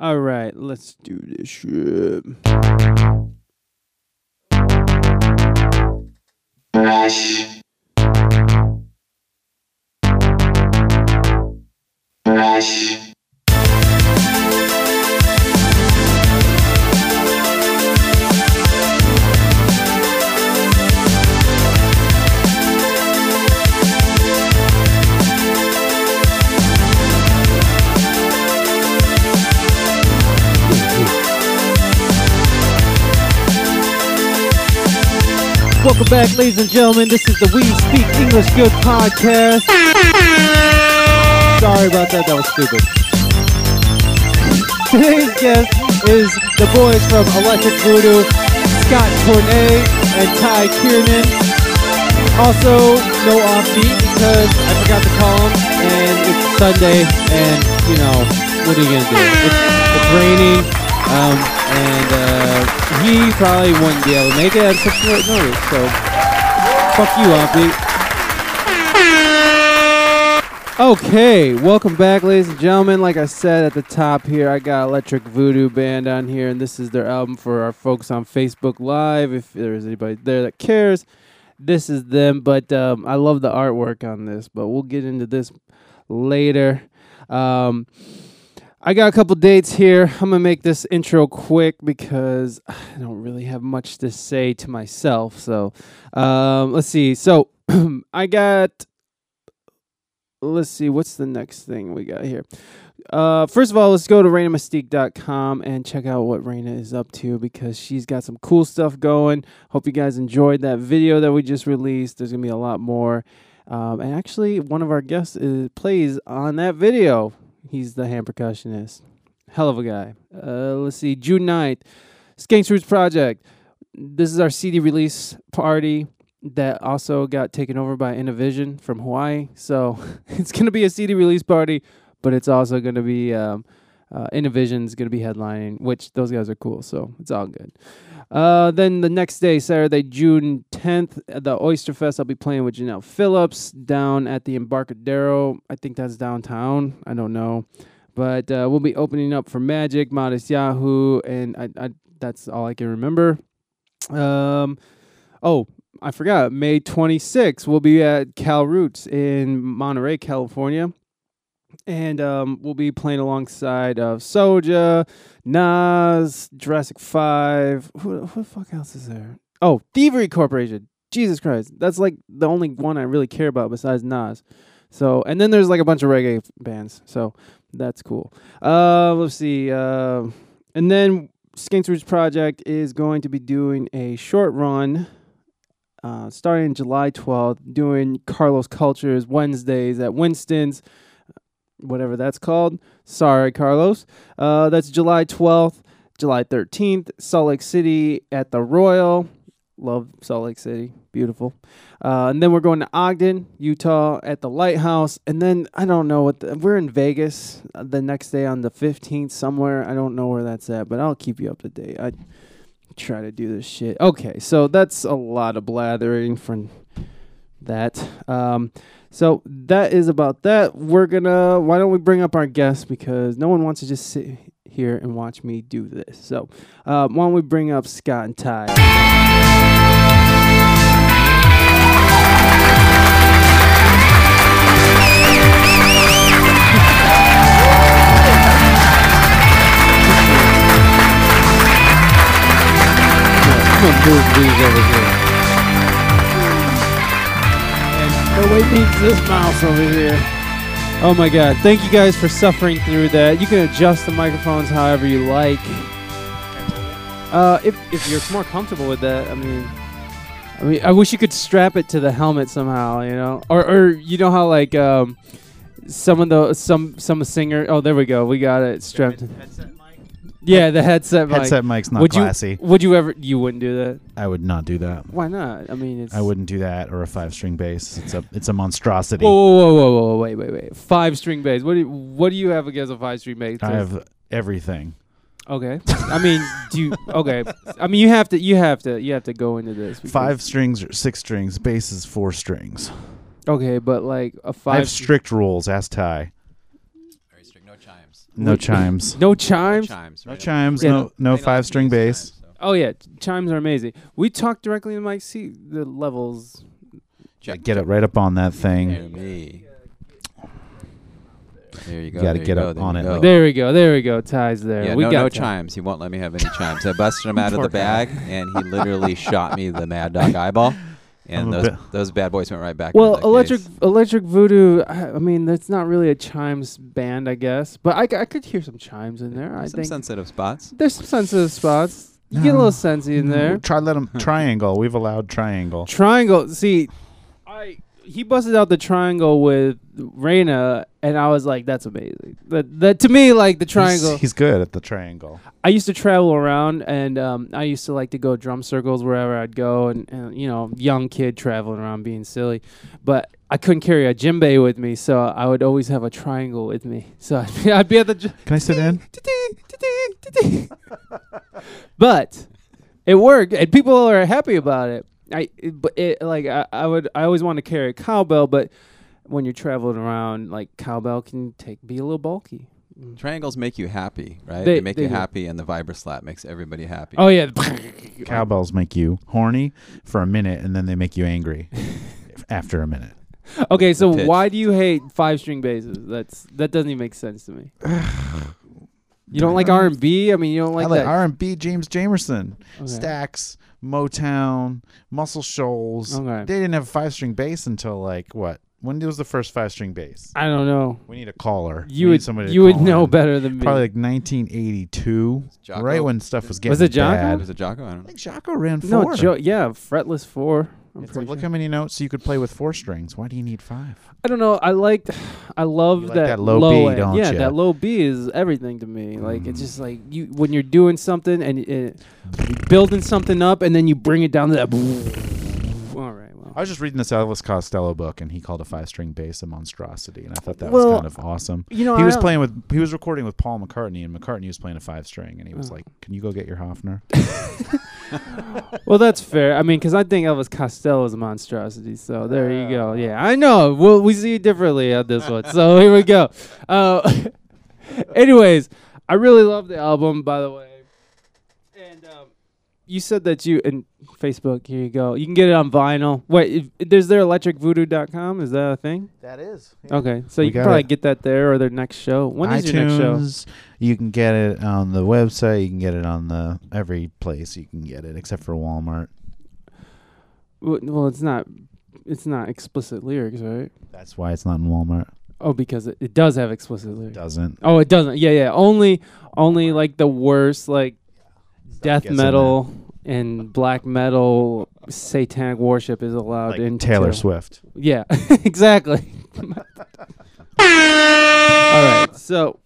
All right, let's do this shit. Welcome back, ladies and gentlemen. This is the We Speak English Good podcast. Sorry about that, that was stupid. Today's guest is the boys from Electric Voodoo, Scott Tournay and Ty Kiernan. Also, no offbeat because I forgot to call him, and it's Sunday, and you know, what are you gonna do? It's, it's raining, um, and uh, he probably wouldn't be able to make it at such short notice. So, fuck you, offbeat. Okay, welcome back, ladies and gentlemen. Like I said at the top here, I got Electric Voodoo Band on here, and this is their album for our folks on Facebook Live. If there's anybody there that cares, this is them. But um, I love the artwork on this, but we'll get into this later. Um, I got a couple dates here. I'm gonna make this intro quick because I don't really have much to say to myself. So um, let's see. So I got let's see what's the next thing we got here uh, first of all let's go to rainamystique.com and check out what Raina is up to because she's got some cool stuff going hope you guys enjoyed that video that we just released there's gonna be a lot more um, and actually one of our guests is, plays on that video he's the hand percussionist. Hell of a guy. Uh, let's see june 9th skanks roots project. This is our cd release party that also got taken over by Inna Vision from Hawaii. So it's going to be a CD release party, but it's also going to be um, uh, Inna Vision's going to be headlining, which those guys are cool. So it's all good. Uh, then the next day, Saturday, June 10th, at the Oyster Fest, I'll be playing with Janelle Phillips down at the Embarcadero. I think that's downtown. I don't know. But uh, we'll be opening up for Magic, Modest Yahoo, and I, I, that's all I can remember. Um, oh, I forgot. May 26th, we'll be at Cal Roots in Monterey, California. And um, we'll be playing alongside of Soja, Nas, Jurassic 5. Who, who the fuck else is there? Oh, Thievery Corporation. Jesus Christ. That's like the only one I really care about besides Nas. So, and then there's like a bunch of reggae bands. So that's cool. Uh, let's see. Uh, and then Skanks Roots Project is going to be doing a short run uh, starting July 12th, doing Carlos Cultures Wednesdays at Winston's, whatever that's called. Sorry, Carlos. Uh, that's July 12th, July 13th, Salt Lake City at the Royal. Love Salt Lake City. Beautiful. Uh, and then we're going to Ogden, Utah at the Lighthouse. And then I don't know what the, we're in Vegas uh, the next day on the 15th somewhere. I don't know where that's at, but I'll keep you up to date. I try to do this shit. Okay, so that's a lot of blathering from that. Um, so that is about that. We're gonna. Why don't we bring up our guest because no one wants to just sit here and watch me do this. So uh, why don't we bring up Scott and Ty? I'm move these over here. And nobody needs this mouse over here. Oh my god. Thank you guys for suffering through that. You can adjust the microphones however you like. Uh, if, if you're more comfortable with that, I mean, I mean, I wish you could strap it to the helmet somehow, you know, or or you know how like um, some of the some some singer. Oh, there we go. We got it strapped. Yeah, the headset mic. Headset mic's not would classy. You, would you ever? You wouldn't do that. I would not do that. Why not? I mean, it's. I wouldn't do that or a five string bass. It's a it's a monstrosity. Whoa, whoa, whoa, whoa, whoa, wait, wait, wait. Five string bass. What do you, what do you have against a five string bass? I have everything. Okay. I mean, do you? Okay. I mean, you have to. You have to. You have to go into this. Five strings or six strings. Bass is four strings. Okay, but like a five. I have strict rules. Ask Ty. Very strict. No chimes. No Wait. chimes. No chimes. chimes. No right? chimes. Yeah, no no five string bass. chimes, so. Oh yeah, chimes are amazing. We talk directly to Mike. See the levels. Check. Get it right up on that thing. Hear me. There you go. You gotta get you go, up there on it go. There we go. There we go. Ties there. Yeah, we no, got no that. chimes. He won't let me have any chimes. I busted him out of the bag, and he literally shot me the Mad Dog eyeball, and those bit- those bad boys went right back. Well, into electric case. electric voodoo. I, I mean, that's not really a chimes band, I guess. But I could hear some chimes in there. I Some think sensitive spots. there's some sensitive spots. You get a little sensey in there. Try let him triangle. We've allowed triangle. Triangle. See, I he busted out the triangle with Reina, and I was like, "That's amazing." That that to me, like the triangle. He's, he's good at the triangle. I used to travel around, and um, I used to like to go drum circles wherever I'd go, and, and you know, young kid traveling around being silly, but I couldn't carry a djembe with me, so I would always have a triangle with me. So I'd be, I'd be at the. j- Can I sit in? but it worked, and people are happy about it. I but it like I, I would I always want to carry a cowbell, but when you're traveling around, like cowbell can take be a little bulky. Mm. Triangles make you happy, right? They- They, make they you do. happy, and the vibra slap makes everybody happy. Oh yeah, Cowbells make you horny for a minute, and then they make you angry after a minute. Okay, so why do you hate five string basses? That's that doesn't even make sense to me. You don't like R and B? I mean, you don't like I like. R and B. James Jamerson, Okay. Stax, Motown, Muscle Shoals. Okay. They didn't have a five string bass until like what? When was the first five string bass? I don't know. We need a caller. You We need would somebody to you would know in. better than me. Probably like 1982, right when stuff was getting Was it Jaco? bad. Was it Jaco? I don't I know. think Jaco ran no, four. jo- yeah, fretless four. I'm It's pretty like, look how many notes you could play with four strings. Why do you need five? I don't know. I liked, I love You like that, that low B, end. don't yeah, ya? that low B is everything to me. Like it's Mm. just like you when you're doing something and it, building something up, and then you bring it down to that. All right, well, I was just reading this Elvis Costello book, and he called a five-string bass a monstrosity, and I thought that Well, was kind of awesome. you know, he I was don't- playing with, he was recording with Paul McCartney, and McCartney was playing a five-string, and he was Oh. like, "Can you go get your Hofner?" Well, that's fair. I mean, because I think Elvis Costello is a monstrosity. So there you go. Yeah, I know. Well, we see it differently on this one. So here we go. Uh, anyways, I really love the album, by the way. And um, you said that you and Facebook. Here you go. You can get it on vinyl. Wait, if, there's their electricvoodoo.com. Is that a thing? That is. Okay, so We you can probably it. get that there or their next show. When is your next show? iTunes. You can get it on the website. You can get it on the every place you can get it, except for Walmart. Well, it's not. It's not explicit lyrics, right? That's why it's not in Walmart. Oh, because it, it does have explicit It lyrics. doesn't. Oh, it doesn't. Yeah, yeah. Only, only like the worst, like death gets in metal and black metal, satanic worship is allowed Like in Taylor Swift. Yeah, exactly. All right, so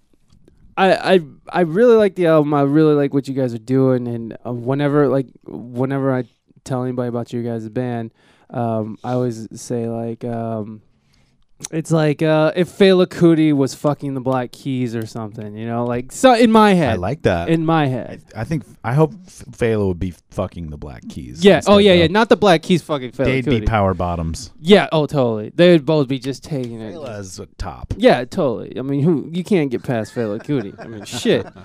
I I I really like the album. I really like what you guys are doing, and uh, whenever like whenever I tell anybody about your guys' band, um, I always say like um, it's like uh, if Fela Kuti was fucking the Black Keys or something, you know, like so in my head. I like that. in my head. I think I hope Fela would be fucking the Black Keys. Yeah. Oh yeah, yeah. Not the Black Keys fucking Fela They'd Kuti. be power bottoms. yeah. Oh, totally. They would both be just taking it. Fela's a top. Yeah, totally. I mean, who you can't get past Fela Kuti. I mean, shit.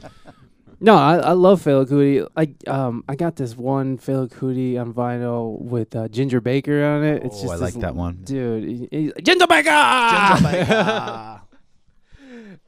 No, I, I love Fela Kuti. I um I got this one Fela Kuti on vinyl with uh, Ginger Baker on it. It's Oh, just I like that one. dude. he- he- Ginger Baker.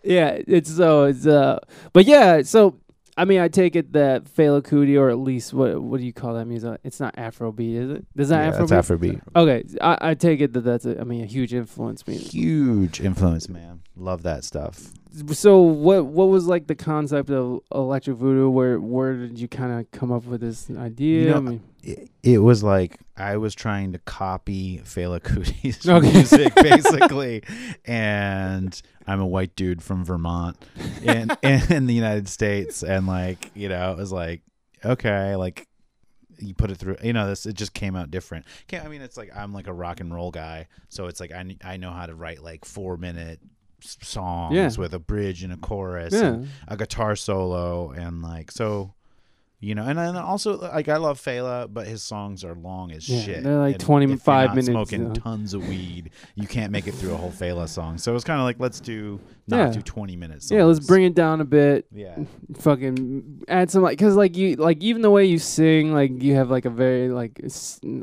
yeah, it's so it's uh, but yeah, so. I mean, I take it that Fela Kuti, or at least what what do you call that music? It's not Afrobeat, is it? Does that yeah, Afrobeat? that's Afrobeat. Okay, I, I take it that that's a, I mean a huge influence. Me. Huge influence, man. Love that stuff. So what what was like the concept of electric voodoo? Where where did you kind of come up with this idea? You know, I mean, It, it was like I was trying to copy Fela Kuti's Okay. music, basically, and I'm a white dude from Vermont in, in the United States, and like you know, it was like okay, like you put it through, you know, this it just came out different. Can't, I mean, it's like I'm like a rock and roll guy, so it's like I I know how to write like four minute songs Yeah. with a bridge and a chorus yeah, and a guitar solo and like so You know, and then also like I love Fela, but his songs are long as Yeah, shit. they're like And 25 if you're not minutes Smoking tons of weed, you can't make it through a whole Fela song. So it's kind of like let's do not do twenty minutes. Yeah, let's bring it down a bit. Yeah, Fucking add some like, cause like you like even the way you sing, like you have like a very like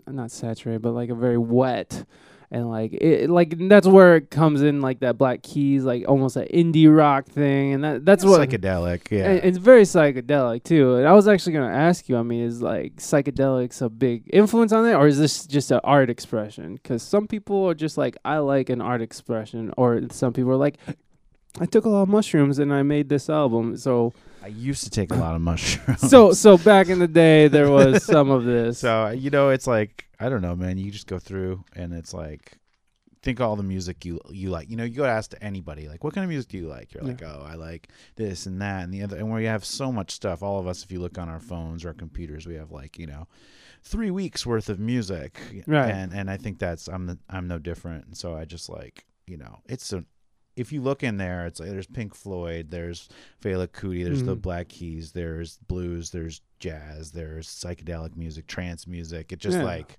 not saturated, but like a very wet, and like it like that's where it comes in like that Black Keys, like almost an indie rock thing, and that that's what psychedelic. Yeah, it's very psychedelic too. And I was actually gonna ask you. I mean, is like psychedelics a big influence on it, or is this just an art expression? Because some people are just like, I like an art expression, or some people are like, I took a lot of mushrooms and I made this album. So, I used to take a lot of mushrooms. so, so back in the day, there was some of this. So you know, it's like I don't know, man. You just go through, and it's like think all the music you you like. You know, you go ask to anybody, like, what kind of music do you like? You're Yeah. like, oh, I like this and that and the other. And we have so much stuff. All of us, if you look on our phones or our computers, we have like you know. Three weeks worth of music, Right. And and I think that's I'm the, I'm no different. And so I just like you know it's a if you look in there, it's like there's Pink Floyd, there's Fela Kuti, there's the Mhm. Black Keys, there's blues, there's jazz, there's psychedelic music, trance music. It just Yeah. like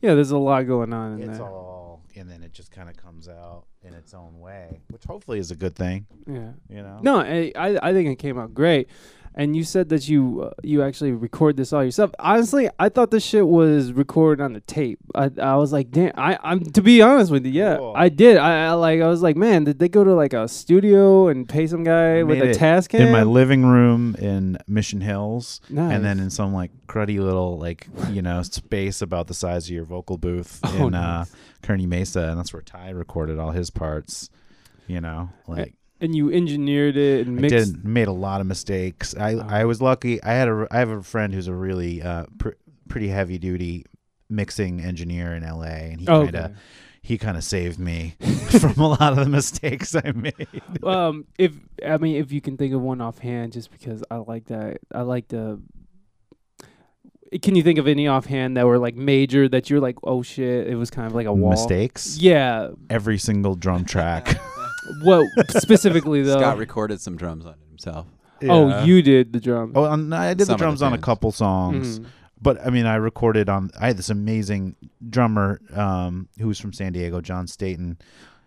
yeah, there's a lot going on in there. it's there. all, and then it just kind of comes out in its own way, which hopefully is a good thing. yeah. You know? No, I I I think it came out great. And you said that you uh, you actually record this all yourself. Honestly, I thought this shit was recorded on the tape. I I was like, damn. I I'm to be honest with you, yeah, Cool. I did. I, I like I was like, man, did they go to like a studio and pay some guy with a task in my living room in Mission Hills, Nice. and then in some like cruddy little like you know space about the size of your vocal booth Oh, in uh. Kearney Mesa, and that's where Ty recorded all his parts. You know, like and you engineered it and I did made a lot of mistakes. I Oh. I was lucky. I had a I have a friend who's a really uh pr- pretty heavy duty mixing engineer in LA, and he Oh, kind of okay. he kind of saved me from a lot of the mistakes I made. um, if I mean, if you can think of one offhand, just because I like that, I like the. Can you think of any offhand that were like major that you're like, oh shit, it was kind of like a wall? mistakes. Yeah. Every single drum track. What specifically though? Scott recorded some drums on it himself. Oh, Yeah. you did the drum. Oh, on, I did Some the of the drums on a tunes. couple songs, Mhm. but I mean, I recorded on. I had this amazing drummer um, who was from San Diego, John Staten,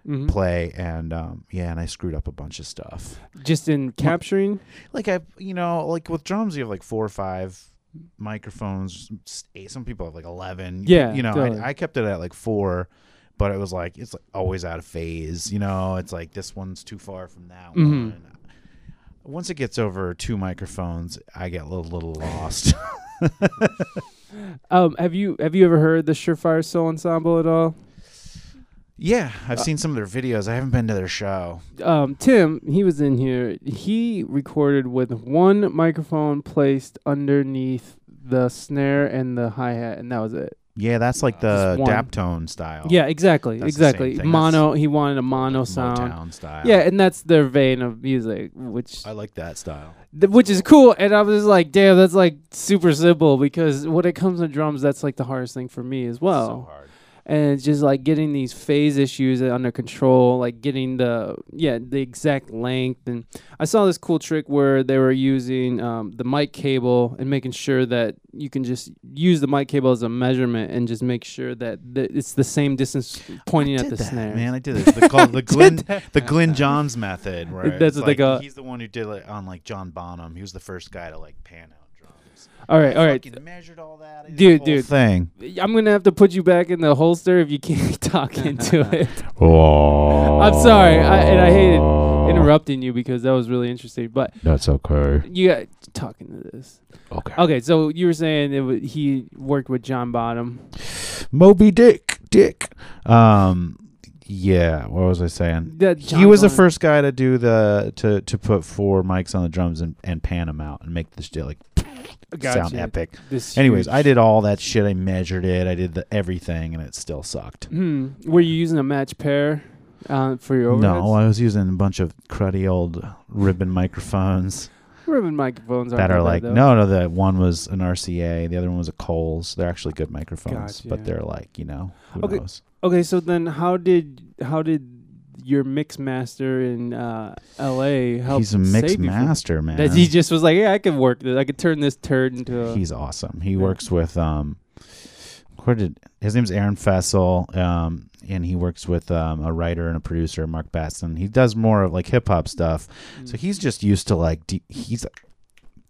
Mhm. play, and um, yeah, and I screwed up a bunch of stuff. Just in capturing. like I, you know, like with drums, you have like four or five microphones. s- Eight, some people have like eleven. Yeah, you know, totally. I, I kept it at like four, but it was like it's like always out of phase. You know, it's like this one's too far from that Mhm. one. Once it gets over two microphones, I get a little, little lost. Um, have you have you ever heard the Surefire Soul Ensemble at all? yeah, I've Uh, seen some of their videos. I haven't been to their show. Um, Tim, he was in here. He recorded with one microphone placed underneath the snare and the hi hat, and that was it. Yeah, that's like the one. Daptone style. Yeah, exactly, That's the same exactly. thing. Mono. He wanted a mono sound. Motown style. Yeah, and that's their vein of music, which I like that style. th- which is cool. And I was just like, damn, that's like super simple because when it comes to drums, that's like the hardest thing for me as well. so hard. And it's just like getting these phase issues under control like getting the yeah the exact length and i saw this cool trick where they were using um, the mic cable and making sure that you can just use the mic cable as a measurement and just make sure that th- it's the same distance pointing at the that, snare Man, I did this. The, called the Glenn the Glyn Johns method. Where That's what they like, call it. He's the one who did it on like John Bonham. He was the first guy to like pan out. All right all right measured all that. I Dude, dude. thing. i'm gonna have to put you back in the holster if you can't talk into it Oh, i'm sorry I, and i hated interrupting you because that was really interesting but That's okay. you got talking to this Okay. Okay, so you were saying it wa he worked with John Bonham. Moby Dick, Dick. Um, yeah. What was I saying? That he John was the first guy to do the to to put four mics on the drums and, and pan them out and make the shit like sound epic. This Anyways, huge- I did all that shit. I measured it. I did the everything, and it still sucked. Hmm. Were you using a match pair uh, for your overheads? No, I was using a bunch of cruddy old ribbon microphones ribbon microphones that are like though. no, no. The one was an RCA, the other one was a Coles. They're actually good microphones, Gotcha. but they're like you know who Okay. knows. Okay, so then how did how did your mix master in uh, L.A. helped He's a mix you from- master, man. That he just was like, yeah, I could work this. I could turn this turd into. A, He's awesome. He Yeah. works with um, where did his name's Aaron Fessel, um, and he works with um, a writer and a producer, Mark Batson. He does more of like hip hop stuff, so he's just used to like de- he's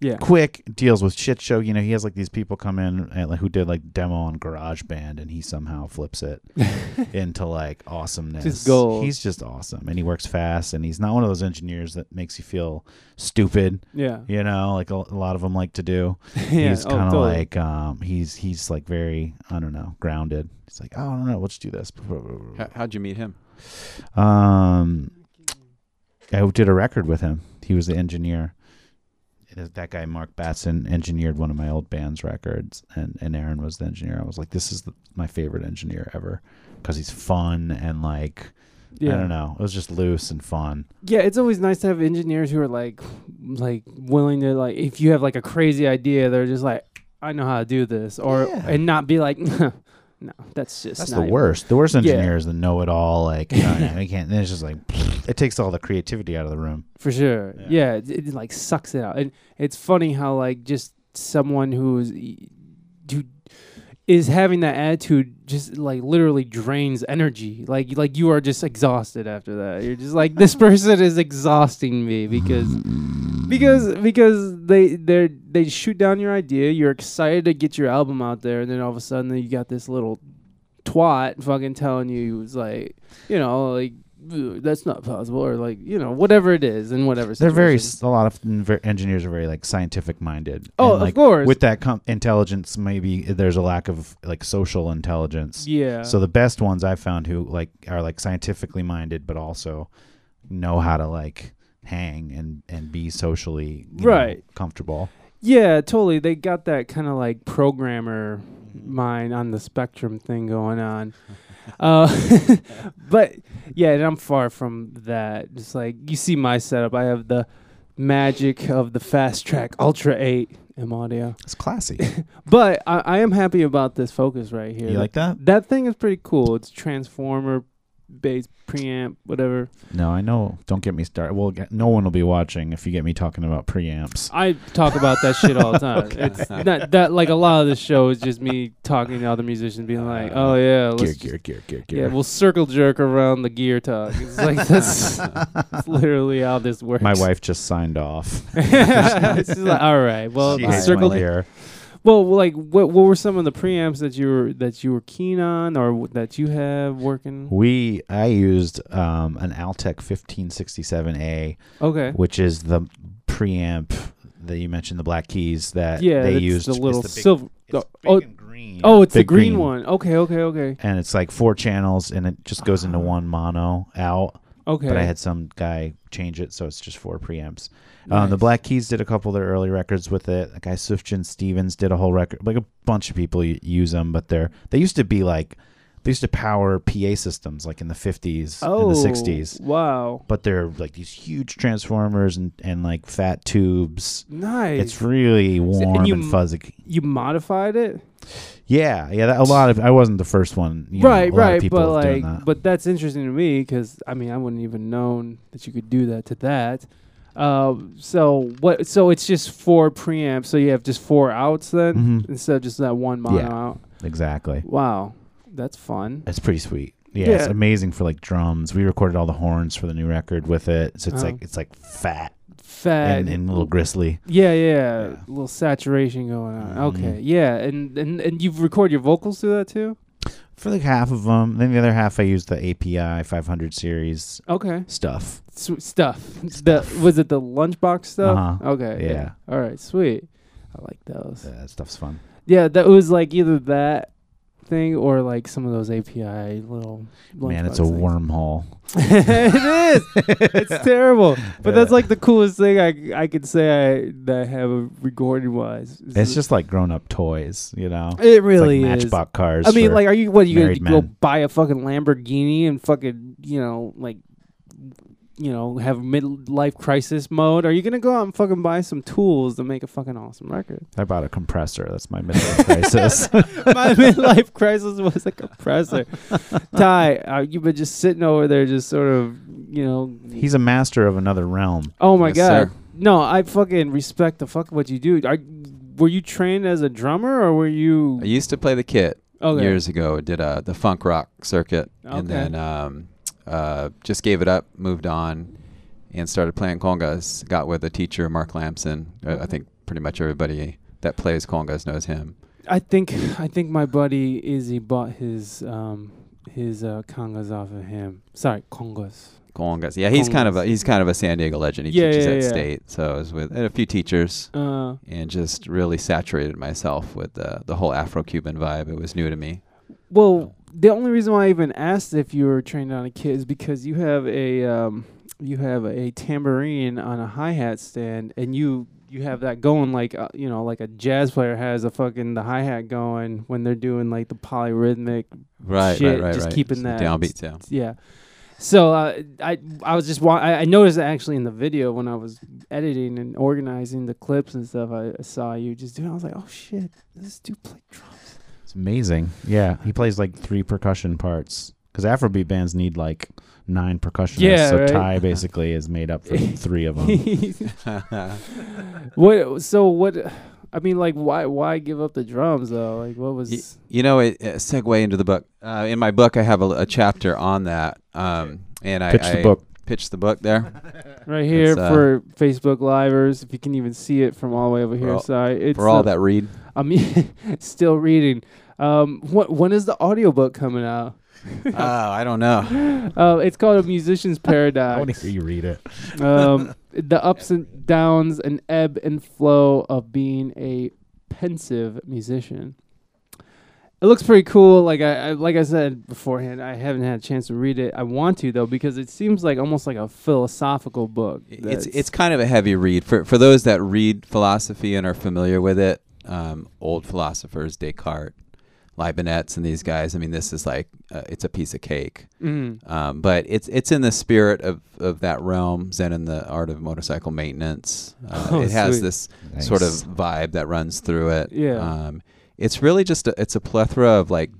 yeah. quick deals with shit show. You know, he has like these people come in and like who did like demo on GarageBand, and he somehow flips it into like awesomeness. Just gold. He's just awesome, and he works fast, and he's not one of those engineers that makes you feel stupid. Yeah. You know, like a, a lot of them like to do. yeah. He's oh, kind of totally. like um, he's he's like very I don't know grounded. He's like, oh, I don't know, let's do this. How, how'd you meet him? Um, I did a record with him. He was the engineer. That guy, Mark Batson, engineered one of my old band's records, and, and Aaron was the engineer. I was like, this is the, my favorite engineer ever because he's fun and like yeah. I don't know, it was just loose and fun. Yeah, it's always nice to have engineers who are like, like willing to like, if you have like a crazy idea, they're just like, I know how to do this, or Yeah. and not be like, no, that's just That's the even- worst. The worst Yeah. engineers, the know-it-all, like you know, I can't. It's just like it takes all the creativity out of the room. for sure. Yeah. Yeah, it, it, like sucks it out, and it's funny how like just someone who's who is having that attitude just like literally drains energy. Like like you are just exhausted after that. You're just like this person is exhausting me because because because they they they shoot down your idea. You're excited to get your album out there, and then all of a sudden you got this little twat fucking telling you it's like you know like "Ugh, Uh, that's not possible or like you know whatever it is and whatever. They're very a lot of engineers are very like scientific minded. Oh, and, like, of course. With that com- intelligence, maybe there's a lack of like social intelligence. yeah. So the best ones I've found who like are like scientifically minded, but also know how to like hang and and be socially you know, Right. comfortable. Yeah, totally. They got that kind of like programmer mind on the spectrum thing going on. Uh, but yeah, and I'm far from that. Just like you see my setup, I have the magic of the Fast Track Ultra 8 M audio. It's classy. But I, I am happy about this focus right here. you like that? that thing is pretty cool. It's transformer based preamp, whatever. No, I know. Don't get me started. Well, get, no one will be watching if you get me talking about preamps. I talk about that shit all the time. It's not that like a lot of the show is just me talking to other musicians, being like, uh, "Oh yeah, Gear, let's gear, gear, gear, yeah, gear. we'll circle jerk around the gear talk." It's like that's, that's literally how this works. My wife just signed off. it's just like, all right, well, she circle. my gear. Well, like, what what were some of the preamps that you were that you were keen on, or w- that you have working? We I used um, an Altec 1567A, Okay, which is the preamp that you mentioned, the black keys that yeah, they that's used. the It's little big- silver. it's oh, big oh, and green. oh, it's the Big green, one. Okay, okay, okay, and it's like four channels, and it just goes into one mono out. okay. But I had some guy change it, so it's just four preamps. Um, the Black Keys did a couple of their early records with it. The guy Sufjan Stevens did a whole record. Like a bunch of people use them, but they're they used to be like they used to power PA systems like in the fifties oh, and the sixties. Wow, But they're like these huge transformers and, and like fat tubes. nice. It's really warm and, you m- fuzzy. you modified it, Yeah, yeah. That, a lot of I wasn't the first one. You know, right? lot of right, people but like, that. but that's interesting to me because I mean, I wouldn't even known that you could do that to that. Um, so what? So it's just four preamps. So you have just four outs then Mhm. instead of just that one mono Yeah. out. exactly. Wow, that's fun. That's pretty sweet. Yeah, Yeah. it's amazing for like drums. We recorded all the horns for the new record with it. So it's Oh. like it's like fat Fat and, and a little gristly. Yeah, yeah, Yeah. a little saturation going on. Mhm. Okay, yeah, and and and you've recorded your vocals through that too. For like half of them, then the other half I used the API 500 series Okay, stuff. Sw- stuff. The was it the lunchbox stuff? Uh-huh. Okay, Yeah. All right, sweet. I like those. Yeah, that stuff's fun. Yeah, that was like either that thing or like some of those API little. Man, it's a things. wormhole. it is. It's terrible, but that's like the coolest thing I I could say I that I have a recording wise. It's just like grown up toys, you know. it really it's like is. Matchbox cars. I mean, like, are you what? You gonna married go buy a fucking Lamborghini and fucking you know like you know, have midlife crisis mode? Are you gonna go out and fucking buy some tools to make a fucking awesome record? I bought a compressor. That's my midlife crisis. My midlife crisis was a compressor. Ty, uh, you've been just sitting over there, just sort of, you know. He's a master of another realm. oh my Yes, god. sir. No, I fucking respect the fuck what you do. Are, were you trained as a drummer or were you? I used to play the kit Okay. years ago. Did uh, the funk rock circuit, Okay. and then um, uh, just gave it up, moved on, and started playing congas. Got with a teacher, Mark Lamson. Uh, I think pretty much everybody that plays congas knows him. I think I think my buddy Izzy bought his um his uh congas off of him. Sorry, congas. Congas. Yeah, he's kind of a he's kind of a San Diego legend. He Yeah, teaches yeah, at yeah. State, so I was with a few teachers. Uh, and just really saturated myself with the the whole Afro-Cuban vibe. It was new to me. Well, the only reason why I even asked if you were trained on a kit is because you have a um you have a tambourine on a hi hat stand, and you you have that going like uh, you know like a jazz player has a fucking the hi hat going when they're doing like the polyrhythmic Right, Shit, right, right, just right. keeping Some that downbeats. Yeah. Yeah. So uh, I I was just wa- I, noticed actually in the video when I was editing and organizing the clips and stuff. I, I saw you just doing. I was like, oh shit, this dude play drums. It's amazing. Yeah, he plays like three percussion parts because Afrobeat bands need like nine percussionists. Yeah, so right. Ty basically is made up for three of them. what? So what? I mean, like, why why give up the drums though? Like, what was? Y- you know, it, it segue into the book. Uh, in my book, I have a, a chapter on that, um, and I Pitch the book. pitched the book there. right here uh, for Facebook Livers, if you can even see it from all the way over here. all- Sorry, it's For all the- that read, I'm still reading. Um, what when is the audiobook coming out? oh, I don't know. Uh, it's called A Musician's I want to hear you read it. um, the ups and downs and ebb and flow of being a pensive musician. It looks pretty cool. Like I, I like I said beforehand, I haven't had a chance to read it. I want to though because it seems like almost like a philosophical book. It's it's kind of a heavy read for for those that read philosophy and are familiar with it. Um, old philosophers, Descartes, Leibniz, and these guys. I mean, this is like uh, it's a piece of cake. Mm. Um, but it's it's in the spirit of, of that realm, Zen and the art of motorcycle maintenance. Uh, Oh, it has sweet. this sort of vibe that runs through it. Yeah. Um, it's really just a, it's a plethora of like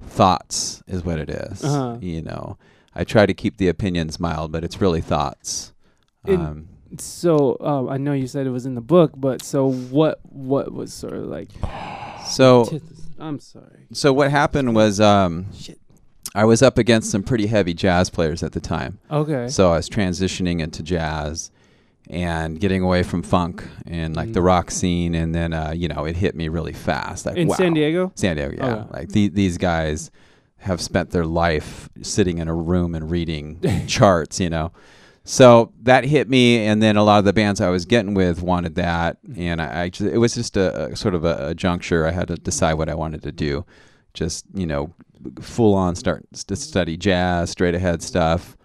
thoughts is what it is. Uh-huh. You know, I try to keep the opinions mild, but it's really thoughts. In- Um, So um, I know you said it was in the book, but so what? What was sort of like? so I'm sorry. so what happened was um, Shit. I was up against some pretty heavy jazz players at the time. Okay. So I was transitioning into jazz and getting away from funk and like the Mhm. rock scene, and then uh, you know it hit me really fast. Like in wow. San Diego. San Diego, yeah. Okay. Like the, these guys have spent their life sitting in a room and reading charts, you know. So that hit me, and then a lot of the bands I was getting with wanted that, and I, I just, it was just a, a sort of a, a juncture. I had to decide what I wanted to do. Just you know, full on start to study jazz, straight ahead stuff.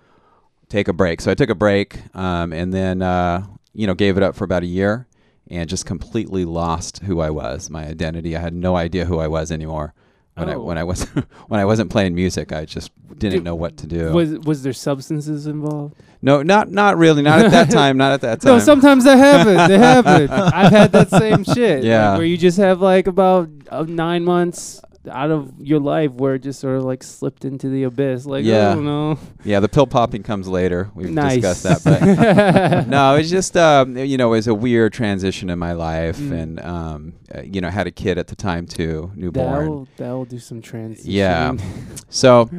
Take a break. So I took a break, um, and then uh, you know gave it up for about a year, and just completely lost who I was, my identity. I had no idea who I was anymore. When I Oh. when I was when I wasn't playing music, I just didn't Did- know what to do. Was was there substances involved? No, not not really. Not at that time. Not at that time. No, sometimes that happens. They happen. I've had that same shit. like, Yeah. where you just have like about uh, nine months out of your life where it just sort of like slipped into the abyss. Like, Yeah. I don't know. yeah, the pill popping comes later. We've nice. discussed that, but no, it's just um, you know, it was a weird transition in my life, Mm. and um, uh, you know, had a kid at the time too, newborn. That'll, that'll do some transition. Yeah. So,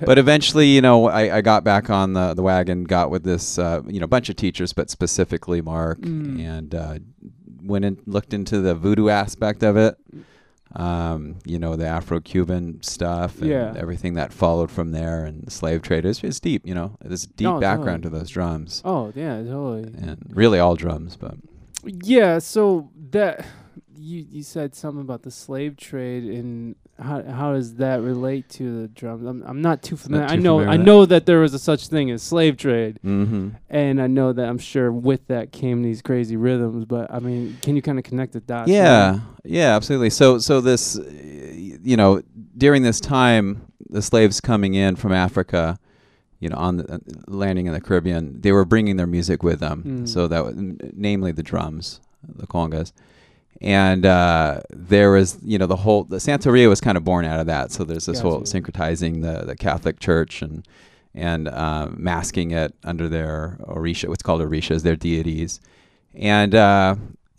but eventually, you know, I, I got back on the, the wagon, got with this, uh, you know, bunch of teachers, but specifically Mark, Mm. and uh, went and looked into the voodoo aspect of it. Um, you know, the Afro-Cuban stuff and Yeah. everything that followed from there, and the slave trade. It's, it's deep, you know. There's a deep No, background totally. to those drums, oh, yeah, totally. and really all drums, but Yeah, so that you you said something about the slave trade and how how does that relate to the drums? I'm I'm not too familiar. I too know familiar I know that there was a such thing as slave trade, mm-hmm. and I know that I'm sure with that came these crazy rhythms. But I mean, can you kind of connect the dots? Yeah, yeah, absolutely. So, so this, uh, you know, during this time, the slaves coming in from Africa, you know, on the uh, landing in the Caribbean, they were bringing their music with them. Mm. So that, was, namely the drums, the congas, and uh, there was, you know, the whole the Santeria was kind of born out of that. So there's this whole syncretizing the the Catholic Church and and uh, masking it under their orisha, what's called orishas, their deities, and uh,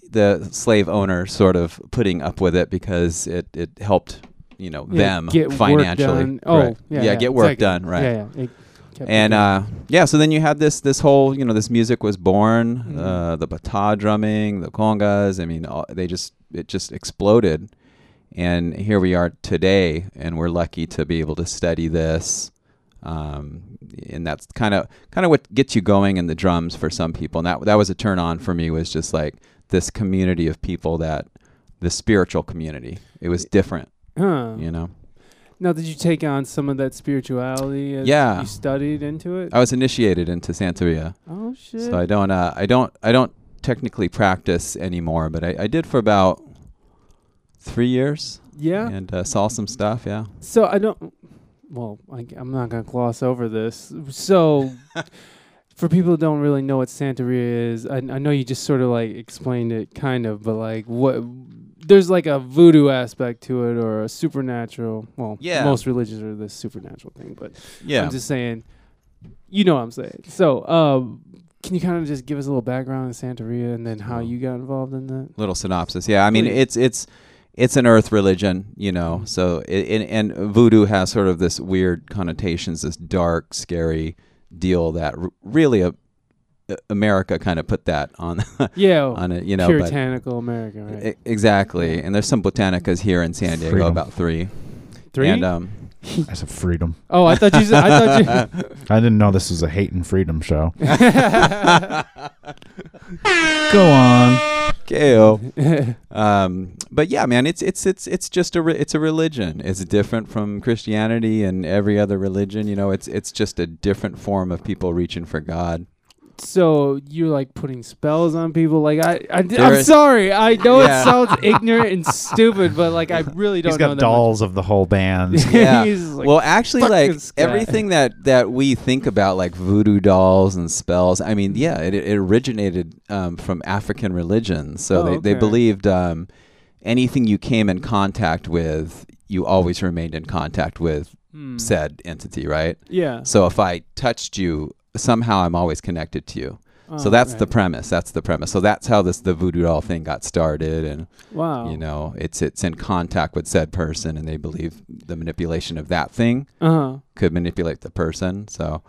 the slave owner sort of putting up with it because it it helped, you know, Yeah, them get work financially. done. Oh, Right. yeah, yeah, get work exactly. done, right? Yeah, yeah. It kept And uh, yeah, so then you had this this whole you know this music was born, Mhm. uh, the bata drumming, the congas. I mean, all, they just it just exploded, and here we are today, and we're lucky to be able to study this. Um, and that's kind of kind of what gets you going in the drums for some people. And that that was a turn on for me was just like this community of people that the spiritual community. It was different, huh. you know. Now, did you take on some of that spirituality as Yeah. you studied into it? I was initiated into Santeria. oh shit! So I don't, uh, I don't, I don't technically practice anymore, but I, I did for about three years yeah. and uh, saw some stuff. Yeah. So I don't. Well, I, am not gonna gloss over this. So, for people who don't really know what Santeria is, I, I know you just sort of like explained it, kind of, but like what there's like a voodoo aspect to it or a supernatural. Well, Yeah. most religions are this supernatural thing, but Yeah. I'm just saying, you know what I'm saying. So, um, can you kind of just give us a little background on Santeria and then how you got involved in that? Little synopsis. Yeah. I mean, it's it's it's an earth religion, you know. Mhm. So it, and, and voodoo has sort of this weird connotations, this dark, scary deal that r- really a, America kind of put that on Yeah, on it, you know. but- puritanical America, right? E- exactly. And there's some botanicas here in San Diego, Freedom. about three. Three. And um, I a freedom. oh, I thought you said. I thought you. I didn't know this was a hate and freedom show. Go on. KO. Um, but yeah, man, it's it's it's it's just a re- it's a religion. It's different from Christianity and every other religion. You know, it's it's just a different form of people reaching for God. So you're like putting spells on people. Like I, I There am sorry. I know Yeah. it sounds ignorant and stupid, but like I really don't He's know got that dolls of the whole band. Yeah. Like, well, actually, like this guy." everything that that we think about, like voodoo dolls and spells. I mean, yeah, it, it originated um, from African religions. So Oh, they they believed um, anything you came in contact with, you always remained in contact with Hmm. said entity, right? Yeah. So if I touched you, somehow I'm always connected to you. so Oh, that's the premise. That's the premise. So that's how this the voodoo doll thing got started, and wow. you know, it's it's in contact with said person, and they believe the manipulation of that thing Uh huh. could manipulate the person. So,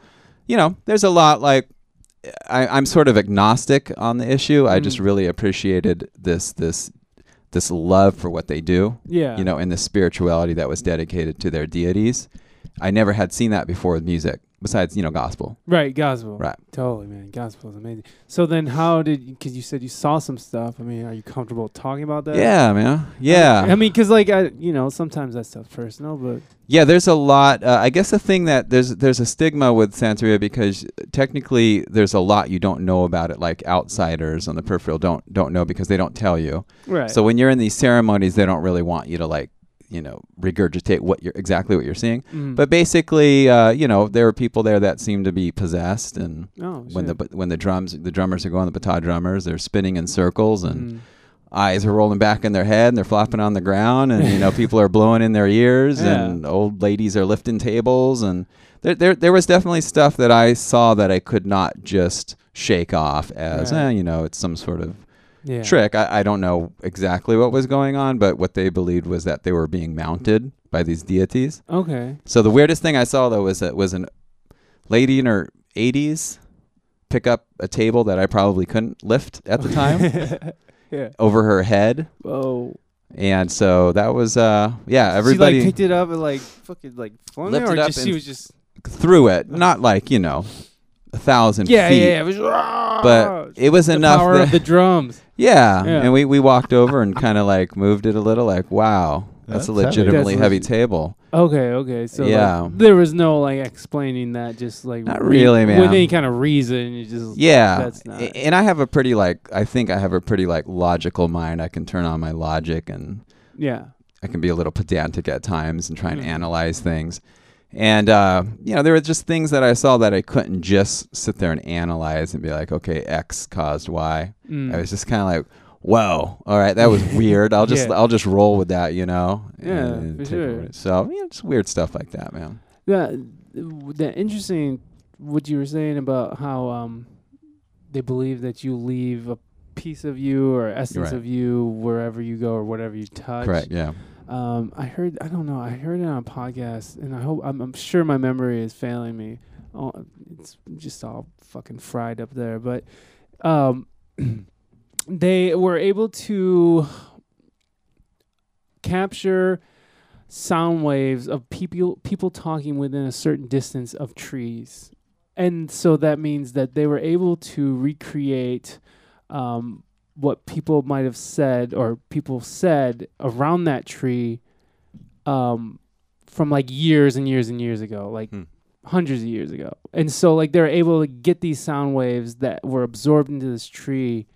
you know, there's a lot like I, I'm sort of agnostic on the issue. I just Mhm. really appreciated this this this love for what they do Yeah. you know, and the spirituality that was dedicated to their deities. I never had seen that before with music, besides, you know, gospel. Right. Gospel. Right. Totally, man. Gospel is amazing. So then, how did? Because you said you saw some stuff. I mean, are you comfortable talking about that? Yeah, man. Yeah. I mean, because like I, you know, sometimes that stuff's personal, but yeah, there's a lot. Uh, I guess the thing that there's there's a stigma with Santeria because technically there's a lot you don't know about it, like outsiders on the peripheral don't don't know because they don't tell you. right. So when you're in these ceremonies, they don't really want you to like, you know, regurgitate what you're exactly what you're seeing. Mm. But basically, uh, you know, there were people there that seem to be possessed and oh, when the when the drums the drummers are going the bata drummers they're spinning in circles and Mm. eyes are rolling back in their head and they're flopping on the ground and you know people are blowing in their ears Yeah. and old ladies are lifting tables and there, there there was definitely stuff that I saw that I could not just shake off as eh, you know it's some sort of yeah. trick I, I don't know exactly what was going on but what they believed was that they were being mounted by these deities Okay. so the weirdest thing I saw though was that was an lady in her 80s pick up a table that I probably couldn't lift at the time yeah. over her head, Oh. and so that was uh yeah everybody she like picked it up and like fucking like flung it, or up just, she was just threw it, not like you know a thousand yeah feet, yeah. yeah. It was but it was the enough. power that- of the drums. yeah. Yeah. and we we walked over and kind of like moved it a little, like wow, that's, a That's heavy. legitimately That's heavy table. Okay, okay. So like, Yeah. there was no like explaining that, just like Not really, with man. any kind of reason. You just Yeah, That's not. And I have a pretty like I think I have a pretty like logical mind. I can turn on my logic and yeah. I can be a little pedantic at times and try and analyze things. And uh, you know, there were just things that I saw that I couldn't just sit there and analyze and be like, okay, X caused Y. Mm. I was just kind of like, whoa, all right, that was weird. I'll just Yeah. I'll just roll with that, you know. Yeah, and sure. So yeah, just weird stuff like that, man. Yeah, that interesting. What you were saying about how um, they believe that you leave a piece of you or essence Right. of you wherever you go or whatever you touch. Correct. Yeah. Um, I heard. I don't know. I heard it on a podcast, and I hope. I'm, I'm sure my memory is failing me. Oh, it's just all fucking fried up there. But um, they were able to capture sound waves of people people talking within a certain distance of trees, and so that means that they were able to recreate. Um, what people might have said or people said around that tree um from like years and years and years ago like Hmm. hundreds of years ago and so like they're able to get these sound waves that were absorbed into this tree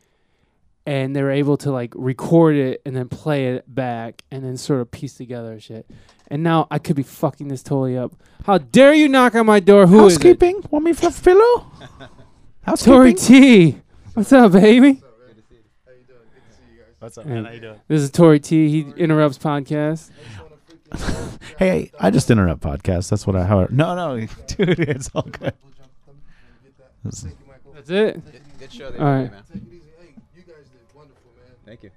and they're able to like record it and then play it back and then sort of piece together shit and now i could be fucking this totally up how dare you knock on my door Who is it? Housekeeping? Want me for pillow? tori t what's up baby What's up, man? How you doing? this is tori t he interrupts podcast Hey, I just interrupt podcasts. That's what I. How, no, no, dude, it's all good. This- that's it Good show All right. man. Thank you.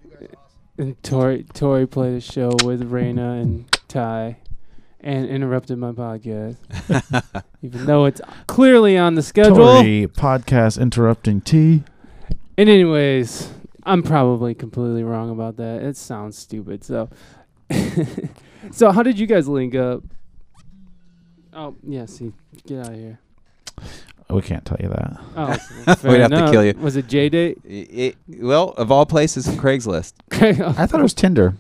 And Tori Tori played a show with Raina and Ty and interrupted my podcast. Even though it's clearly on the schedule. Tori podcast interrupting tea. And anyways, I'm probably completely wrong about that. It sounds stupid. So So how did you guys link up? Oh, yeah, see. Get out of here. We can't tell you that. Oh, We'd have to kill you. Was it J date? It, well, of all places, Craigslist. I thought it was Tinder.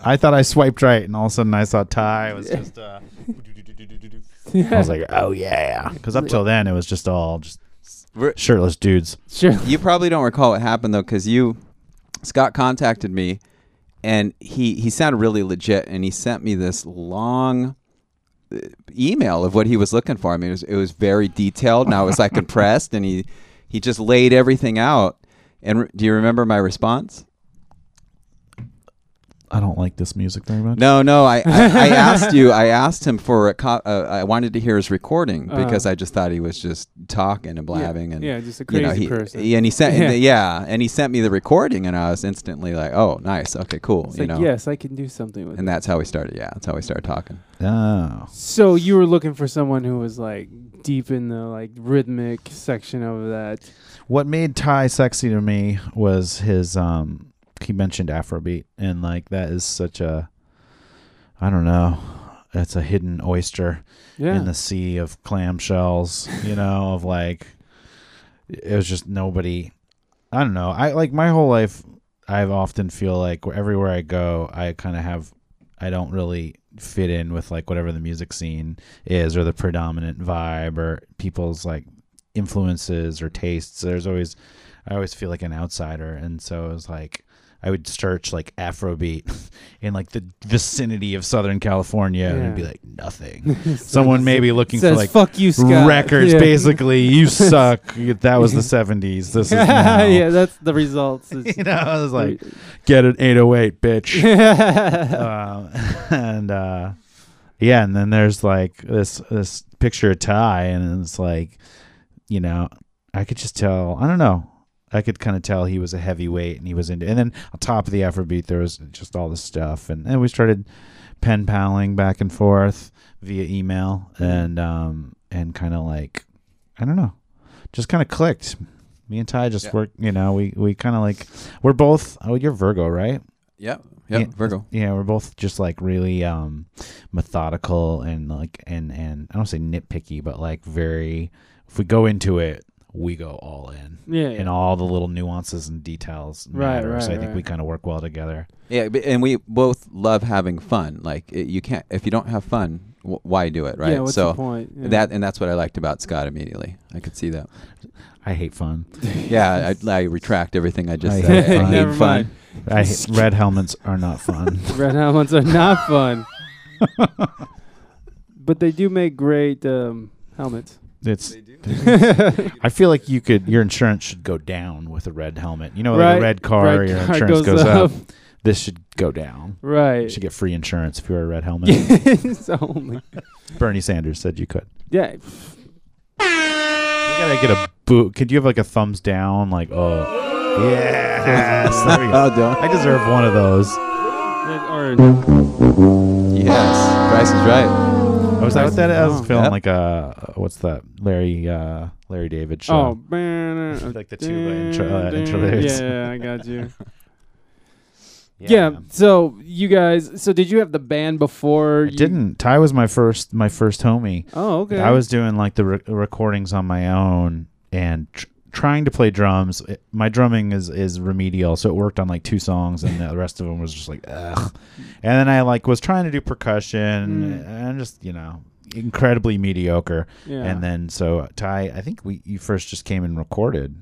I thought I swiped right, and all of a sudden I saw Ty. It was just. Uh, I was like, oh yeah, because up till then it was just all just We're- shirtless dudes. sure. You probably don't recall what happened though, because you, Scott contacted me, and he he sounded really legit, and he sent me this long uh, email of what he was looking for. I mean, it was it was very detailed, and I was like impressed, and he he just laid everything out. And re- do you remember my response? I don't like this music very much. No, no. I, I, I asked you. I asked him for a. Co- uh, I wanted to hear his recording Uh. because I just thought he was just talking and blabbing and Yeah, just a you crazy know, he, person. he- and he sent Yeah. yeah. and he sent me the recording, and I was instantly like, "Oh, nice, okay, cool," It's you like, know. yes, I can do something with And it. that's how we started. Yeah, that's how we started talking. Oh. So you were looking for someone who was like deep in the like rhythmic section of that. What made Ty sexy to me was his um he mentioned Afrobeat and like that is such a I don't know. It's a hidden oyster Yeah. in the sea of clamshells, you know, of like it was just nobody I don't know. I like my whole life I often feel like everywhere I go I kind of have I don't really fit in with like whatever the music scene is or the predominant vibe or people's like influences or tastes. There's always I always feel like an outsider and so it was like I would search like Afrobeat in like the vicinity of Southern California and it'd be like nothing. Someone may be looking for like "fuck you, Scott." records Yeah. basically you suck that was the 70s this is now. yeah, that's the results. It's- you know i was like get an 808 bitch um, and uh yeah and then there's like this this picture of ty and it's like you know i could just tell i don't know i could kind of tell he was a heavyweight and he was into and then on top of the afrobeat there was just all this stuff and then we started pen paling back and forth via email and um and kind of like i don't know just kind of clicked me and ty just Yeah. work you know we we kind of like we're both oh you're virgo right Yep, yep, Yeah. Virgo. yeah we're both just like really um methodical and like and and i don't say nitpicky but like very if we go into it we go all in yeah, and all the little nuances and details Right, matter. so right, i think right. we kind of work well together Yeah, and we both love having fun. Like it, you can't if you don't have fun, wh- why do it, right? Yeah, what's so the point? Yeah. that and that's what I liked about Scott immediately. I could see that. i hate fun Yeah, I, I retract everything I just I said. hate I hate Never fun. mind. i hate, red helmets are not fun Red helmets are not fun. but they do make great um, helmets. It's. I feel like you could. Your insurance should go down with a red helmet. You know, like a red car, Red your car insurance goes goes, up. up. This should go down. Right. You should get free insurance if you wear a red helmet. Yes, only. Bernie Sanders said you could. Yeah. You gotta get a boot. Could you have like a thumbs down? Like, oh, yes. There we go. I deserve one of those. Or Yes. Price is right. Oh, was that what that is? I was Oh. feeling Yep. like a what's that? Larry uh, Larry David show. oh, man. Like the tuba intro- uh, intro lyrics. Yeah, I got you. Yeah. So you guys, so did you have the band before? I you, didn't. Ty was my first my first homie. Oh, okay. I was doing like the re- recordings on my own and tr- trying to play drums. It- my drumming is is remedial, so it worked on like two songs, and the rest of them was just like ugh. And then I like was trying to do percussion Mm. and just you know incredibly mediocre. Yeah. And then so Ty, I think we you first just came and recorded.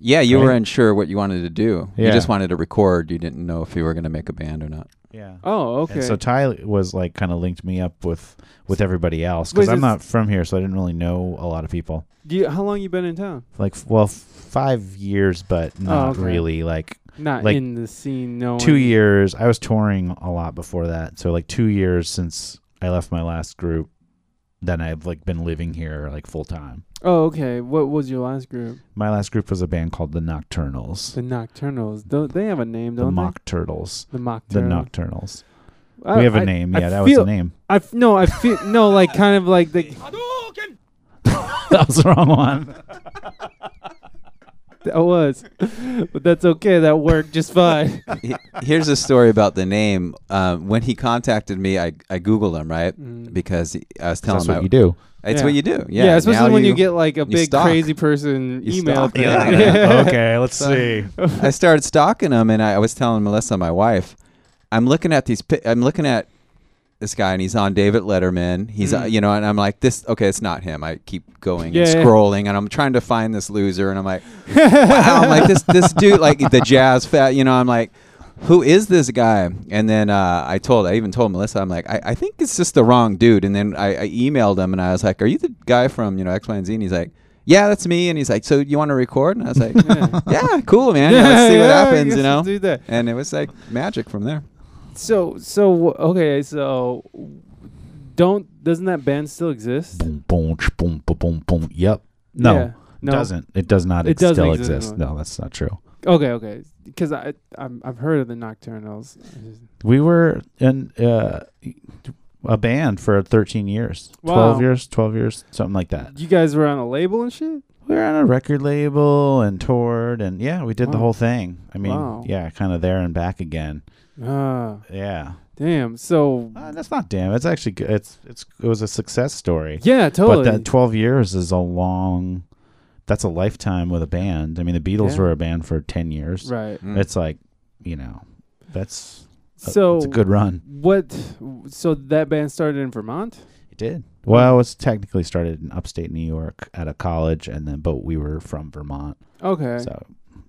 Yeah, you Right? weren't sure what you wanted to do. You just wanted to record. You didn't know if you were going to make a band or not. Yeah. oh, okay. And so Ty was like kind of linked me up with with everybody else because I'm not from here, so I didn't really know a lot of people. Do you, how long you been in town? Like well, f- five years, but oh, not Oh, okay. really. Like Not Like, in the scene. No. two years. I was touring a lot before that, so like two years since I left my last group. Then I've like been living here like full time. Oh, okay. What was your last group? My last group was a band called the Nocturnals. The Nocturnals. Don't they have a name? The Don't Mock Turtles. The Mock. The Nocturnals. I- we have a I- name. I Yeah, that feel, was the name. I f- no, I feel no, like kind of like the. that was the wrong one. That was, but that's okay. That worked just fine. Here's a story about the name. Um, when he contacted me, I, I Googled him, right? Mm. Because he, I was telling That's him what I- you do. it's Yeah. what you do. Yeah, Yeah, especially now when you, get like a big stalk. crazy person You email stalk, yeah. okay, let's see. I started stalking him, and I, I was telling Melissa, my wife, I'm looking at these. pi- I'm looking at this guy, and he's on David Letterman. He's, uh, Mm. you know, and I'm like, this. Okay, it's not him. I keep going Yeah, and yeah. scrolling, and I'm trying to find this loser, and I'm like, wow, I'm like this this dude, like the jazz fat. You know, I'm like. Who is this guy? And then uh, I told, I even told Melissa, I'm like, I, I think it's just the wrong dude. And then I, I emailed him and I was like, Are you the guy from, you know, X, Y, and Z? And he's like, Yeah, that's me. And he's like, So you want to record? And I was like, Yeah. yeah, cool, man. Yeah, let's see what happens, you know. Do that. And it was like magic from there. So so okay. So don't doesn't that band still exist? Boom, boom, boom, boom, boom, boom. Yep. No, Yeah. it No. doesn't. It does not It doesn't still exist exist. No, that's not true. Okay, okay. Because I I'm, I've heard of the Nocturnals. We were in uh, a band for 13 years, Wow. 12 years, 12 years, something like that. You guys were on a label and shit. We were on a record label and toured, and yeah, we did the whole thing. I mean, Wow. yeah, kind of there and back again. Ah, Yeah, damn. So uh, that's not damn. It's actually good. It's it's it was a success story. yeah, totally. But that 12 years is a long. That's a lifetime with a band. I mean, the Beatles Yeah. were a band for 10 years. right. Mm. It's like, you know, that's a- So it's a good run. What? So that band started in Vermont. It did. Well, it was technically started in upstate New York at a college, and then but we were from Vermont, Okay. so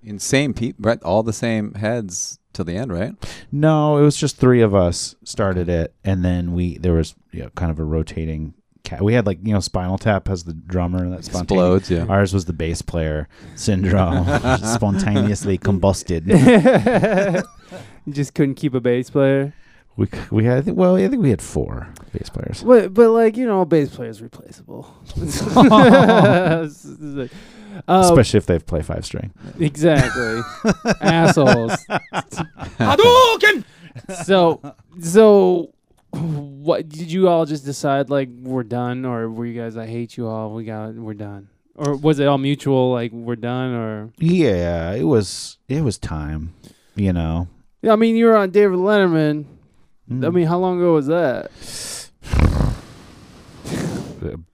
In same people, right? All the same heads till the end, right? no, it was just three of us started it, and then we there was you know, kind of a rotating. Cat. We had like you know Spinal Tap has the drummer that. Explodes, yeah. Ours was the bass player syndrome, spontaneously combusted. you just couldn't keep a bass player. We we had I think, well I think we had four bass players. But but like you know, a bass player is replaceable. Uh, Especially if they play five string. exactly, assholes. so so what did you all just decide like we're done or were you guys I hate you all we got we're done or was it all mutual like we're done or Yeah, it was it was time, you know. yeah I mean you were on David Letterman I Mm. mean how long ago was that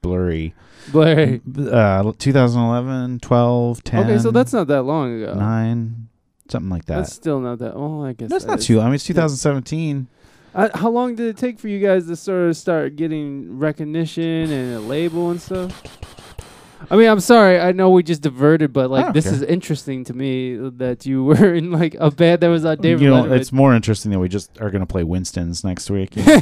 blurry. Blair Uh, 2011, 12, 10. okay so that's not that long ago nine, something like that. that's still not that well I guess That's that not is. too. I mean, it's 2017. Uh, how long did it take for you guys to sort of start getting recognition and a label and stuff? I mean, I'm sorry. I know we just diverted, but like oh, this care. is interesting to me that you were in like a band that was on David you know, Letterman. it's more interesting that we just are gonna play Winston's next week. but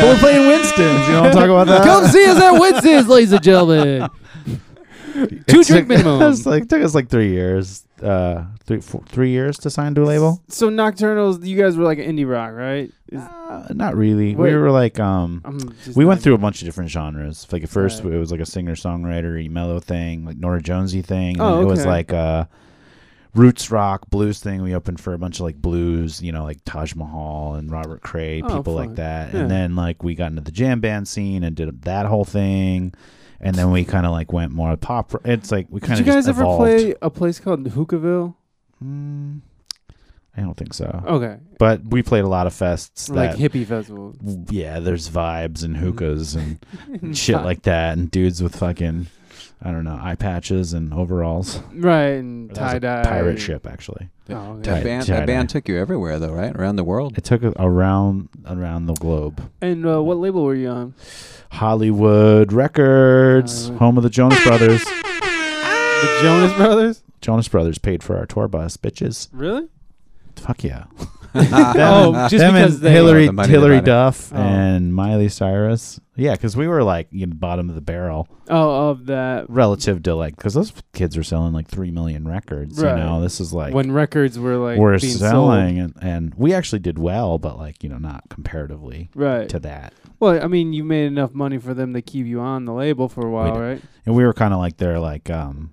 we're playing Winston's. You know, want to talk about that. Come see us at Winston's, ladies and gentlemen. It Two took- drink minimum. It was like took us like three years, uh, three four, three years to sign to a label. So Nocturnals, you guys were like indie rock, right? Is- Uh, not really. Wait. We were like um. We went through a bunch of different genres. Like at first, Right. it was like a singer songwriter, mellow thing, like Norah Jonesy thing. And Oh, then It was like a roots rock blues thing. We opened for a bunch of like blues, you know, like Taj Mahal and Robert Cray, Oh, people like that. Yeah. And then like we got into the jam band scene and did that whole thing. And then we kind of like went more pop. It's like we kind of. Did you guys ever evolved. play a place called Hookahville? Mm, I don't think so. Okay, But we played a lot of fests. like that, hippie festivals yeah, there's vibes and hookahs and shit like that, and dudes with fucking, I don't know, eye patches and overalls. right and That was a tie dye pirate ship, actually. Oh, okay. That band, that band took you everywhere, though, right? Around the world. It took us around around the globe. And uh, what label were you on? Hollywood Records, Hollywood. home of the Jonas Brothers. The Jonas Brothers. Jonas Brothers paid for our tour bus, bitches. Really? Fuck yeah. Oh, just Them because and they- Hilary the money Hilary. Duff Oh. and Miley Cyrus. Yeah, because we were like you know, bottom of the barrel. Oh, of that relative to like because those kids are selling like three million records. Right. You know, this is like when records were like we're being selling, and, and we actually did well, but like you know, not comparatively sold. right? to that. Well, I mean, you made enough money for them to keep you on the label for a while, did. right? And we were kind of like they're like um,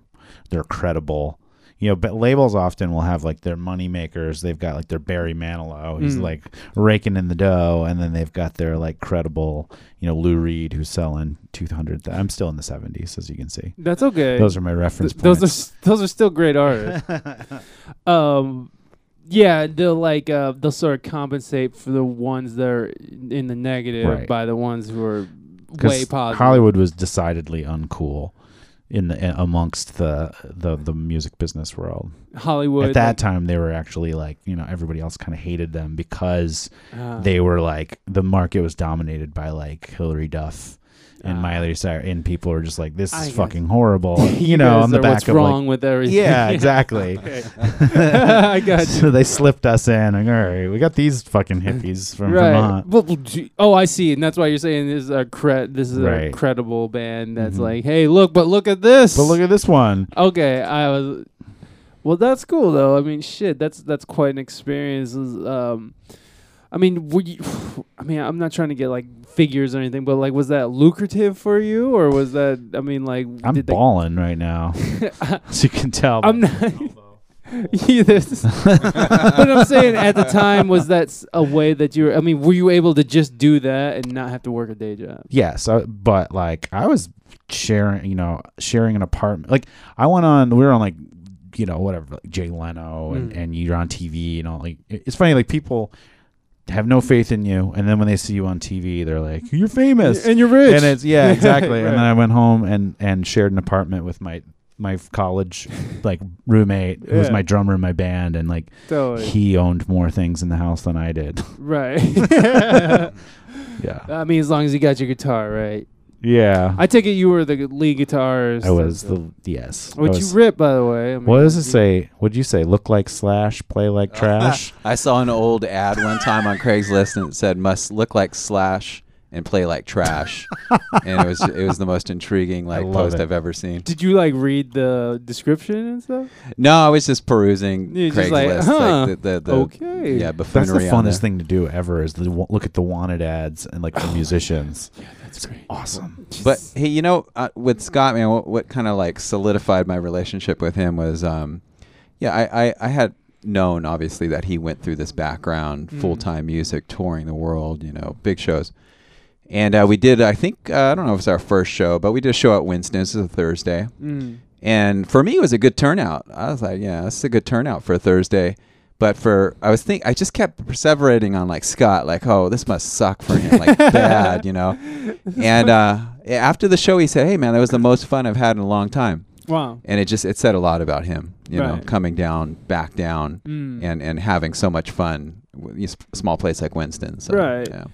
they're credible. You know, but labels often will have like their money makers. They've got like their Barry Manilow, he's Mm. like raking in the dough, and then they've got their like credible, you know, Lou Reed who's selling two hundred. Th- I'm still in the seventies, as you can see. That's okay. Those are my reference Th- those are points. s- those are still great artists. um, yeah, they'll like uh, they'll sort of compensate for the ones that are in the negative Right. by the ones who are way positive. Hollywood was decidedly uncool in the amongst the, the the music business world. Hollywood At that like, time, they were actually like you know everybody else kind of hated them because uh, they were like the market was dominated by like Hilary Duff and Ah. Miley Cyrus, and people were just like this is fucking horrible. you know, on the are back what's of wrong like with everything. yeah, exactly. I got you. so they slipped us in. Like, all right, we got these fucking hippies from right. Vermont. Well, oh, I see, and that's why you're saying this is a cre- this is a credible band. That's Mhm. like, hey, look, but look at this. But look at this one. Okay, I was. Well, that's cool though. I mean, shit, that's that's quite an experience. Um, I mean, were you, I mean, I'm not trying to get like figures or anything, but like, was that lucrative for you, or was that? I mean, like, I'm did they- balling right now, as you can tell. I'm not. Yeah, this- but I'm saying at the time was that a way that you were. I mean, were you able to just do that and not have to work a day job? Yes, uh, but like I was sharing, you know, sharing an apartment. Like I went on, we were on like, you know, whatever, like Jay Leno, and, Mm. and you're on TV, and all. Like it's funny, like people have no faith in you, and then when they see you on TV, they're like, "You're famous," And you're rich. and it's yeah, exactly. Right. And then I went home and and shared an apartment with my my college like roommate who was my drummer in my band, and like Totally. he owned more things in the house than I did. right. yeah, I mean, as long as you got your guitar right. Yeah. I take it you were the lead guitarist. I was the yes. I Which was- you rip, by the way. I mean, What does it you- say? What'd you say? Look like slash, play like trash. I saw an old ad one time on Craigslist and it said must look like Slash and play like trash, and it was it was the most intriguing like post it. I've ever seen. Did you like read the description and stuff? No, I was just perusing You're Craigslist. just like, huh, the, the, the, okay. yeah, That's the on funnest thing to do ever is to wa- look at the wanted ads and like the musicians. That's great. Awesome. But hey, you know, uh, with Scott, man, what, what kind of like solidified my relationship with him was, um, yeah, I, I, I had known obviously that he went through this background, Mm. full time music, touring the world, you know, big shows. And uh, we did, I think, uh, I don't know if it's our first show, but we did a show at Winston's. This is a Thursday. Mm. And for me, it was a good turnout. I was like, yeah, this is a good turnout for a Thursday. But for I was think I just kept perseverating on like Scott, like, oh, this must suck for him, like bad, you know. And uh, after the show, he said, "Hey, man, that was the most fun I've had in a long time." Wow. And it just it said a lot about him, you know, coming down, back down, Mm. and and having so much fun. with a s- small place like Winston, so, Right. Yeah.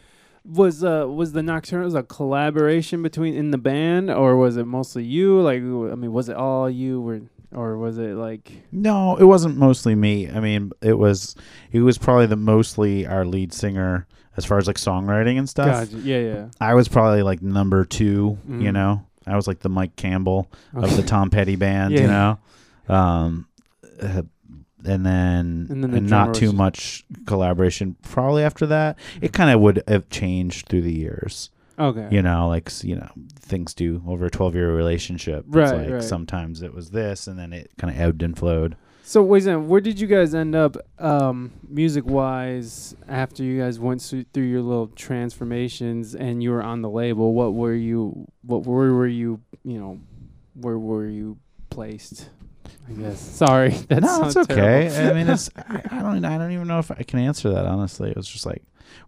was uh was the Nocturnals a collaboration between in the band or was it mostly you? Like I mean, was it all you or or was it like No, it wasn't mostly me. I mean, it was it was probably the mostly our lead singer as far as like songwriting and stuff. Gotcha. Yeah, yeah. I was probably like number 2, you Mhm. know. I was like the Mike Campbell of the Tom Petty band, you know. Um uh, and then, And then the not too much collaboration probably after that. It kind of would have changed through the years. Okay. you know like you know things do over a 12 year relationship it's Right, like right. sometimes it was this and then it kind of ebbed and flowed So wait a second, where did you guys end up um, music wise after you guys went through, your little transformations and you were on the label? What were you? What where were you? You know, where were you placed? I guess. Sorry, no it's okay i mean it's I, I don't i don't even know if i can answer that honestly it was just like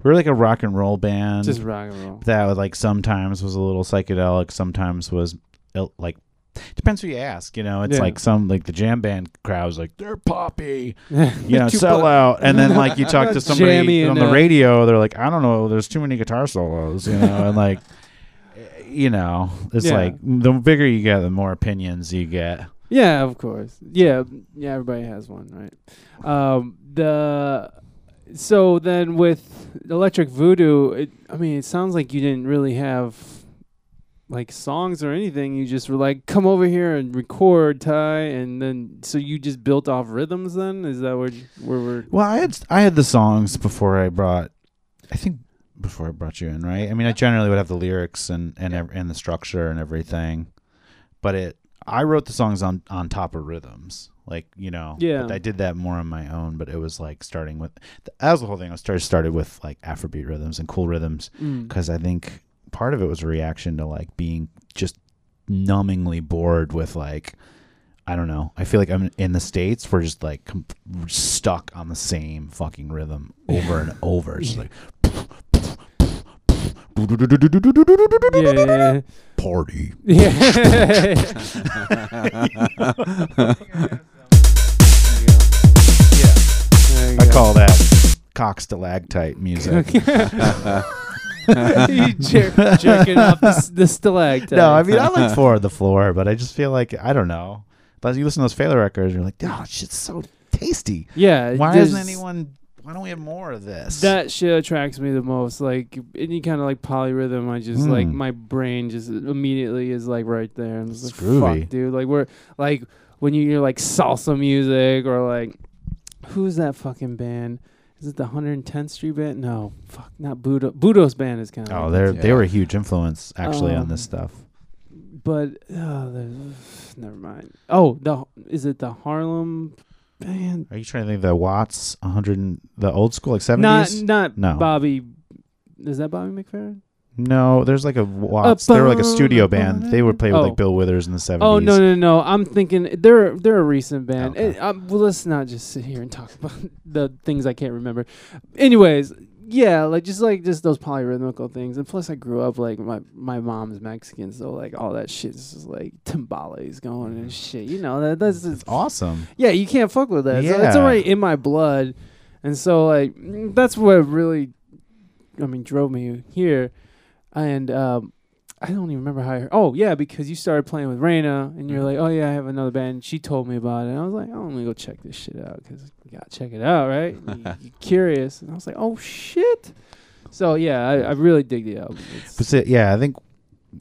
we are like a rock and roll band just rock and roll. that would like sometimes was a little psychedelic sometimes was like depends who you ask you know it's Yeah. like some like the jam band crowd's like they're poppy you know sell out and then like you talk to somebody on the uh, radio they're like i don't know there's too many guitar solos you know and like eh, you know it's Yeah. like the bigger you get the more opinions you get Yeah, of course. Yeah, yeah. Everybody has one, right? Um, the so then with Electric Voodoo, it, I mean, it sounds like you didn't really have like songs or anything. You just were like, "Come over here and record, Ty," and then so you just built off rhythms. Then is that where where we're? well i had i had the songs before i brought i think before i brought you in right i mean i generally would have the lyrics and and, and the structure and everything but it i wrote the songs on on top of rhythms like you know Yeah. but i did that more on my own but it was like starting with as the whole thing was started started with like afrobeat rhythms and cool rhythms Mm. because I think part of it was a reaction to like being just numbingly bored with like I don't know. I feel like I'm in the states. We're just like com- stuck on the same fucking rhythm over and over. It's just like Yeah, party. yeah. call that cock stalactite music. you jer- jerking off the, s- the stalactite. no, I mean I like four of the floor, but I just feel like I don't know. But you listen to those Fela records, you're like, oh, shit's so tasty. yeah. Why doesn't anyone? Why don't we have more of this? That shit attracts me the most. Like any kind of like polyrhythm, I just like Mm. my brain just immediately is like right there. And it's like, groovy. fuck, dude. Like we're like when you hear like salsa music or like who's that fucking band? Is it the 110th Street band? No, fuck, not Budo. Budos Band is kind of. Oh, they're they were a huge influence actually on this Um, stuff. but uh, never mind. Oh, the is it the Harlem band? Are you trying to think of the Watts 100 the old school like 70s? Not not No. Bobby. Is that Bobby McFerrin? No, there's like a Watts. they were like a studio band. They would play with Oh. like Bill Withers in the 70s. Oh no no no! I'm thinking they're they're a recent band. Okay. Eh, um, well, let's not just sit here and talk about the things I can't remember. Anyways, yeah, like just like just those polyrhythmical things, and plus I grew up like my my mom's Mexican, so like all that shit is just like timbales going and shit. You know that that's just, Awesome. yeah, you can't fuck with that. So it's Yeah. already in my blood, and so like that's what really, I mean, drove me here, and um, I don't even remember how. I heard. Oh yeah, because you started playing with Raina, and you're like, oh yeah, I have another band. She told me about it, and I was like, oh, let me go check this shit out because you gotta check it out, right? you, you're curious, and I was like, oh shit. So yeah, I, I really dig the album. It's, But yeah, I think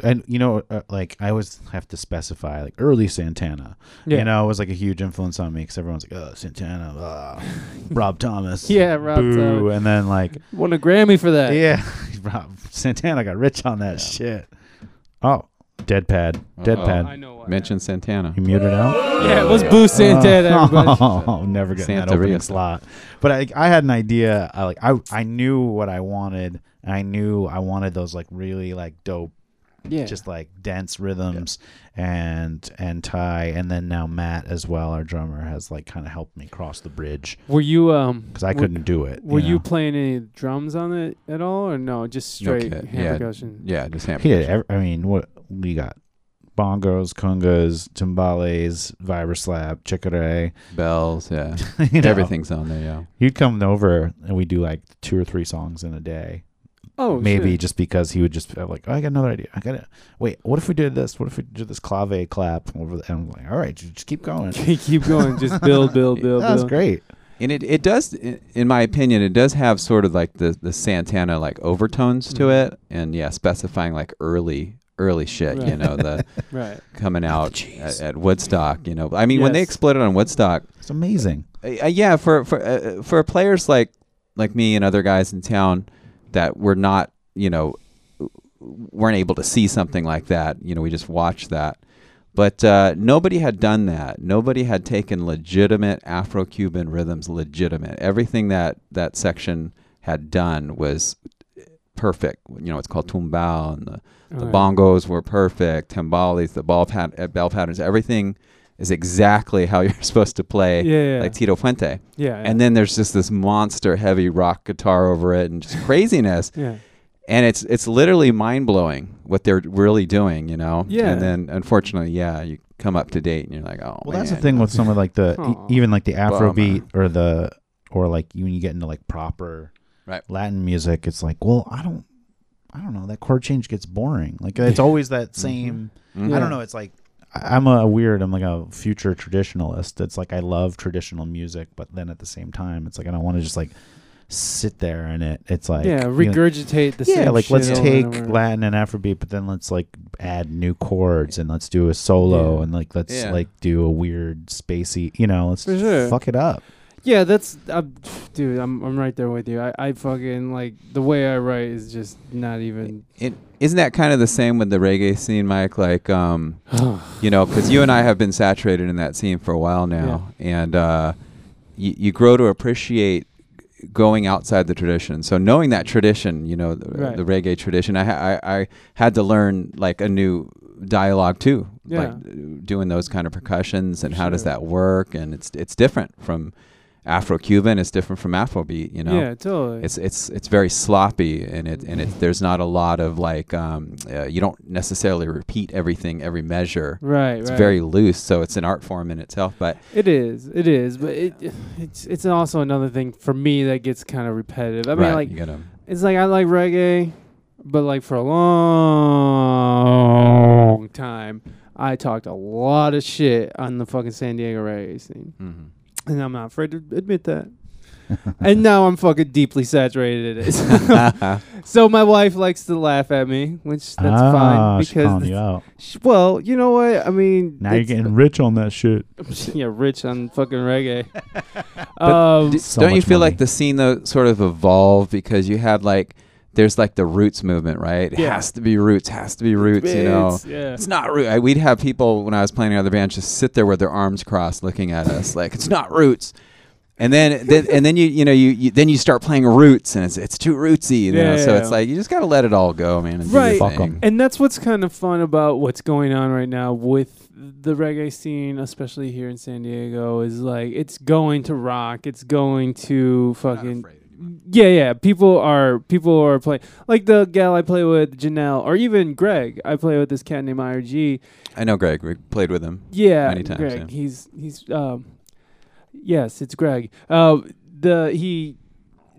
and you know uh, like I always have to specify like early Santana. yeah. You know, it was like a huge influence on me cuz everyone's like, "Oh, Santana, uh, Rob Thomas." Yeah, Rob Boo. Thomas. And then like won a Grammy for that. yeah, Rob Santana got rich on that shit. Oh, dead pad. Dead Uh-oh. pad. I know why. Mention Santana. You muted out? Yeah, it was Boo Santana, everybody. Oh, never getting that opening Santeria. slot. But I, I had an idea. I like, I, I knew what I wanted. And I knew I wanted those like really like dope, Yeah. just like dense rhythms, and and Ty, and then now Matt as well, our drummer, has like kind of helped me cross the bridge Were you um? because I were- couldn't do it. Were you, know? playing any drums on it at all, or no? Just straight Okay, hand yeah. percussion. Yeah, just hand percussion. ev- I mean, what we got? Bongos, congas, timbales, vibraslap, chickadee, bells. Yeah, you know. everything's on there. Yeah. You'd come over and we do like two or three songs in a day. Oh, maybe shit. just because he would just have like, oh, I got another idea. I got it. Wait, what if we did this? What if we did this clave clap over? The, and I'm like, all right, just keep going. keep going. Just build, build, build, That's build. great. And it, it does, in my opinion, it does have sort of like the, the Santana like overtones to Mhm. it, and yeah, specifying like early early shit. You know, the Right. coming out jeez. at, at Woodstock. You know, I mean, when they exploded on Woodstock, It's amazing. uh, uh, yeah, for for uh, for players like like me and other guys in town that we're not, you know, weren't able to see something like that. You know, we just watched that. But uh, nobody had done that. Nobody had taken legitimate Afro-Cuban rhythms, legitimate. Everything that that section had done was perfect. You know, it's called tumbao, and the, the Right. bongos were perfect, timbales, the ball pat- bell patterns, everything is exactly how you're supposed to play, Yeah, yeah. like Tito Puente. yeah, And then there's just this monster heavy rock guitar over it, and just craziness. yeah. And it's it's literally mind blowing what they're really doing, you know. Yeah. And then unfortunately, yeah, you come up to date, and you're like, oh. Well, that's the thing know. with some of like the e- even like the Afrobeat or the or like when you get into like proper Right. Latin music, it's like, well, I don't, I don't know. That chord change gets boring. Like it's always that same. Mhm. I don't know. It's like I- I'm a weird. I'm like a future traditionalist. It's like I love traditional music, but then at the same time, it's like I don't want to just like sit there in it. It's like yeah, you know, regurgitate the yeah, same like let's take and. Latin and Afrobeat, but then let's like add new chords and let's do a solo Yeah. and like let's Yeah. like do a weird spacey, you know, let's For sure. fuck it up. Yeah, that's uh, dude. I'm I'm right there with you. I, I fucking like the way I write is just not even. It, isn't that kind of the same with the reggae scene, Mike? Like, um, you know, because you and I have been saturated in that scene for a while now, and uh, you, you grow to appreciate going outside the tradition. So knowing that tradition, you know, the, Right. The reggae tradition, I, ha- I I had to learn like a new dialogue too, Yeah. like doing those kind of percussions and how does that work, and it's it's different from Afro-Cuban, it's different from Afrobeat, you know. Yeah, totally. It's it's it's very sloppy and it and it there's not a lot of like um uh, you don't necessarily repeat everything every measure. right, It's right. very loose, so it's an art form in itself. But It is. It is. But it it's it's also another thing for me that gets kind of repetitive. I mean, right, like it's like I like reggae, but like for a long time, I talked a lot of shit on the fucking San Diego reggae scene, mhm. And I'm not afraid to admit that. and now I'm fucking deeply saturated in it. so my wife likes to laugh at me, which that's ah, fine she's calling because you out. sh- well, you know what? I mean, Now you're getting rich on that shit. yeah, rich on fucking reggae. um, D- So don't you feel money. like the scene though sort of evolved because you had like there's like the roots movement, right? It Yeah. has to be roots, has to be roots, you know. it's- yeah. It's not root. I, we'd have people when I was playing in other bands just sit there with their arms crossed, looking at us like it's not roots. And then, then and then you you know you, you then you start playing roots and it's it's too rootsy, you know. Yeah, so yeah. it's like you just gotta let it all go, man. And Right. your Fuck 'em. And that's what's kind of fun about what's going on right now with the reggae scene, especially here in San Diego, is like it's going to rock. It's going to fucking yeah, yeah. People are people are playing like the gal I play with, Janelle, or even Greg. I play with this cat named IRG. I know Greg. We played with him. Yeah, Many times, Greg. yeah. He's he's um, yes, it's Greg. Uh, the he,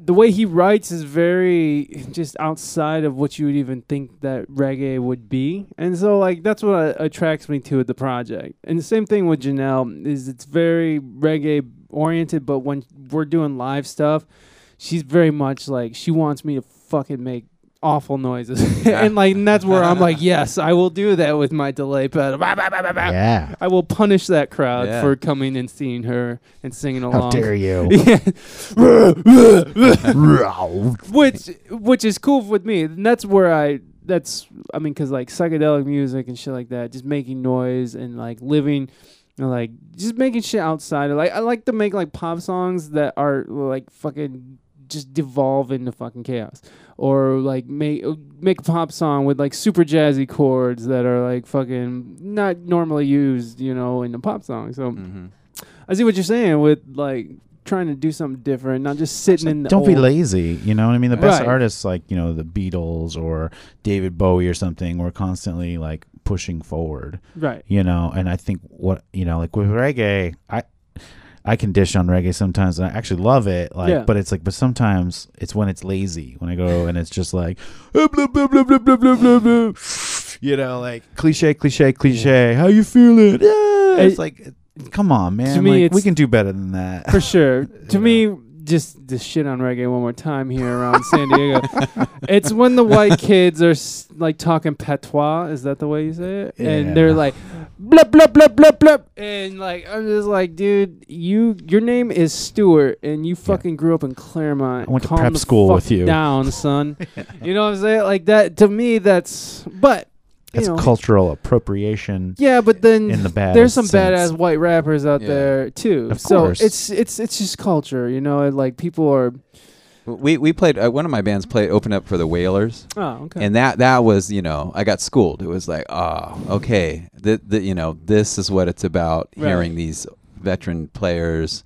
the way he writes is very just outside of what you would even think that reggae would be, and so like that's what uh, attracts me to the project. And the same thing with Janelle is it's very reggae oriented, but when we're doing live stuff, she's very much like she wants me to fucking make awful noises and like and that's where i'm like yes i will do that with my delay pedal Yeah. I will punish that crowd Yeah. for coming and seeing her and singing along. How along. dare you? which which is cool with me. And that's where I that's I mean cuz like psychedelic music and shit like that, just making noise and like living you know, like just making shit outside. Like I like to make like pop songs that are like fucking just devolve into fucking chaos or like make make a pop song with like super jazzy chords that are like fucking not normally used, you know, in a pop song. So hmm I see what you're saying with like trying to do something different, not just sitting in. The Don't be lazy. You know what I mean? The best Right. artists, like you know the Beatles or David Bowie or something, were constantly like pushing forward. Right. You know, and I think what you know, like with reggae, I I can dish on reggae sometimes, and I actually love it. Like, Yeah. but it's like, but sometimes it's when it's lazy when I go and it's just like, "Ah, blah, blah, blah, blah, blah, blah, blah, blah." you know, like cliche, cliche, cliche. How you feeling? Yeah, it's like, come on, man. to me, like, we can do better than that. For sure. To me, just the shit on reggae one more time here around San Diego. it's when the white kids are s- like talking patois. Is that the way you say it? And they're like, blah blah blah blah blah, and like I'm just like, dude, you your name is Stewart, and you fucking grew up in Claremont. I went to Calm prep the school fuck with you. down, son. you know what I'm saying? Like that to me, that's but That's know, cultural appropriation yeah, but then in the bad. there's some sense. badass white rappers out Yeah. there too. Of so course. it's it's it's just culture, you know. Like people are. We we played uh, one of my bands played open up for the Wailers. Oh, okay. And that that was you know I got schooled. It was like oh okay that that you know this is what it's about. Right. Hearing these veteran players,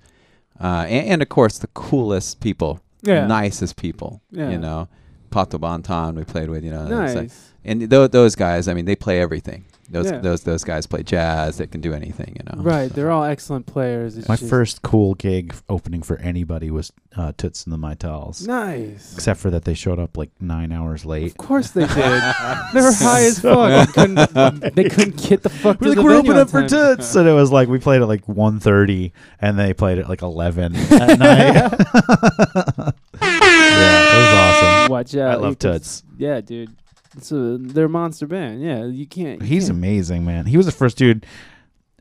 uh, and, and of course the coolest people, yeah. nicest people. Yeah. You know, Pato Banton we played with. You know, it's like- Nice. And those those guys. I mean, they play everything. Those Yeah. those those guys play jazz. They can do anything. You know. Right. So- They're all excellent players. It's My just- first cool gig opening for anybody was uh, Toots and the Maytals. Nice. Except for that they showed up like nine hours late. Of course they did. they were high as fuck. They couldn't, they couldn't get the fuck to We're like, the we're venue opening up for time. Toots, and it was like we played at like 1.30 and they played at like eleven at night. yeah, it was awesome. Watch out. I love could- Toots. Yeah, dude. It's a, they're a monster band. Yeah, you can't. you He's can't- amazing, man. He was the first dude.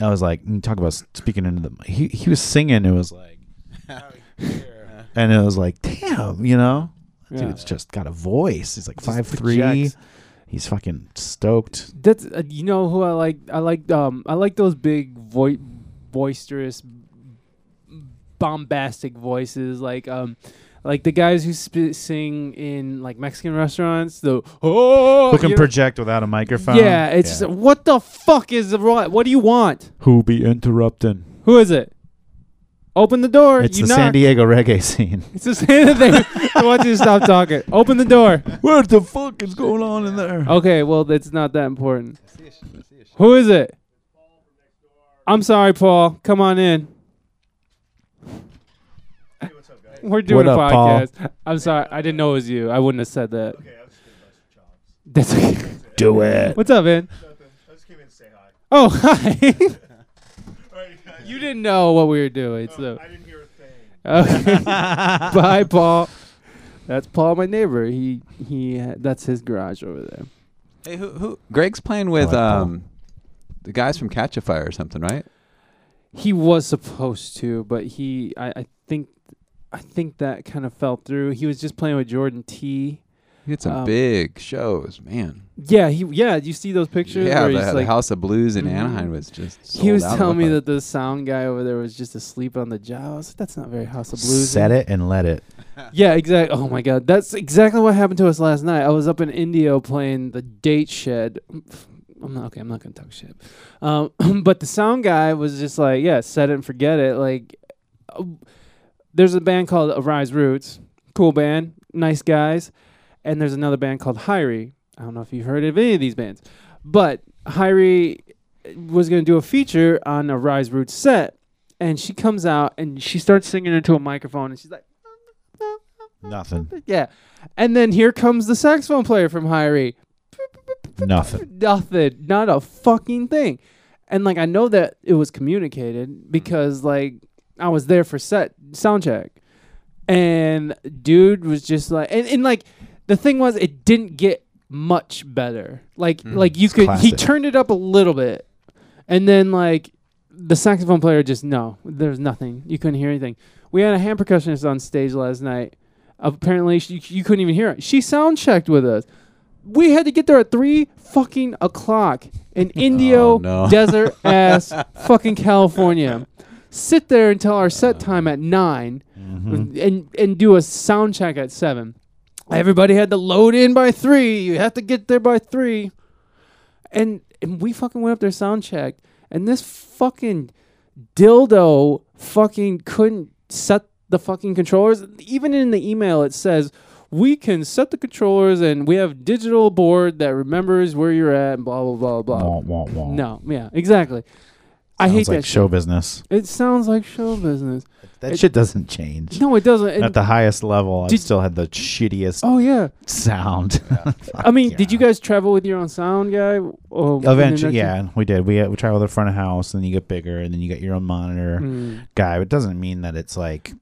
I was like, you talk about speaking into the. He he was singing. It was like, and it was like, damn, you know, Yeah. dude's just got a voice. He's like Just five three. projects. He's fucking stoked. That's uh, you know who I like. I like um I like those big vo- boisterous, bombastic voices like um like the guys who sp- sing in like Mexican restaurants. The oh Who can you know? project without a microphone? Yeah, it's just, what the fuck is the what? What do you want? who be interrupting? Who is it? Open the door. It's you the knock. San Diego reggae scene. It's the same thing. I want you to stop talking. Open the door. what the fuck is going on in there? Okay, well, it's not that important. Who is it? I'm sorry, Paul. Come on in. We're doing What a up, Paul? podcast. I'm sorry. I didn't know it was you. I wouldn't have said that. Okay, That's okay. Do it. What's up, man? Oh, hi. you didn't know what we were doing, so. I didn't hear a thing. Okay. Bye, Paul. That's Paul, my neighbor. He he. That's his garage over there. Hey, who who? Greg's playing with like um, the guys from Catch a Fire or something, right? He was supposed to, but he. I, I think. I think that kind of fell through. He was just playing with Jordan T. He had some Um, big shows, man. Yeah, he. Yeah, you see those pictures? Yeah, where the, he's the like, House of Blues in Mhm. Anaheim was just. he was out, telling me looked that the sound guy over there was just asleep on the job. I was like, that's not very House of Blues. Set it and let it. Yeah, exactly. Oh my god, that's exactly what happened to us last night. I was up in Indio playing the Date Shed. I'm not okay. I'm not gonna talk shit. Um, but the sound guy was just like, yeah, set it and forget it. Like, uh, there's a band called Arise Roots, cool band, nice guys, and there's another band called Hirie. I don't know if you've heard of any of these bands, but Hirie was gonna do a feature on Arise Roots set, and she comes out and she starts singing into a microphone, and she's like. Nothing. Yeah. And then here comes the saxophone player from Hirie. Nothing. Nothing. Not a fucking thing. And like I know that it was communicated because like I was there for set sound check. And dude was just like and, and like the thing was it didn't get much better. Like Mm, like you could he turned it up a little bit. And then like the saxophone player just no, there's nothing. You couldn't hear anything. We had a hand percussionist on stage last night. Apparently, she, you couldn't even hear it. She sound checked with us. We had to get there at three fucking o'clock in Indio Oh, no. desert ass fucking California. Sit there until our set time at 9 Mhm. and and do a sound check at seven. Everybody had to load in by three. You have to get there by three. And and we fucking went up there sound checked, and this fucking dildo fucking couldn't set the fucking controllers. Even in the email, it says we can set the controllers, and we have digital board that remembers where you're at, and blah blah blah blah. Wah, wah, wah. No, yeah, exactly. I hate like that show shit. business. It sounds like show business. That It- shit doesn't change. No, it doesn't. At the highest level, I Did- still had the shittiest oh yeah. sound. I mean, Yeah. did you guys travel with your own sound guy? Or Eventually, yeah, we did. We we travel to the front of house, and then you get bigger, and then you get your own monitor Mm. guy. It doesn't mean that it's like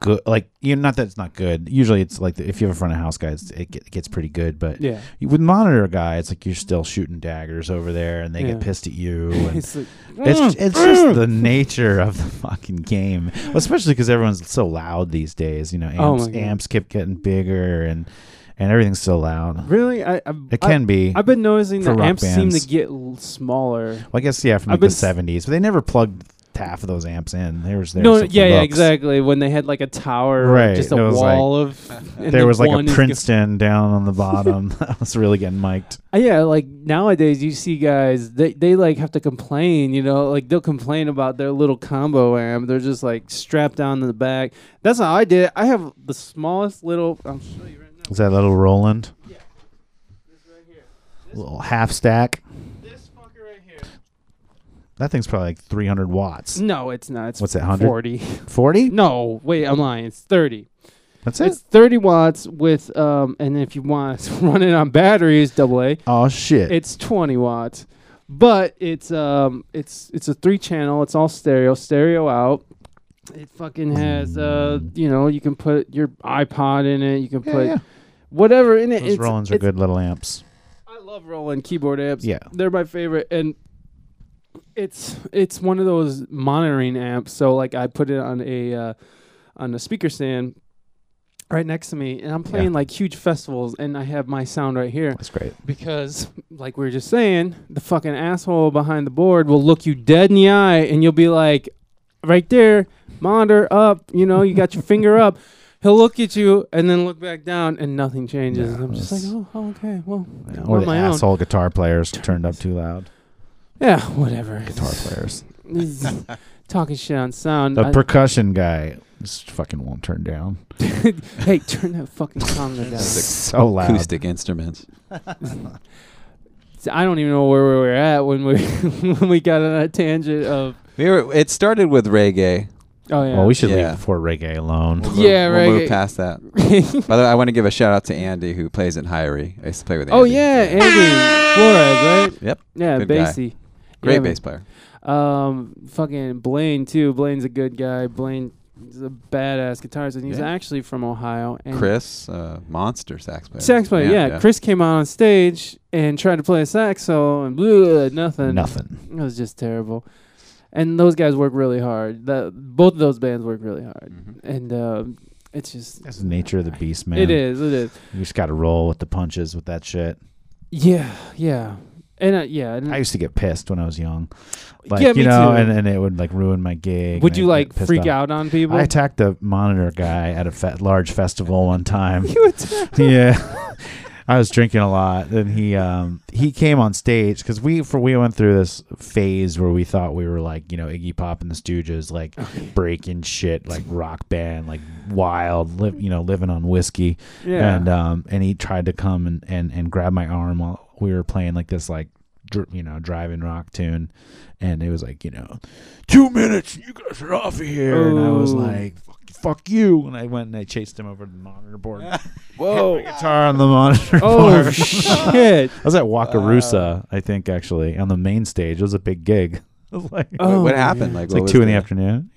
good. Like you, know, not that it's not good. Usually, it's like if you have a front of house guy, it's, it, get, it gets pretty good. But Yeah. with monitor guy, it's like you're still shooting daggers over there, and they Yeah. get pissed at you. And It's like, it's "Mm, it's just the nature of the fucking game, especially because everyone's so loud these days. You know, amps, Oh amps keep getting bigger, and and everything's so loud. really? I, I It I, can be. I've been noticing the amps seem to get l- smaller. Well, I guess yeah, from like the seventies, but they never plugged half of those amps in. There was there. no, yeah, yeah, looks. exactly. When they had like a tower, Right, Just a it was like- wall of. There was like one a is Princeton down on the bottom. that was really getting mic'd. Uh, Yeah, like nowadays you see guys they they like have to complain, you know, like they'll complain about their little combo amp. They're just like strapped down in the back. That's how I did it. I have the smallest little I'll show you right now. Is that little Roland? Yeah. This right here. Little half stack. This fucker right here. That thing's probably like three hundred watts. No, it's not. It's What's that, 100? 40. Forty? No, wait, I'm lying. It's 30. That's it. It's 30 watts with um and if you want to run it on batteries double A, Oh shit! it's 20 watts. But it's um it's it's a three channel. It's all stereo, stereo out. It fucking has uh you know you can put your iPod in it. You can yeah, put yeah. whatever in it. Those it's, Rolands are it's- good little amps. I love Roland keyboard amps. Yeah. they're my favorite, and it's it's one of those monitoring amps. So like I put it on a uh, on a speaker stand right next to me, and I'm playing like huge festivals, and I have my sound right here That's great. because, like we were just saying, the fucking asshole behind the board will look you dead in the eye, and you'll be like, right there, monitor up. You know, you got your finger up. He'll look at you and then look back down, and nothing changes. Yeah, and I'm just like, oh, oh, okay, well, Yeah, Or the my own. asshole guitar players turned up too loud. Yeah, whatever. Guitar players. Talking shit on sound. The I- percussion guy just fucking won't turn down. hey, turn that fucking song down. So loud. Acoustic instruments. I don't even know where we were at when we when we got on that tangent of. We were, it started with reggae. Oh yeah. Well, we should Yeah. leave before reggae alone. We'll Yeah, move, we'll move past that. By the way, I want to give a shout out to Andy who plays in Hirie. I used to play with oh, Andy. oh yeah, Andy Flores, right? Yep. Yeah, Good guy. bassy. Great Yeah, bass player. Um, fucking Blaine too. Blaine's a good guy. Blaine is a badass guitarist, and he's Yeah. actually from Ohio. And Chris, uh, monster sax player. Sax player, yeah, Chris came out on stage and tried to play a saxo and blew nothing. Nothing. It was just terrible. And those guys work really hard. The, both of those bands work really hard. Mhm. And um, it's just That's the nature of the beast, man. It is. It is. You just got to roll with the punches with that shit. Yeah. Yeah. And uh, yeah. And I used to get pissed when I was young. Like, yeah, you me know, too. and, and it would like ruin my gig. Would and you I'd like get pissed freak off. out on people? I attacked a monitor guy at a fe- large festival one time. you attacked. yeah. I was drinking a lot, and he um he came on stage because we for we went through this phase where we thought we were like you know Iggy Pop and the Stooges like breaking shit like rock band like wild live you know living on whiskey Yeah. and um and he tried to come and and and grab my arm while we were playing like this like dr- you know driving rock tune and it was like you know two minutes you guys are off of here and I was oh. like fuck, fuck you and I went and I chased him over to the monitor board Whoa. guitar on the monitor Oh board. shit. I was at Wakarusa, I think, actually, on the main stage. It was a big gig. It was like, Oh, what happened? yeah. Like it's what like two in the the afternoon.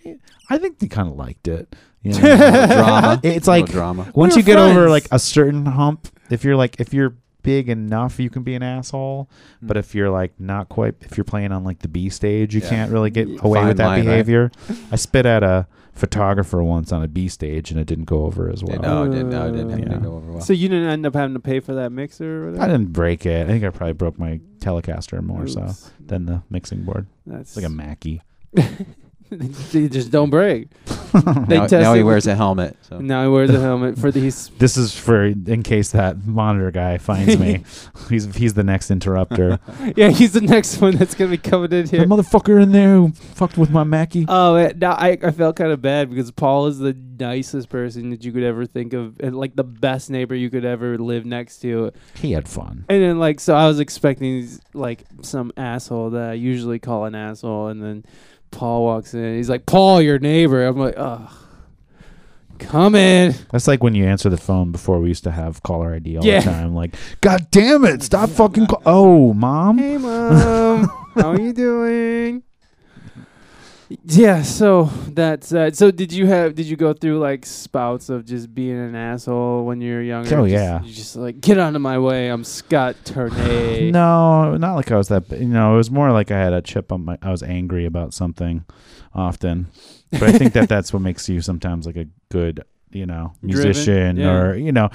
I think they kind of liked it. You know? drama. It's like drama. once We you were get over like a certain hump, if you're like if you're big enough, you can be an asshole. Hmm. But if you're like not quite, if you're playing on like the B stage, you Yeah. can't really get away Fine with that line, right? behavior. I spit at a photographer once on a B stage, and it didn't go over as well. No, it didn't. No, it didn't, Yeah. didn't go over well. So you didn't end up having to pay for that mixer or I didn't break it. I think I probably broke my Telecaster more so than the mixing board. That's It's like a Mackie. they just don't break. They now, now he with- wears a helmet. So. Now he wears a helmet for these. This is for in case that monitor guy finds me. he's he's the next interrupter. Yeah, he's the next one that's gonna be coming in the here. motherfucker in there who fucked with my Mackie. Oh, man, now I, I felt kind of bad because Paul is the nicest person that you could ever think of, and like the best neighbor you could ever live next to. he had fun. And then like, so I was expecting like some asshole that I usually call an asshole, and then Paul walks in. He's like, "Paul, your neighbor." I'm like, "Oh, come in." That's like when you answer the phone before we used to have caller ID all Yeah. the time. Like, God damn it, stop fucking call- Oh, mom. Hey, mom. How are you doing? Yeah, so that's uh, so. Did you have? Did you go through like spouts of just being an asshole when you were younger? Oh, Just- yeah. You just like get out of my way. I'm Scott Turnay. No, not like I was that. You know, it was more like I had a chip on my. I was angry about something, often. But I think that that's what makes you sometimes like a good, you know, Driven, musician yeah. or you know,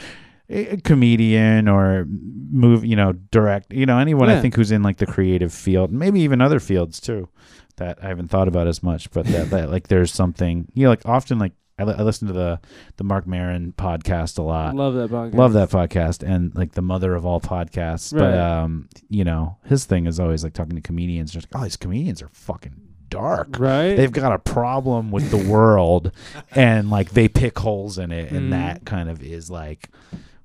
a comedian or move. You know, direct. You know, anyone Yeah. I think who's in like the creative field, maybe even other fields too, that I haven't thought about as much. But that, that like there's something. You know, like often like I, I listen to the the Marc Maron podcast a lot. Love that podcast. Love that podcast and like the mother of all podcasts. But um, you know, his thing is always like talking to comedians. Just like, oh, these comedians are fucking dark. Right? They've got a problem with the world, and like they pick holes in it, and Mhm. that kind of is like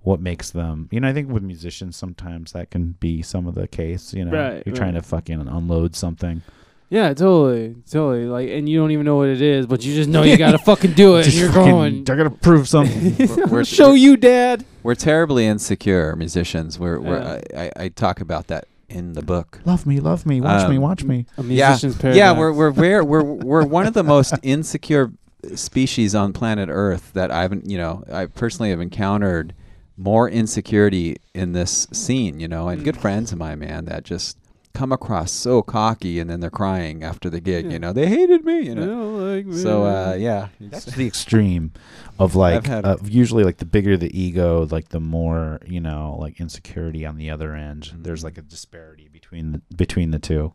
what makes them. You know, I think with musicians sometimes that can be some of the case. You know, Right, you're trying right. to fucking unload something. Yeah, totally, totally. Like, and you don't even know what it is, but you just know you gotta fucking do it. and Just you're fucking- going. I gotta prove something. I'll We're- show you, Dad. We're terribly insecure musicians. We're, we're I, I, I talk about that in the book. love me, love me, watch me, Um, watch me. A Yeah, musician's paradox. yeah, we're we're we're we're we're one of the most insecure species on planet Earth that I've you know I personally have encountered more insecurity in this scene. You know, and good Mm. friends of mine, man, that just come across so cocky, and then they're crying after the gig. Yeah. You know, they hated me. You know, like me. so uh, yeah, That's the extreme of like uh, usually like the bigger the ego, like the more you know, like insecurity on the other end. There's like a disparity between the, between the two.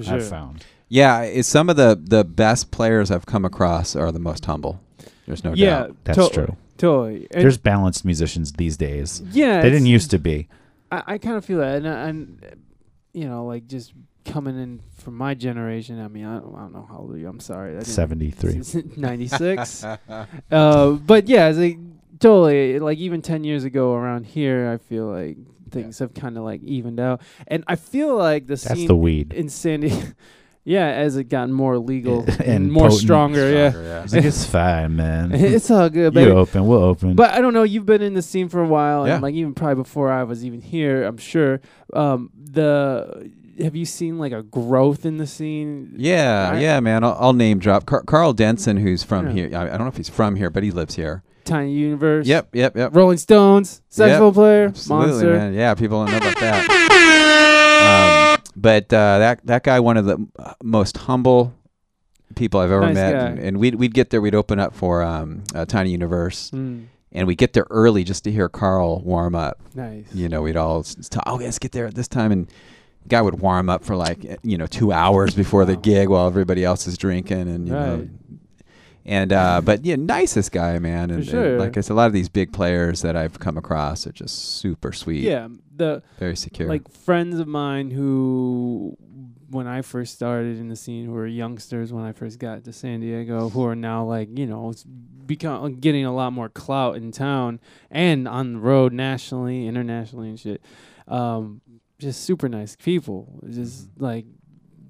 Sure. I've found. yeah. It's some of the the best players I've come across are the most humble. There's no yeah, doubt. That's totally, true. Totally. And There's balanced musicians these days. yeah, They didn't used to be. I, I kind of feel that, and, and you know, like just coming in from my generation. I mean, I don't, I don't know how old are you. I'm sorry. I didn't- Seventy three. 96. uh, but yeah, it's like totally. Like even 10 years ago around here, I feel like things have kind of like evened out, and I feel like the That's scene the weed. in Sandy. Yeah, as it gotten more legal and, And more potent. stronger, yeah. Stronger, yeah. It's like it's fine, man. It's all good, baby. you open, we'll open. But I don't know. You've been in the scene for a while, Yeah. and like even probably before I was even here, I'm sure. Um, the have you seen like a growth in the scene? Yeah, I- yeah, man. I'll, I'll name drop Car- Karl Denson, who's from Yeah. here. I, I don't know if he's from here, but he lives here. Tiny Universe. Yep, yep, yep. Rolling Stones, saxophone player, Absolutely, monster. man. Yeah, people don't know about that. Um, but uh, that that guy, one of the uh, most humble people I've ever Nice met, and, and we'd we'd get there. We'd open up for um, Tiny Universe, Mm, and we would get there early just to hear Karl warm up. nice. You know, we'd all talk, oh, let's get there at this time, and the guy would warm up for like eh, you know two hours before the gig while everybody else is drinking, and you know. And uh, but yeah, nicest guy, man. And, and sure. like I said, a lot of these big players that I've come across are just super sweet, Yeah, the very secure. like friends of mine who, when I first started in the scene, who were youngsters when I first got to San Diego, who are now like you know, become getting a lot more clout in town and on the road nationally, internationally, and shit. Um, just super nice people. Just Mm-hmm. like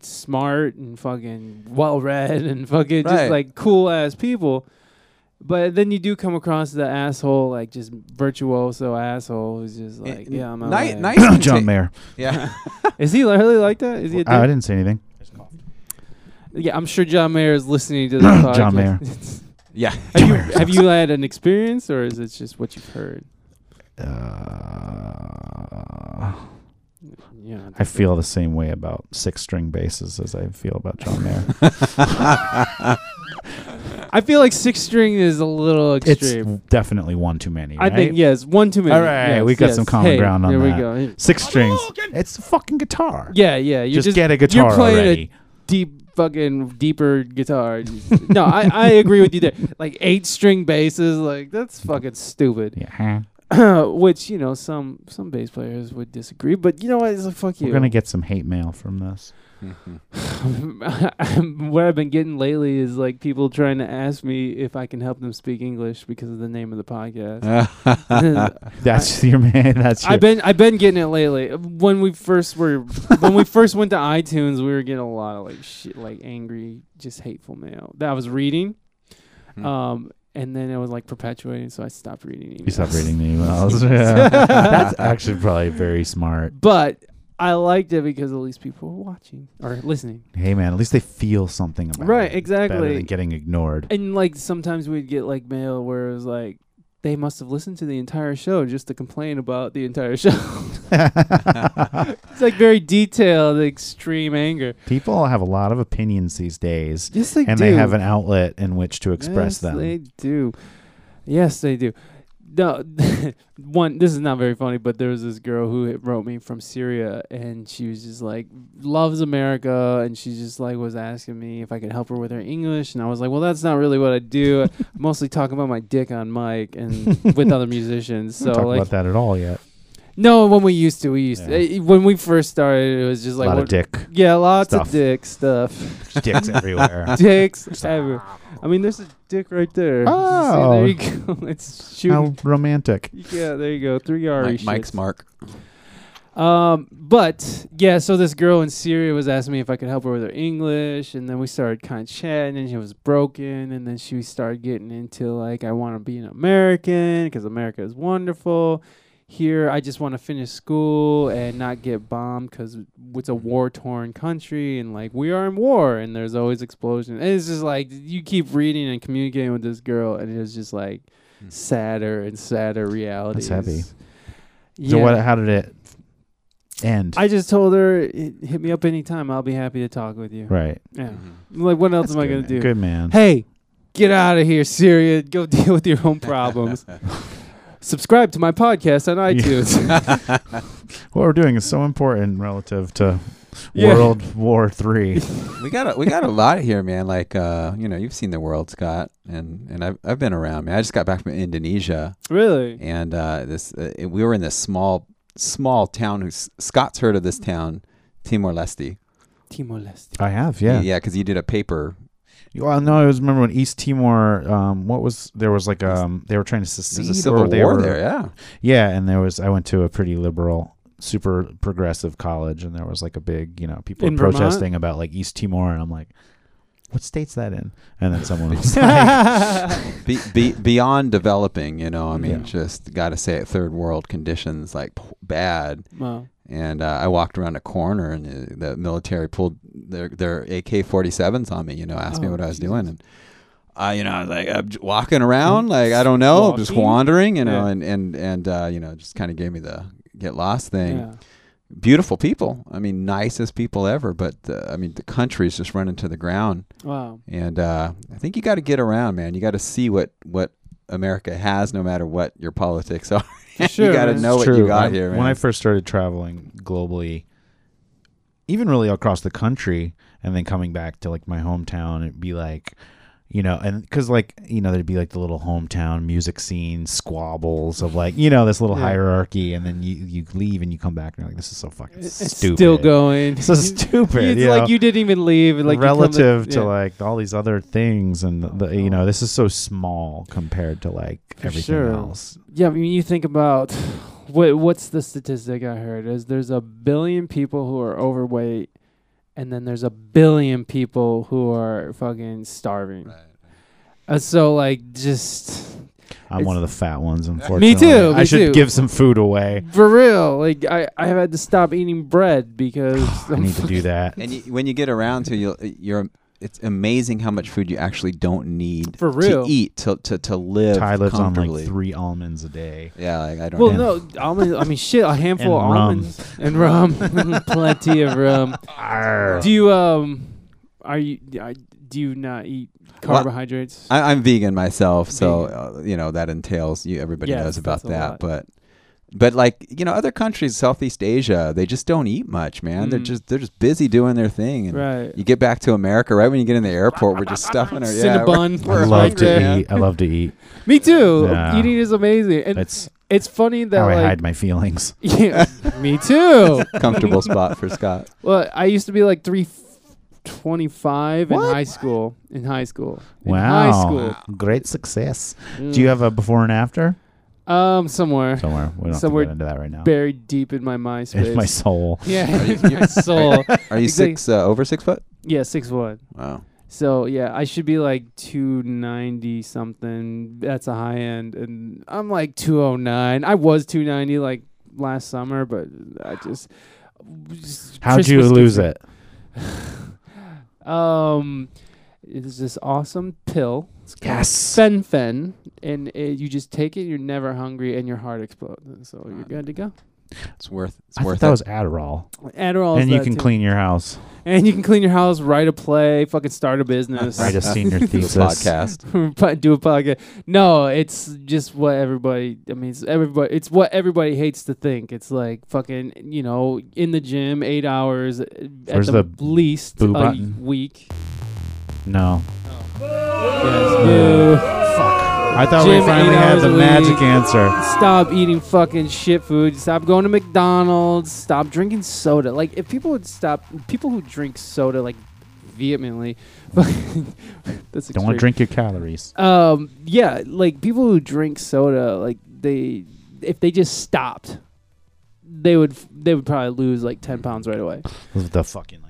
smart and fucking well read and fucking Right. just like cool ass people. But then you do come across the asshole, like just virtuoso asshole, who's just Eh, like, yeah, I'm Ni- LA. nice to John ta- Mayer. Yeah, Is he really like that? Is he a dick? Oh, I didn't say anything. yeah, I'm sure John Mayer is listening to this podcast. John Mayer. yeah. have you have you had an experience, or is it just what you've heard? Uh, Yeah, I feel the same way about six string basses as I feel about John Mayer. I feel like six string is a little extreme. it's definitely one too many. I right? think yes, one too many. All right, Yes, we got yes. some common Hey, ground on there that. we go. six strings. It's a fucking guitar. Yeah, yeah. You're just, just, get a guitar you're playing already. a deep fucking deeper guitar. no, I, I agree with you there. Like eight string basses, like that's fucking stupid. Yeah. Which you know some some bass players would disagree, but you know what? It's like fuck you. We're gonna get some hate mail from this. what I've been getting lately is like people trying to ask me if I can help them speak English because of the name of the podcast. That's your man. That's your I've been I've been getting it lately. When we first were when we first went to iTunes, we were getting a lot of like shit, like angry, just hateful mail that I was reading. Hmm. Um, and then it was like perpetuating, so I stopped reading emails. You stopped reading the emails. yeah. That's actually probably very smart. But I liked it because at least people were watching or listening. Hey man, at least they feel something about Right, it. Better exactly. than getting ignored. And like sometimes we'd get like mail where it was like they must have listened to the entire show just to complain about the entire show. it's like very detailed, extreme anger. People have a lot of opinions these days, Yes, they and do. they have an outlet in which to express them. yes, them. They do. Yes, they do. No, one. This is not very funny, but there was this girl who wrote me from Syria, and she was just like loves America, and she just like was asking me if I could help her with her English, and I was like, well, that's not really what I do. I mostly talk about my dick on mic and with other musicians. So talk like, about that at all yet. no, when we used to, we used Yeah. to. eh, When we first started, it was just like a lot of dick, Yeah, lots stuff. of dick stuff. dicks everywhere. Dicks everywhere. I mean, there's a dick right there. See, Oh. there you go. It's shooting. How romantic. Yeah, there you go. Three R. Mike, Mike's mark. Um, but yeah, so this girl in Syria was asking me if I could help her with her English, and then we started kind of chatting, and she was broken, and then she started getting into like, I want to be an American because America is wonderful. Here, I just want to finish school and not get bombed because it's a war torn country, and like we are in war, and there's always explosions. And it's just like you keep reading and communicating with this girl, and it's just like Hmm. sadder and sadder realities. heavy. Yeah. So what? How did it end? I just told her, "Hit hit me up anytime. I'll be happy to talk with you. right. Yeah. Mhm. Like, what else That's am I good, going man. to do? Good man. Hey, get out of here, Syria. Go deal with your own problems. Subscribe to my podcast on iTunes. What we're doing is so important relative to Yeah. World War Three. we got a, we got a lot here, man. Like uh, you know, you've seen the world, Scott, and and I've I've been around. Man, I just got back from Indonesia, really? and uh, this uh, we were in this small small town. Who's Scott's heard of this town, Timor Leste. Timor Leste. I have, yeah. yeah, because you did a paper. Well, no, I was remember when East Timor. Um, what was there was like um they were trying to secede There's a or civil they war were, there. Yeah, Yeah, and there was I went to a pretty liberal, super progressive college, and there was like a big, you know, people In were Vermont? protesting about like East Timor, and I'm like, what state's that in? And then someone was like, be, be, beyond developing. You know, I mean, Yeah. just got to say it. Third world conditions, like bad. wow. And uh, I walked around a corner, and the, the military pulled their their AK-47s on me. You know, asked me Oh, what I was Jesus. doing, and I, you know, I was like I'm walking around, like I don't know, just wandering, you know, Yeah. and and and uh, you know, just kind of gave me the get lost thing. Yeah. Beautiful people, I mean, nicest people ever, but uh, I mean, the country's just running to the ground, Wow. and uh, I think you got to get around, man. You got to see what what America has, no matter what your politics are. Sure, you got to know It's what you got I- here, man. When I first started traveling globally, even really across the country, and then coming back to like my hometown, it'd be like, you know, and because like you know, there'd be like the little hometown music scene squabbles of like you know this little Yeah. hierarchy, and then you you leave and you come back and you're like, this is so fucking It's stupid. still going. So stupid. It's you like know? you didn't even leave. Like relative to yeah. like all these other things and the, you know this is so small compared to like For everything sure. else Yeah, I mean, you think about what what's the statistic I heard is there's a billion people who are overweight, and then there's a billion people who are fucking starving. Uh, so like just i'm one of the fat ones unfortunately Me too, i should too. give some food away for real, like I I have had to stop eating bread because i need to do that And you, when you get around to you, you're it's amazing how much food you actually don't need For real. to eat to to, to live ty lives on comfortably. like three almonds a day Yeah, like I don't. Well, know. no, almonds. I mean, shit, a handful And of rum. almonds and rum, plenty of rum. Do you um, are you I, do you not eat Well, carbohydrates? I, I'm vegan myself, so Vegan. uh, you know that entails you. Everybody Yes, knows about that's a that, but But like you know, other countries, Southeast Asia, they just don't eat much, man. They're Mm. just they're just busy doing their thing. And Right. You get back to America right when you get in the airport, we're just stuffing our yeah. we're- Cinnabon. I we're love to hungry. eat. I love to eat. Me too. Yeah. Eating is amazing, and That's it's funny that how I like hide my feelings. yeah, me too. Comfortable spot for Scott. Well, I used to be like three twenty-five in What? high school. In high school. In Wow. high school. Great success. Mm. Do you have a before and after? Um somewhere Somewhere. We don't Somewhere have to get into that right now. buried deep in my MySpace? In my soul. yeah, in my soul. Are you Exactly. six uh, over six foot? Yeah, six one. Wow. So yeah, I should be like two ninety something. That's a high end, and I'm like two oh nine. I was two ninety like last summer, but I just. just- How'd Chris you was lose different. it? Um, it's this awesome pill. It's called Yes. Fen-Phen, and it, you just take it. You're never hungry, and your heart explodes. So you're good to go. It's worth. It's I worth thought that was Adderall. Adderall, and you can clean your house. and you can clean your house, write a play, fucking start a business, Write a senior Do a thesis. podcast. Do a podcast. No, it's just what everybody. I mean, it's everybody. It's what everybody hates to think. It's like fucking, you know, in the gym, eight hours at Where's the, the least boo a button? week. No. Yes, boo. I thought Gym, we finally had the magic answer. Stop eating fucking shit food. Stop going to McDonald's. Stop drinking soda. Like if people would stop, people who drink soda like vehemently. that's Don't want to drink your calories. Um, yeah, like people who drink soda, like they, if they just stopped, they would they would probably lose like ten pounds right away. The fucking like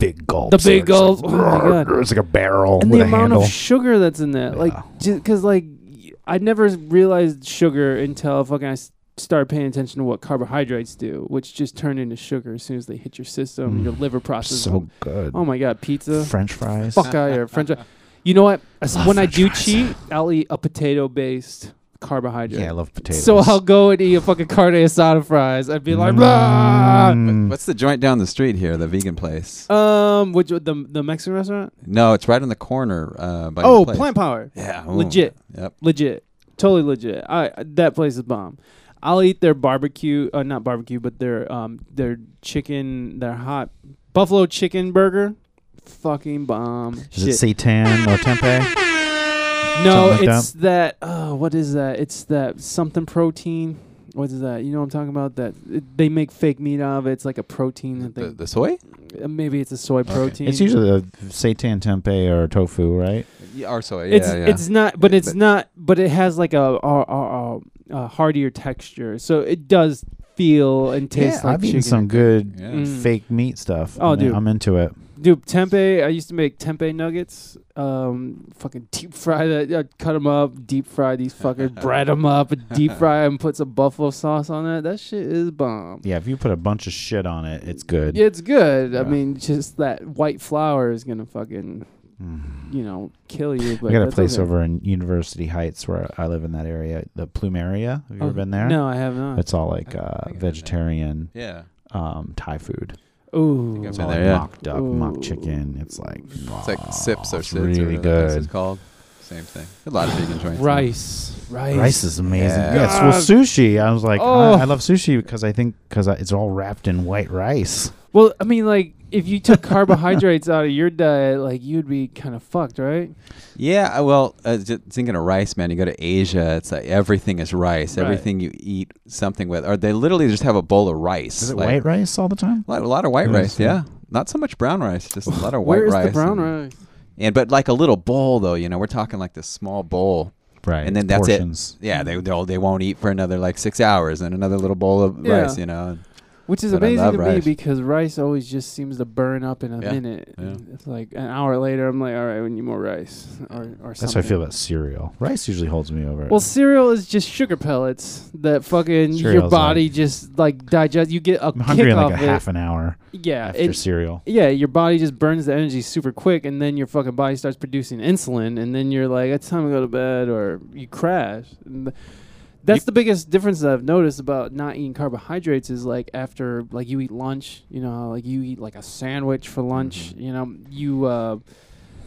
big gulps. The big They're just. Oh my God. It's like a barrel And with the a amount handle. of sugar that's in that, like, because like I never realized sugar until fucking I started paying attention to what carbohydrates do, which just turn into sugar as soon as they hit your system. Mm. Your liver processes. so them. good. Oh my god, pizza. French fries. Fuck out here, French. Fries. You know what? When I do fries. cheat, I'll eat a potato-based carbohydrate. Yeah, I love potatoes. So I'll go and eat a fucking carne asada fries. I'd be like, "Blah." Mm. What's the joint down the street here? The vegan place? um, which the the Mexican restaurant? no, it's right on the corner. Uh, by Oh, place. Plant Power, Yeah. ooh. legit, Yep. legit, totally legit. I that place is bomb. I'll eat their barbecue, uh, not barbecue, but their um their chicken, their hot buffalo chicken burger. Fucking bomb. Is Shit. it seitan or tempeh? No, like it's that. Oh, what is that? It's that something protein. What is that? You know what I'm talking about? That it, they make fake meat out of it. It's like a protein. that The, they- the soy? uh, maybe it's a soy protein. It's usually the seitan tempeh or tofu, right? Yeah, or soy. it's yeah, yeah. it's not, but it's But- not. But it has like a, a, a, a, a hardier texture, so it does feel and taste yeah, like I've eaten chicken. some good Yeah. Mm. fake meat stuff. Oh, I'm- dude. I'm into it. Dude, tempeh. I used to make tempeh nuggets. Um, fucking deep fry that. Uh, cut them up, deep fry these fuckers, bread them up, deep fry them. Put some buffalo sauce on that. That shit is bomb. Yeah, if you put a bunch of shit on it, it's good. Yeah, it's good. I mean, just that white flour is gonna fucking, Mm. you know, kill you. But I got a place okay. over in University Heights where I live in that area, the Plumeria. Have you Oh, ever been there? No, I have not. It's all like uh, I've been there. vegetarian yeah. um, Thai food. Ooh, I've It's been oh, there, like yeah. mock duck, mock chicken. It's like It's like oh, sips or it's sids. or really whatever good. is called. Same thing. A lot of vegan joints. rice, rice, Rice is amazing. Yeah. Yes, well, sushi. I was like, Oh. I, I oh. love sushi because I think because it's all wrapped in white rice. Well, I mean, like if you took carbohydrates out of your diet, like you'd be kind of fucked, right? Yeah, well, uh, just thinking of rice, man. You go to Asia, it's like everything is rice. Right. Everything you eat something with, or they literally just have a bowl of rice. Is it like, white rice all the time? A lot, a lot of white It rice, is, yeah. yeah. Not so much brown rice, just a lot of white Where's rice. the brown and, rice? And but like a little bowl though, you know, we're talking like this small bowl. Right. And then that's it. portions. Yeah, they they'll, they won't eat for another like six hours, and another little bowl of Yeah. rice, you know. Which is But amazing to me because rice always just seems to burn up in a Yeah, minute. yeah. It's like an hour later, I'm like, all right, we need more rice or or That's something. how I feel about cereal. Rice usually holds me over. Well, cereal is just sugar pellets that fucking your body like- just like digest. You get a I'm kick hungry in like off a it. half an hour yeah, after it, cereal. yeah, your body just burns the energy super quick, and then your fucking body starts producing insulin, and then you're like, it's time to go to bed, or you crash. That's the biggest difference that I've noticed about not eating carbohydrates is like after like you eat lunch, you know, like you eat like a sandwich for lunch, Mm-hmm. you know, you uh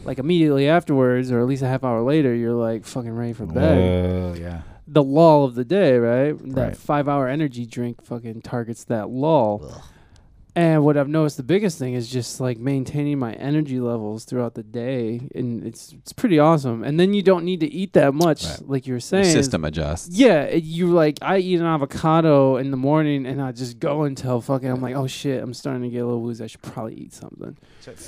like immediately afterwards, or at least a half hour later, you're like fucking ready for bed. Oh yeah. the lull of the day, right? That five hour energy drink fucking targets that lull. And what I've noticed the biggest thing is just like maintaining my energy levels throughout the day, and it's it's pretty awesome. And then you don't need to eat that much, Right. like you were Your saying. system adjusts. Yeah, it- you like I eat an avocado in the morning, and I just go until fucking I'm like, oh shit, I'm starting to get a little woozy. I should probably eat something.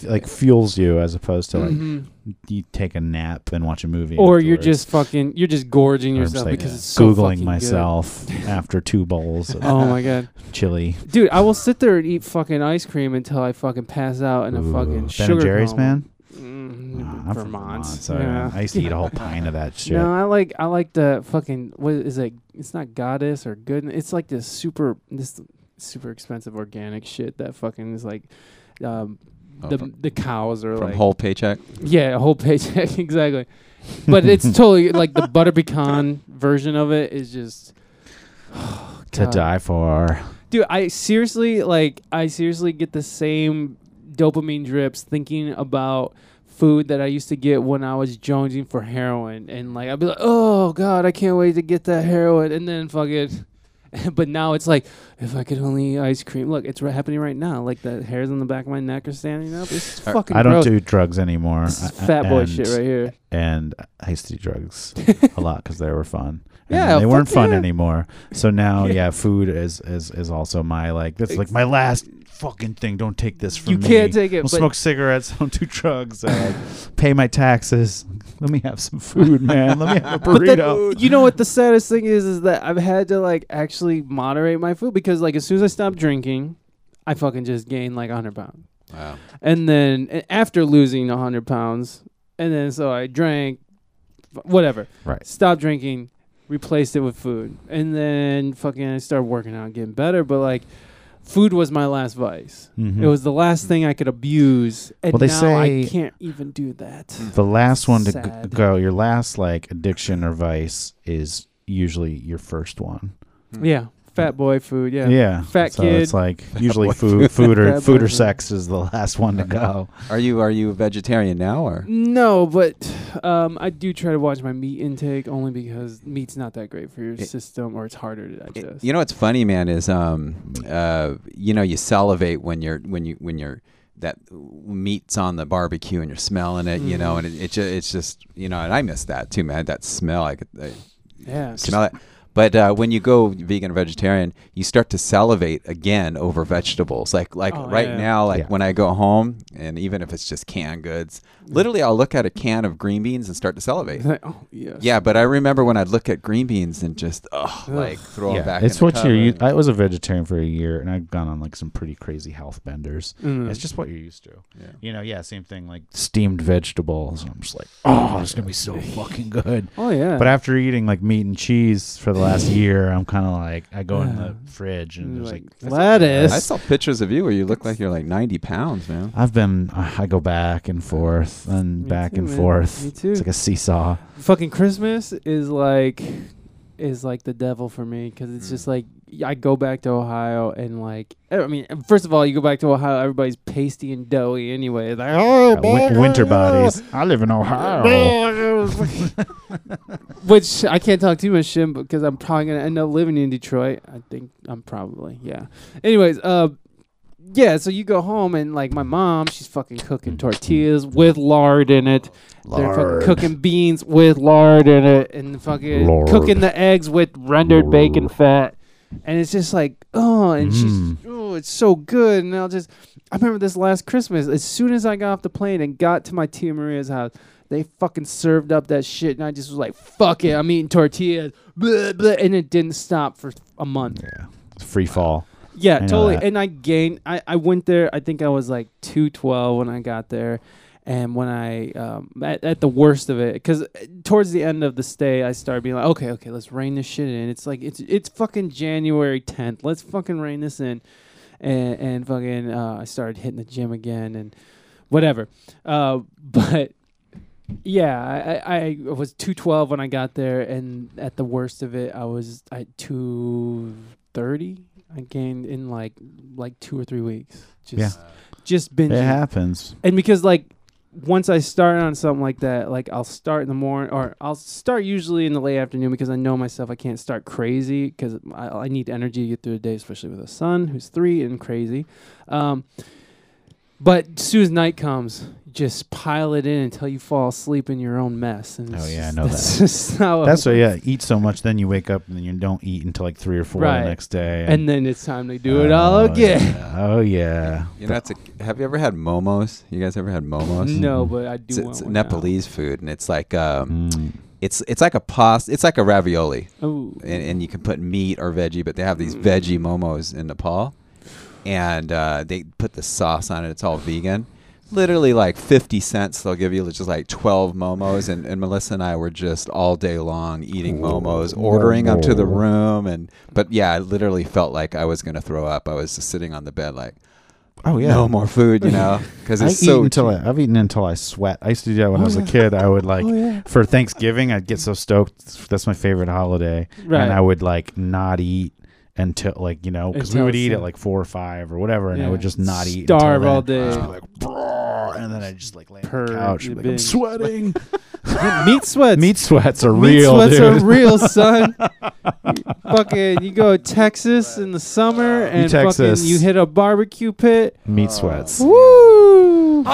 like fuels you as opposed to like Mhm. you take a nap and watch a movie, Or you're just fucking, you're just gorging Or I'm just yourself like because it's so googling fucking myself after two bowls of Oh my god, chili. dude! I will sit there and eat fucking ice cream until I fucking pass out in a Ooh, fucking Ben sugar and Jerry's, coma. man. Mm, I'm from Vermont. Vermont, so yeah. I used to eat a whole pint of that shit. No, I like I like the fucking what is it? It's not goddess or good. It's like this super this super expensive organic shit that fucking is like um Oh, the from, the cows are from like whole paycheck. yeah a whole paycheck exactly, but it's totally like the butter pecan version of it is just to God. die for. Dude, I seriously like I seriously get the same dopamine drips thinking about food that I used to get when I was jonesing for heroin and like I'd be like, "Oh god, I can't wait to get that heroin." And then fucking but now it's like if I could only eat ice cream. Look, it's happening right now. Like the hairs on the back of my neck are standing up. It's fucking I don't gross. do drugs anymore. This is fat boy and- shit right here. And I used to do drugs a lot because they were fun. And Yeah, then they weren't fun yeah. anymore. So now, Yeah. yeah, food is is is also my like. That's like my last fucking thing. Don't take this from You me. can't take it. Don't smoke cigarettes. Don't do drugs. I like, pay my taxes. Let me have some food, man. Let me have a But then, burrito. you know what the saddest thing is is that I've had to like actually moderate my food because like as soon as I stopped drinking, I fucking just gained like 100 pounds. Wow. And then after losing 100 pounds, and then so I drank, whatever. Right. Stopped drinking, replaced it with food, and then fucking I started working out, getting better. But like, food was my last vice. Mhm. It was the last thing I could abuse, and Well, they now I can't even do that. the last one to g- Sad. go. Your last like addiction or vice is usually your first one. Yeah, fat boy food. Yeah. Yeah, Fat so kid. It's like usually food, food or food or sex is the last one to go. Are you are you a vegetarian now or? No, but um, I do try to watch my meat intake only because meat's not that great for your It- system or it's harder to It- digest. you know what's funny, man, is um, uh, you know, you salivate when you're when you when you're that meat's on the barbecue and you're smelling it, you know, Mhm. and it, it ju- it's just you know, and I miss that too, man. That smell, I could I yeah. smell it. But uh, when you go vegan or vegetarian, you start to salivate again over vegetables. Like like Oh, right yeah. now, like Yeah. when I go home, and even if it's just canned goods, literally I'll look at a can of green beans and start to salivate. Like, oh yes. Yeah, but I remember when I'd look at green beans and just oh, Ugh. like throw them back. it's in the what you're. u- oven. I was a vegetarian for a year, and I've gone on like some pretty crazy health benders. Mm. It's just what you're used to. Yeah. You know, yeah, same thing like steamed vegetables. I'm just like, oh, it's gonna be so fucking good. oh yeah. But after eating like meat and cheese for the last year, I'm kind of like, I go in the fridge and You're there's like, like, lettuce. I saw pictures of you where you look like you're like 90 pounds, man. I've been, I go back and forth and Me back too, and man. forth. Me too. It's like a seesaw. Fucking Christmas is like is like the devil for me because it's Mm. just like I go back to Ohio and like I mean first of all you go back to Ohio everybody's pasty and doughy anyway like oh Uh, win- winter bodies. I live in Ohio. Which I can't talk too much shit because I'm probably gonna end up living in Detroit. I think I'm probably yeah. Anyways, uh, yeah. So you go home and like my mom, she's fucking cooking tortillas with lard in it. Lard. They're fucking cooking beans with lard in it, and fucking Lard. cooking the eggs with rendered Lard. bacon fat. And it's just like oh, and Mm. she's oh, it's so good. And I'll just I remember this last Christmas. As soon as I got off the plane and got to my tia Maria's house, they fucking served up that shit, and I just was like, "Fuck it, I'm eating tortillas," blah, blah, and it didn't stop for a month. Yeah. Free fall. Yeah, I totally. that. And I gained. I I went there. I think I was like two twelve when I got there, and when I um at, at the worst of it, because towards the end of the stay, I started being like, okay, okay, let's rein this shit in. It's like it's it's fucking January tenth. Let's fucking rein this in, and and fucking uh, I started hitting the gym again and whatever. Uh, but yeah, I, I, I was two twelve when I got there, and at the worst of it, I was at two thirty. I gained in like like two or three weeks. Just Yeah. just binging. It happens. And because like once I start on something like that, like I'll start in the morning, or I'll start usually in the late afternoon because I know myself. I can't start crazy because I, I need energy to get through the day, especially with a son who's three and crazy. Um, but as soon as night comes, just pile it in until you fall asleep in your own mess. And Oh, it's yeah, I know that's Just how That's why, works. yeah. Eat so much, then you wake up and then you don't eat until like three or four Right. the next day. And then it's time to do it Oh, all again. yeah. Oh yeah. You know, that's a, have you ever had momos? You guys ever had momos? No, but I do It's, want it's one now. Nepalese food, and it's like um, Mm. it's it's like a pasta. It's like a ravioli, and, and you can put meat or veggie, but they have these Mm. veggie momos in Nepal, and uh, they put the sauce on it. It's all vegan. Literally like fifty cents. They'll give you just like twelve momos, and, and Melissa and I were just all day long eating momos, ordering them to the room, and but yeah, I literally felt like I was gonna throw up. I was just sitting on the bed like, Oh yeah. no more food, you know, because I it's eat so until. I, I've eaten until I sweat. I used to do that when Oh, I was oh, yeah. a kid. I would oh, like oh yeah. for Thanksgiving. I'd get so stoked. That's my favorite holiday, Right. and I would like not eat until like you know because we Until would eat some- at like four or five or whatever, and I Yeah. would just not eat. Starve until all then. day. Just be like, and then I just like lay on Purr, the couch. and be like, I'm binge. sweating. meat sweats. Meat sweats are Meat real, sweats dude. are real, son. Fucking, you go to Texas in the summer and Texas. fucking you hit a barbecue pit. Meat sweats. Woo!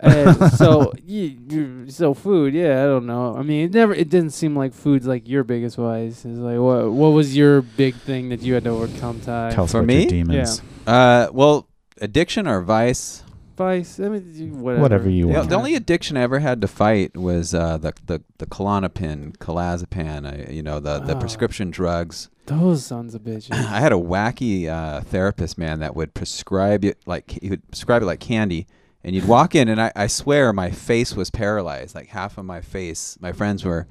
And so, you, you, so food, yeah, I don't know. I mean, it never, it didn't seem like food's like your biggest vice. It's like, what, what was your big thing that you had to overcome, Ty? Tell us For about me? your demons. Uh, well, addiction or vice? vice? I mean, you- whatever. Whatever you The, want. the only addiction I ever had to fight was uh, the the the Klonopin, clonazepam. I, you know the the Oh. prescription drugs. Those sons of bitches. I had a wacky uh, therapist man that would prescribe it like he would prescribe it like candy, and you'd walk in, and I, I swear my face was paralyzed. Like half of my face, my friends were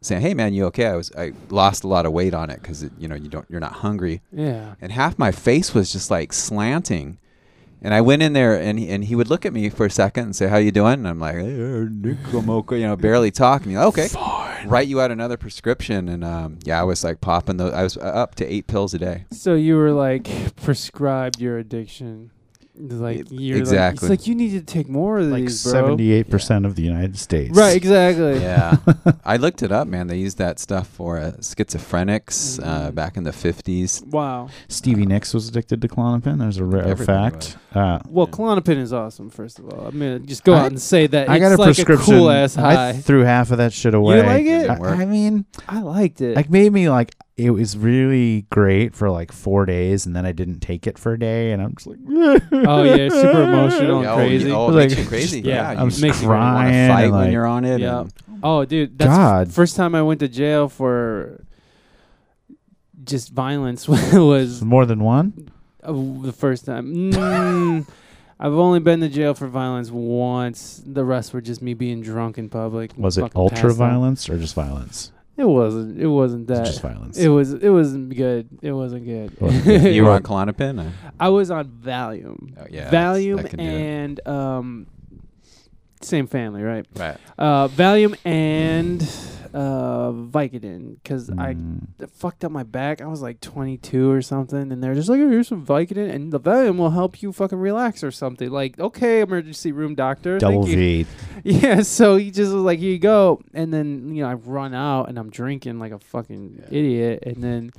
saying, "Hey man, you okay?" I was I lost a lot of weight on it because you know you don't you're not hungry, yeah. and half my face was just like slanting. And I went in there, and he, and he would look at me for a second and say, "How you doing?" And I'm like, "Eh, Nick, I'm okay," you know, barely talking. Like, okay, write you out another prescription, and um, yeah, I was like popping those. I was uh, up to eight pills a day. So you were like prescribed your addiction. Like you're Like, exactly. it's like you need to take more of Like these, bro. seventy-eight percent of the United States. Right, exactly. Yeah, I looked it up, man. They used that stuff for uh, schizophrenics uh, Mhm. back in the 50s. Wow. Stevie Nicks was addicted to Klonopin. There's a rare fact. Uh, Well, Yeah. Klonopin is awesome. First of all, I'm gonna just go I- out and say that I it's got a like prescription. a cool ass high. I high. threw half of that shit away. You like it? Didn't. I, I mean, I liked it. like made me like it was really great for like four days, and then I didn't take it for a day, and I'm just like, oh yeah, super emotional Yeah, and crazy. Oh, it Like, makes you crazy. yeah, Yeah, I'm you makes you want crying to fight and, when you're on it. Yeah. and- Oh, dude, that's God. first time I went to jail for just violence was more than one. uh, the first time. Mm, I've only been to jail for violence once. The rest were just me being drunk in public. Was it ultra violence or just violence? It wasn't. It wasn't It's that. just violence. It was. It wasn't good. It wasn't good. Wasn't you were on Klonopin? or- I was on Valium. Oh, yeah, Valium can do it. and um, same family, right? Right. Uh, Valium and uh, Vicodin because I Mm. it fucked up my back. I was like 22 or something, and they're just like, oh, "Here's some Vicodin, and the Valium will help you fucking relax or something." Like, okay, emergency room doctor, double thank you. V. Yeah, so he just was like, "Here you go," and then you know I run out and I'm drinking like a fucking idiot, and then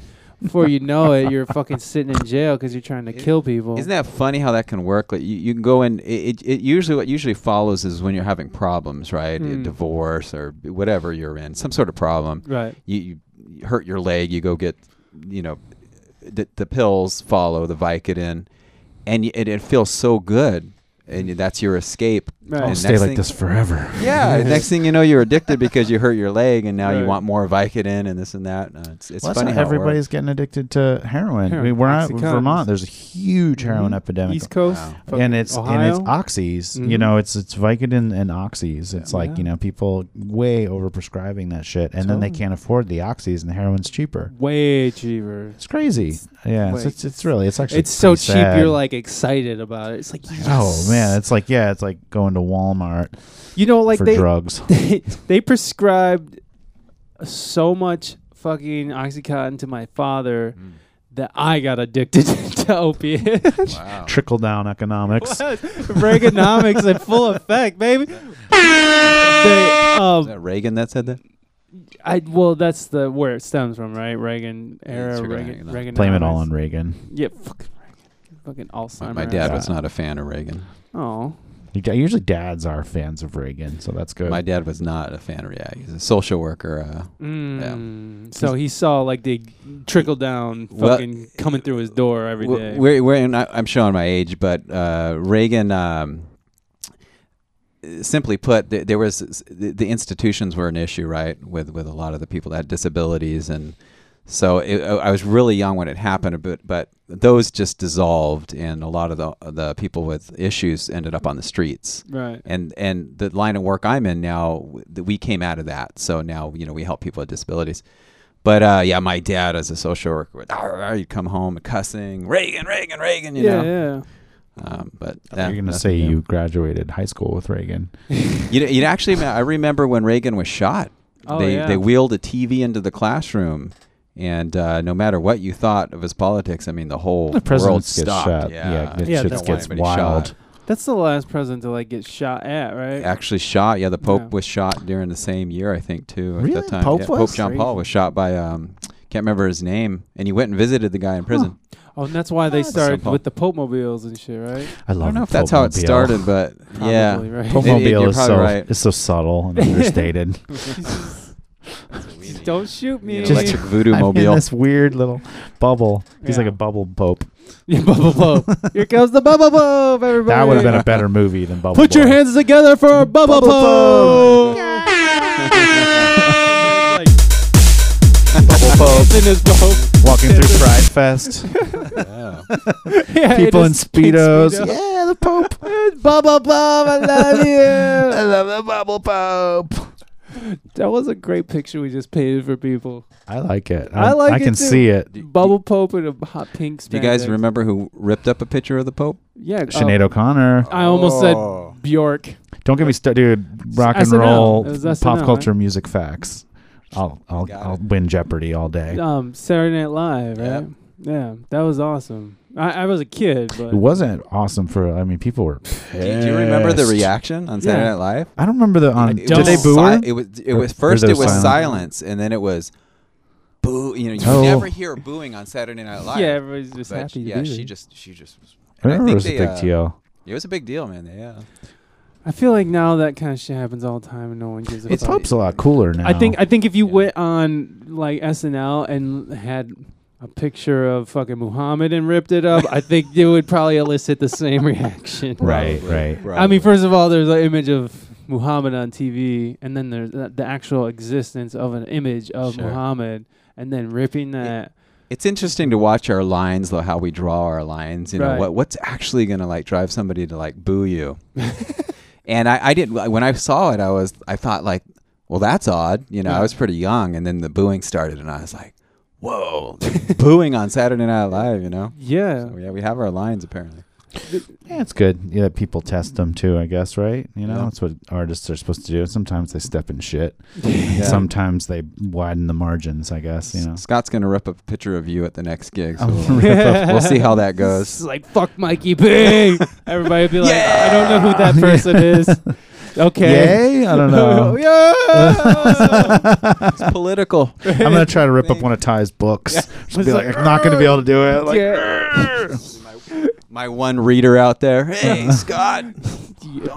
before you know it, you're fucking sitting in jail because you're trying to It- kill people. Isn't that funny how that can work? Like you, you can go in. It, it, it usually what usually follows is when you're having problems, right? A Mm. divorce or whatever you're in, some sort of problem. right? You, you, hurt your leg, you go get, you know, the, the pills follow the Vicodin, and it, it feels so good, and that's your escape. Right. I'll stay like thing- this forever. Yeah. next thing you know, you're addicted because you hurt your leg, and now you want more Vicodin and this and that. Uh, it's it's Well, funny how how everybody's works. getting addicted to heroin. I mean, we're at Oxycontins. Vermont. There's a huge heroin Mhm. epidemic. East Coast, Wow. and it's Ohio. and it's oxys. You Mhm. know, it's it's Vicodin and oxys. It's like you know people way over prescribing that shit, and then they can't afford the oxys, and the heroin's cheaper. way cheaper. It's crazy. Yeah, it's, it's it's really it's actually It's so cheap. sad. You're like excited about it. It's like oh man, it's like yeah, it's like going to Walmart you know, like for they drugs. they they prescribed so much fucking oxycontin to my father Mm. that I got addicted to opiates. Wow. Trickle down economics. Reaganomics in full effect, baby. They, Is um, that Reagan that said that? I well, that's the where it stems from, right? Reagan era, it's Reagan. Reagan. Blame it all on Reagan. Yeah, fucking Reagan, fucking Alzheimer's. My, my dad was not a fan of Reagan. Oh, You- Usually dads are fans of Reagan, so that's good. My dad was not a fan of yeah. He's a social worker. Uh, mm. so he saw like the trickle down, Well- fucking coming through his door every w- day. We're, we're in, I- I'm showing my age, but uh, Reagan. Um, simply put, th- there was the, the institutions were an issue, right, with with a lot of the people that had disabilities, and so it, I was really young when it happened, but but those just dissolved, and a lot of the the people with issues ended up on the streets. right. and and the line of work I'm in now, we came out of that. So now you know we help people with disabilities. But uh, yeah, my dad as a social worker would "Arr, arr," you'd come home cussing Reagan, Reagan, Reagan. You yeah, know. yeah. Um, but I You're gonna nothing say new. you graduated high school with Reagan. You you actually I remember when Reagan was shot. Oh, they yeah. they wheeled a TV into the classroom. And uh, no matter what you thought of his politics, I mean, the whole The world gets stopped. shot. Yeah, Yeah, that Yeah, shit that's- gets wild. shot. That's the last president to like get shot at, right? actually shot. Yeah, the Pope Yeah. was shot during the same year, I think, too. At Really? that time, Pope yeah, was? Pope John Paul was shot by um, can't remember his name, and he went and visited the guy in prison. Oh, and that's why they started with the Pope mobiles and shit, right? I love. I don't know if that's how it started, but yeah, right? Pope- Maybe Popemobile you're is so right. it's so subtle and understated. Don't shoot me. Just- electric voodoo I'm in mobile. this weird little bubble. He's Yeah. like a bubble pope. Yeah, Bubble Pope. Here comes the Bubble Pope, everybody. That would have been a better movie than Bubble. Put your Boy. hands together for Bubble, Bubble Pope. Bubble Pope in his Pope. walking through Pride Fest. Yeah. Yeah, People in his speedos. Speedo. Yeah, the Pope. Bubble Pope, I love you. I love the Bubble Pope. That was a great picture we just painted for people. I like it. I I, like I it can too. see it. Bubble Pope in a hot pink. Do you guys spandex. remember who ripped up a picture of the Pope? Yeah, Sinead oh, O'Connor. I almost Oh. said Bjork. Don't get me started, dude. Rock and SNL. roll, It was pop SNL, culture, music facts. I'll I'll Got I'll win Jeopardy all day. Um, Saturday Night Live, right? Yep. Yeah, that was awesome. I, I was a kid, but It wasn't awesome for. I mean, people were. Do you, do you remember the pissed. reaction on Saturday Yeah. Night Live? I don't remember the on. Did don't. they boo Si- It was. It Or- was or first. there It was was silence? silence, and then it was boo. You know, you Oh. never hear booing on Saturday Night Live. yeah, everybody's just But happy to yeah, be she there. just she just was. I and remember it was a think big uh, deal. It was a big deal, man. Yeah. I feel like now that kind of shit happens all the time and no one gives a It's fuck. Pop's a lot cooler now. I think I think if you Yeah. went on like SNL and had a picture of fucking Muhammad and ripped it up, I think it would probably elicit the same reaction. Right, Probably, right. I mean, first of all, there's an image of Muhammad on TV, and then there's the, the actual existence of an image of Sure. Muhammad, and then ripping that. It's interesting to watch our lines, though, how we draw our lines. You know, what what's actually gonna like drive somebody to like boo you. and I, I didn't when I saw it, I was I thought like, well, that's odd. You know, I was pretty young, and then the booing started, and I was like, whoa, booing on Saturday Night Live. You know. Yeah, So, yeah, we have our lines apparently. Yeah, it's good. Yeah, people test them too. I guess, right? You know, Yeah. that's what artists are supposed to do. Sometimes they step in shit. Yeah. Sometimes they widen the margins. I guess you know. Scott's gonna rip up a picture of you at the next gig, so we'll, up- we'll see how that It's goes. like fuck Mikey B. Everybody would be like, I don't know who that person is. Okay. Yay! I don't know. yeah. It's political. I'm gonna try to rip up one of Ty's books. Just be like, I'm not gonna be able to do it. Like, Yeah. My one reader out there. Hey, Scott.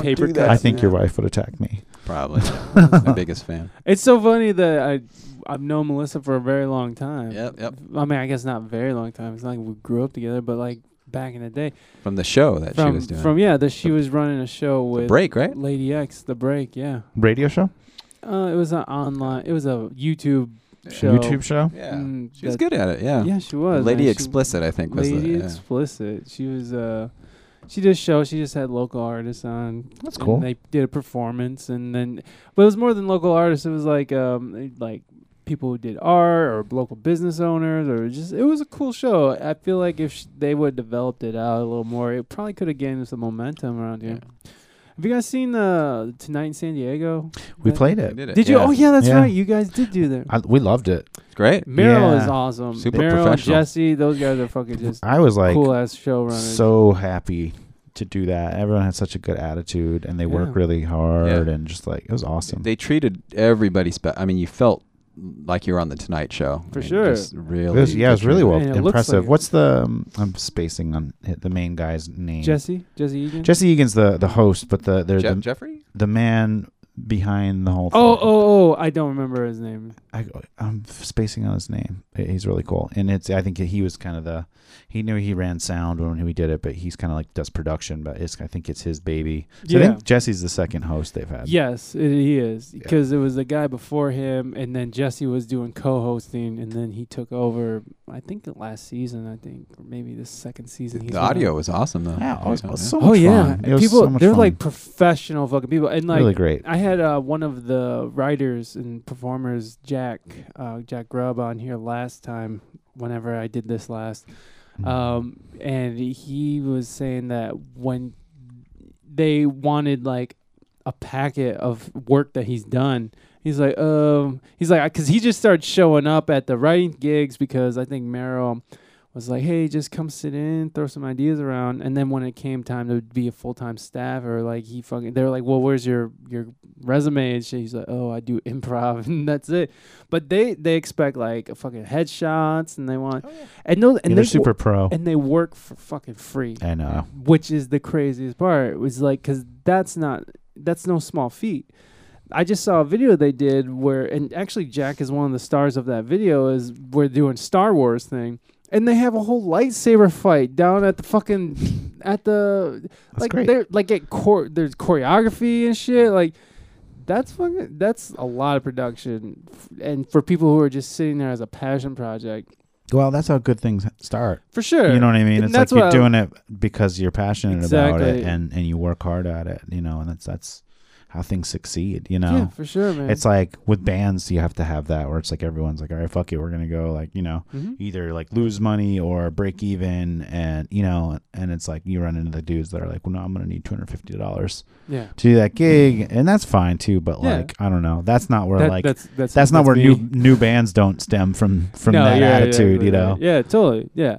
Paper do that. I think your wife would attack me. Probably. my biggest fan. It's so funny that I I've known Melissa for a very long time. Yep, yep. I mean, I guess not very long time. It's not like we grew up together, but like back in the day, From the show that she was doing. from yeah, that she was running a show with break, right? Lady X, the break. Yeah, Radio show, uh, it was an online. It was a YouTube show. YouTube show. Yeah. Mm, She was good at it, yeah. Yeah, she was. Lady man. She- Explicit, I think, was Lady the. Yeah. Explicit. She was uh she did a show, she just had local artists on. That's and cool. They did a performance and then but it was more than local artists, it was like um like people who did art or local business owners or just it was a cool show. I feel like if sh- they would have developed it out a little more, it probably could have gained some momentum around here. Have you guys seen uh, Tonight in San Diego? We That- played it. did it. Did you? yeah. Oh yeah, that's Yeah. right. You guys did do that. I, we loved it. It's great. Meryl Yeah. is awesome. Super Meryl and professional. Jesse, those guys are fucking just I was like cool ass showrunners. so happy to do that. Everyone had such a good attitude and they work really hard Yeah. and just like it was awesome. They treated everybody. Spe- I mean, you felt like you were on the Tonight Show. For I mean, sure. just Really, It was, yeah, it was really well And impressive. like it. What's the um, I'm spacing on the main guy's name. Jesse, Jesse Egan. Jesse Egan's the the host, but the they're Jeff- the, Jeffrey. the man behind the whole thing. Oh, oh, oh! I don't remember his name. I, I'm spacing on his name. He's really cool, and it's. I think he was kind of the. He knew he ran sound when he did it, but he's kind of like does production. But it's. I think it's his baby. So I Yeah. think Jesse's the second host they've had. Yes, it, he is Yeah. because it was the guy before him, and then Jesse was doing co-hosting, and then he took over. I think the last season, I think, or maybe the second season. he's The on. audio was awesome though. Yeah, was, it was so Oh yeah, fun. People so much they're fun. like professional fucking people, and like really great. I had uh, one of the writers and performers, Jack, uh, Jack Grubb, on here last time. Whenever I did this last, Mm-hmm. um, and he was saying that when they wanted like a packet of work that he's done, he's like, um, he's like, because he just started showing up at the writing gigs because I think Meryl was like, hey, just come sit in, throw some ideas around, and then when it came time to be a full time staff or like he fucking, they were like, well, where's your your resume and shit? He's like, oh, I do improv and that's it. But they they expect like fucking headshots and they want oh, and those and Yeah, they they're super pro. and they work for fucking free I know. which is the craziest part was like because that's not that's no small feat i just saw a video they did where and actually jack is one of the stars of that video is we're doing star wars thing and they have a whole lightsaber fight down at the fucking at the That's like great. they're like at chor- there's choreography and shit like that's fucking that's a lot of production and for people who are just sitting there as a passion project Well, that's how good things start. for sure You know what I mean? And It's like you're doing it because you're passionate about it and and you work hard at it. You know, and that's that's how things succeed. You know. yeah for sure man It's like with bands, you have to have that where it's like everyone's like, all right, fuck it, we're gonna go like you know Mhm. either like lose money or break even, and you know, and it's like you run into the dudes that are like, well, no, I'm gonna need two hundred fifty dollars yeah to do that gig, and that's fine too. But Yeah. like, I don't know, that's not where That- like that's that's that's not where me. new new bands don't stem from from No, that yeah, attitude, you know. Yeah, totally. Yeah,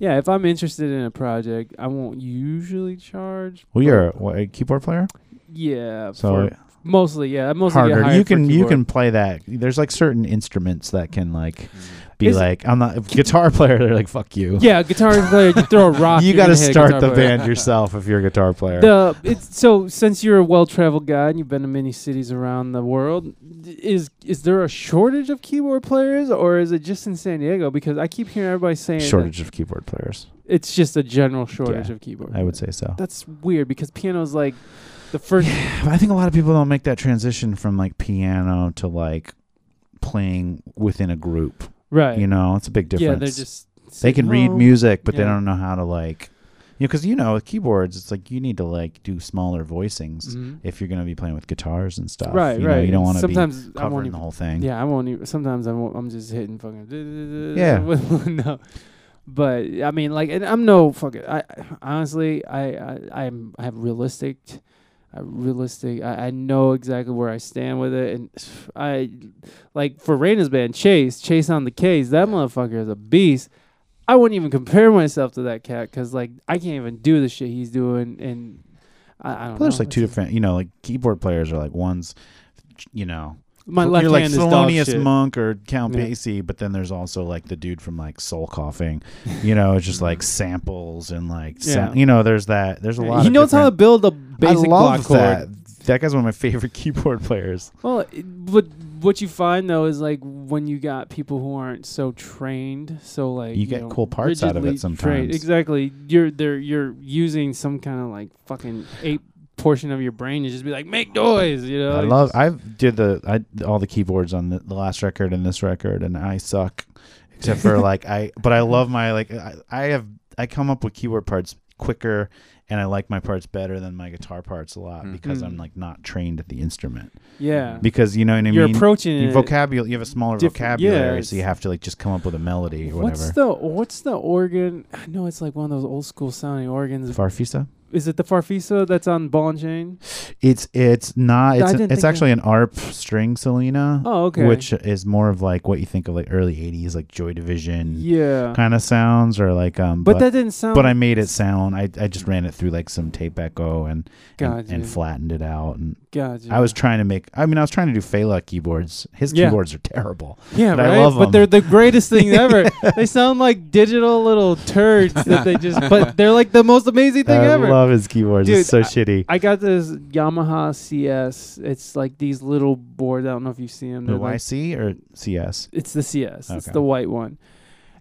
yeah. If I'm interested in a project, I won't usually charge. Well, you're a, what, a keyboard player, yeah. so for- mostly, yeah. Mostly harder. You can you can play that. There's like certain instruments that can like be Is- like I'm not a guitar player. They're like fuck you. Yeah, guitar player. You throw a rock. you got to gonna hit a start the player. band yourself if you're a guitar player. The it's so since you're a well-traveled guy and you've been to many cities around the world, is is there a shortage of keyboard players or is it just in San Diego? Because I keep hearing everybody saying Shortage of keyboard players. It's just a general shortage Yeah, of keyboard. I would say so. That's weird because piano's like the first. I think a lot of people don't make that transition from like piano to like playing within a group. Right. You know, it's a big difference. Yeah, they're just. they can read "Oh, music, but they don't know how to like, you know, because you know with keyboards, it's like you need to like do smaller voicings Mhm. if you're going to be playing with guitars and stuff. Right, you right. Know, you don't want to be Sometimes I won't covering even. the whole thing. Yeah, I won't even. Sometimes I won't. I'm just hitting fucking. Yeah. no. But I mean, like, and I'm no fucking. I honestly, I, I, I'm, I have realistic, uh, realistic. I, I know exactly where I stand with it, and I, like, for Raina's band, Chase, Chase on the case. That motherfucker is a beast. I wouldn't even compare myself to that cat because, like, I can't even do the shit he's doing, and I, I don't know. there's like two different, you know, like keyboard players are like one's, you know, My you're left like hand is Thelonious. Monk or Count Yeah. Basie, but then there's also like the dude from like Soul Coughing, you know, it's just like samples and like, Yeah. sound, you know, there's that, there's a lot. He knows how to build a basic I block love chord. that. That guy's one of my favorite keyboard players. Well, it- but what you find though is like when you got people who aren't so trained, so like You get know, cool parts out of it sometimes. trained- Exactly, you're they're you're using some kind of like fucking eight portion of your brain to just be like make noise, you know. I It's love. just- I did the I all the keyboards on the, the last record and this record, and I suck, except for like I. But I love my like I, I have I come up with keyboard parts quicker and I like my parts better than my guitar parts a lot Mm. because. I'm like not trained at the instrument. Yeah. Because you know what I mean. You're mean. approaching Your vocabulary, you have a smaller vocabulary, yeah, so you have to like just come up with a melody or What's whatever. the what's the organ? I know it's like one of those old school sounding organs. Farfisa? Is it the Farfisa that's on Ball and Chain? It's it's not. It's didn't it's actually an ARP string Solina, Oh, okay. which is more of like what you think of like early '80s like Joy Division yeah, kind of sounds, or like um. but, that didn't sound. but I made it sound. I I just ran it through like some tape echo and and, and flattened it out. And Gotcha. I was trying to make. I mean, I was trying to do Fela keyboards. His Yeah. keyboards are terrible. yeah, but right. but 'em. they're the greatest thing ever. they sound like digital little turds that they just. But they're like the most amazing thing I ever. Love his keyboards. Dude, it's so I- shitty. I got this Yamaha CS. It's like these little boards. I don't know if you see them. The YC or CS? It's the CS. It's the white one.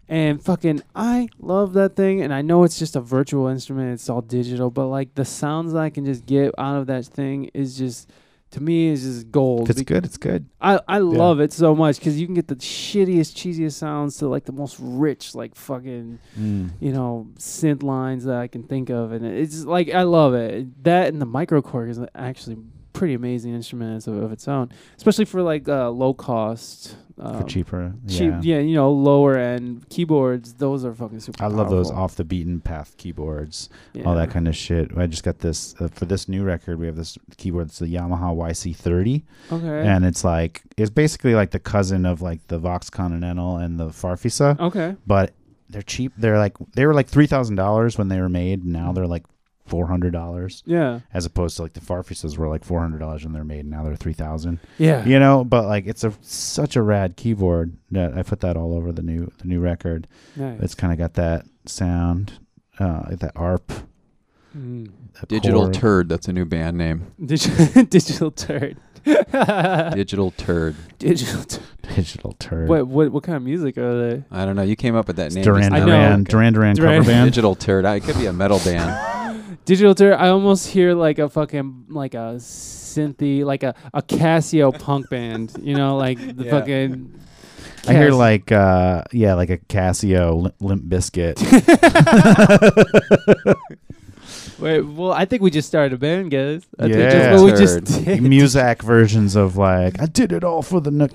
And fucking, I love that thing. And I know it's just a virtual instrument. It's all digital, but like the sounds that I can just get out of that thing is just, to me, is just gold. If it's Bec- good, it's good. I, I love it so much because you can get the shittiest, cheesiest sounds to like the most rich, like fucking, Mm. you know, synth lines that I can think of. And it's like, I love it. That and the microKORG is actually pretty amazing instrument of, of its own, especially for like uh, low cost. Um, For cheaper. cheap, yeah. yeah, you know, lower end keyboards. Those are fucking super. I love those off the beaten path keyboards, Yeah. all that kind of shit. I just got this uh, for this new record. We have this keyboard. It's the Yamaha YC30, Okay. and it's like it's basically like the cousin of like the Vox Continental and the Farfisa, okay. but they're cheap. They're like they were like three thousand dollars when they were made. Now they're like four hundred dollars, Yeah. as opposed to like the Farfisas were like four hundred dollars when they're made. Now they're three thousand. Yeah. You know, but like it's a such a rad keyboard that I put that all over the new the new record. Nice. It's kind of got that sound, uh, that ARP. Mm. that Digital chord. Turd. That's a new band name. Digital, digital turd. Digital Turd. digital. Turd. digital turd. What what what kind of music are they? I don't know. You came up with that It's name. Duran just I now. know. Duran, Duran Duran Duran- cover band. Digital Turd. I- It could be a metal band. Digital turd. I almost hear like a fucking like a synthy like a a Casio punk band. You know, like the Yeah. fucking. I hear like uh yeah, like a Casio Lim- Limp Bizkit. Wait, well, I think we just started a band, guys. I think Yeah. that's what we Turd. just did. Muzak versions of like I did it all for the nook.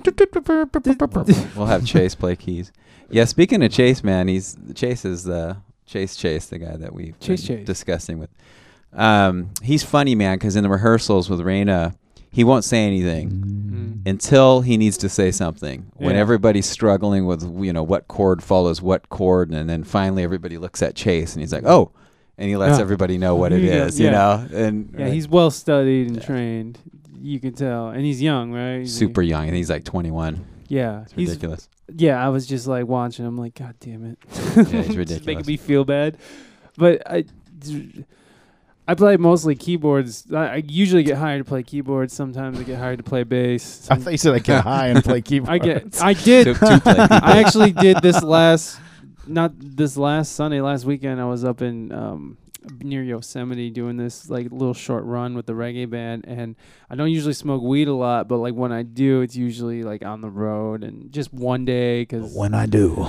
We'll have Chase play keys. Yeah. Speaking of Chase, man, he's Chase is the Chase Chase, the guy that we've Chase been Chase. discussing with. Um, he's funny, man, because in the rehearsals with Raina, he won't say anything. Mm. until he needs to say something. When everybody's struggling with you know what chord follows what chord, and then finally everybody looks at Chase and he's like, "Oh," and he lets Yeah. everybody know what it is, Yeah, you know. And Yeah, he's well studied and Yeah. trained. You can tell, and he's young, right? He's super young, and he's like 21. Yeah, It's he's ridiculous. yeah. I was just like watching. I'm like, God damn it! he's Just ridiculous. making me feel bad. But I, I play mostly keyboards. I, I usually get hired to play keyboards. Sometimes I get hired to play bass. I Some- thought you said I get high and play keyboard. I get. I did. To- to play I actually did this last, not this last Sunday, last weekend. I was up in um, near Yosemite doing this like little short run with the reggae band, and I don't usually smoke weed a lot, but like when I do, it's usually like on the road and just one day because when I do.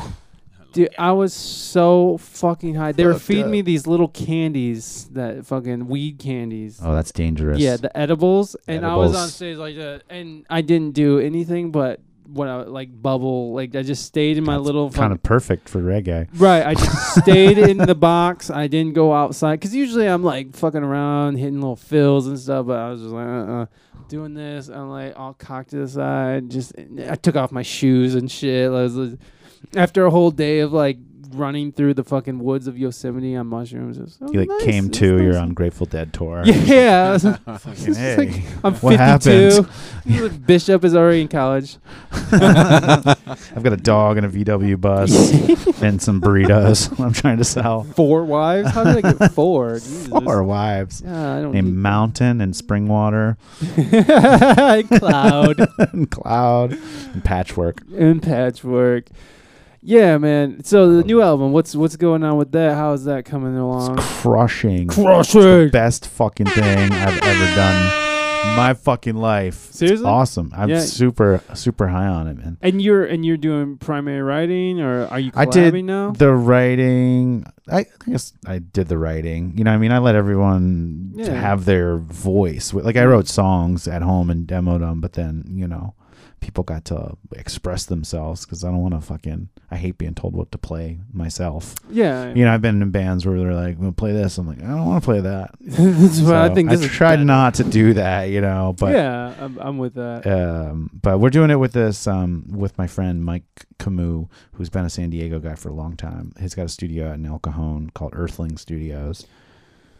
Dude, I was so fucking high. They were Fucked feeding up. me these little candies, that fucking weed candies. Oh, that's dangerous. yeah, the edibles, and I was on Edibles. stage like that, and I didn't do anything but what I like bubble. Like I just stayed in my That's little kind of perfect for reggae. right. I just stayed in the box. I didn't go outside because usually I'm like fucking around, hitting little fills and stuff. But I was just like, uh, uh doing this. I'm like all cocked to the side. Just I took off my shoes and shit. I was, like- after a whole day of like running through the fucking woods of Yosemite on mushrooms. It was, it You like nice. came to nice. your Ungrateful Dead tour. Yeah, I was- Fucking hey. like, I'm What 52. Bishop is already in college. I've got a dog and a VW bus and some burritos I'm trying to sell. Four wives? How did I get four? Jesus. Four wives. Yeah, I don't Named need Mountain and Springwater Cloud and Cloud and Patchwork. and Patchwork. Yeah, man. So the um, new album, what's what's going on with that? How is that coming along? It's crushing. Crushing. It's the best fucking thing I've ever done my fucking life. It's Seriously? awesome. I'm Yeah. super super high on it, man. And you're and you're doing primary writing, or are you I did collabing now? the writing. I, I guess I did the writing. You know, what I mean, I let everyone to Yeah. have their voice. Like I wrote songs at home and demoed them, but then you know, people got to express themselves because I don't want to fucking. I hate being told what to play myself. yeah, You know, I've been in bands where they're like, "We'll play this." I'm like, I don't want to play that. What I think. This I tried not to do that. You know, but yeah, I'm, I'm with that. um, but we're doing it with this um, with my friend Mike Camus, who's been a San Diego guy for a long time. He's got a studio in El Cajon called Earthling Studios,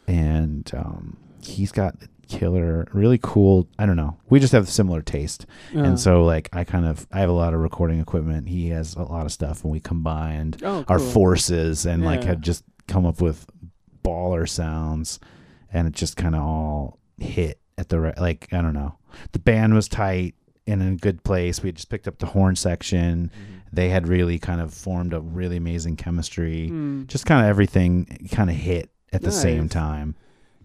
and um, he's got killer, really cool. I don't know. We just have similar taste, Uh, and so like I kind of I have a lot of recording equipment. He has a lot of stuff, and we combined oh, our forces and like had just come up with baller sounds, and it just kind of all hit at the right. Like I don't know, the band was tight and in a good place. We had just picked up the horn section. They had really kind of formed a really amazing chemistry. Mm, Just kind of everything kind of hit at the same time.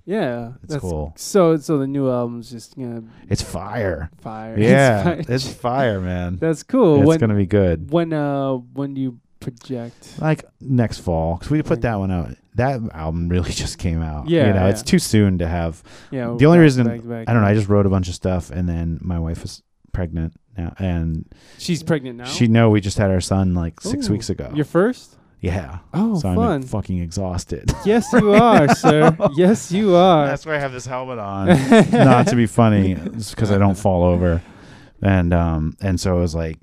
Yeah, It's that's cool. So, so the new album's just gonna It's fire. fire. Yeah, fire. it's fire, man. that's cool. It's when gonna be good. when uh when do you project? like next fall because we put that one out. That album really just came out. Yeah, you know, yeah. it's too soon to have. Yeah, The only back- reason- back back. I don't know. I just wrote a bunch of stuff, and then my wife was pregnant now, and she's pregnant now. she know we just had our son like six Ooh, weeks ago. Your first? Yeah, Oh, so I'm fun. fucking exhausted. yes, you are, sir. Yes, you are. That's why I have this helmet on. Not to be funny, because I don't fall over, and um, and so it was like,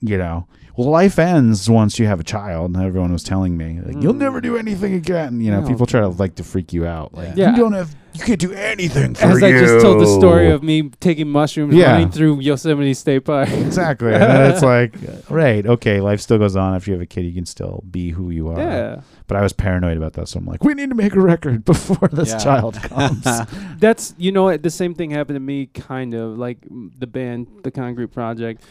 you know, well, life ends once you have a child. And everyone was telling me, like, you'll Mm. never do anything again. You know, No. people try to like to freak you out, like, Yeah. you don't have, you can't do anything for As I just told the story of me taking mushrooms Yeah. running through Yosemite State Park. exactly. and it's like, right, okay, life still goes on. After you have a kid, you can still be who you are. Yeah. But I was paranoid about that, so I'm like, we need to make a record before this Yeah. child comes. That's you know what the same thing happened to me kind of like the band the Concrete Project.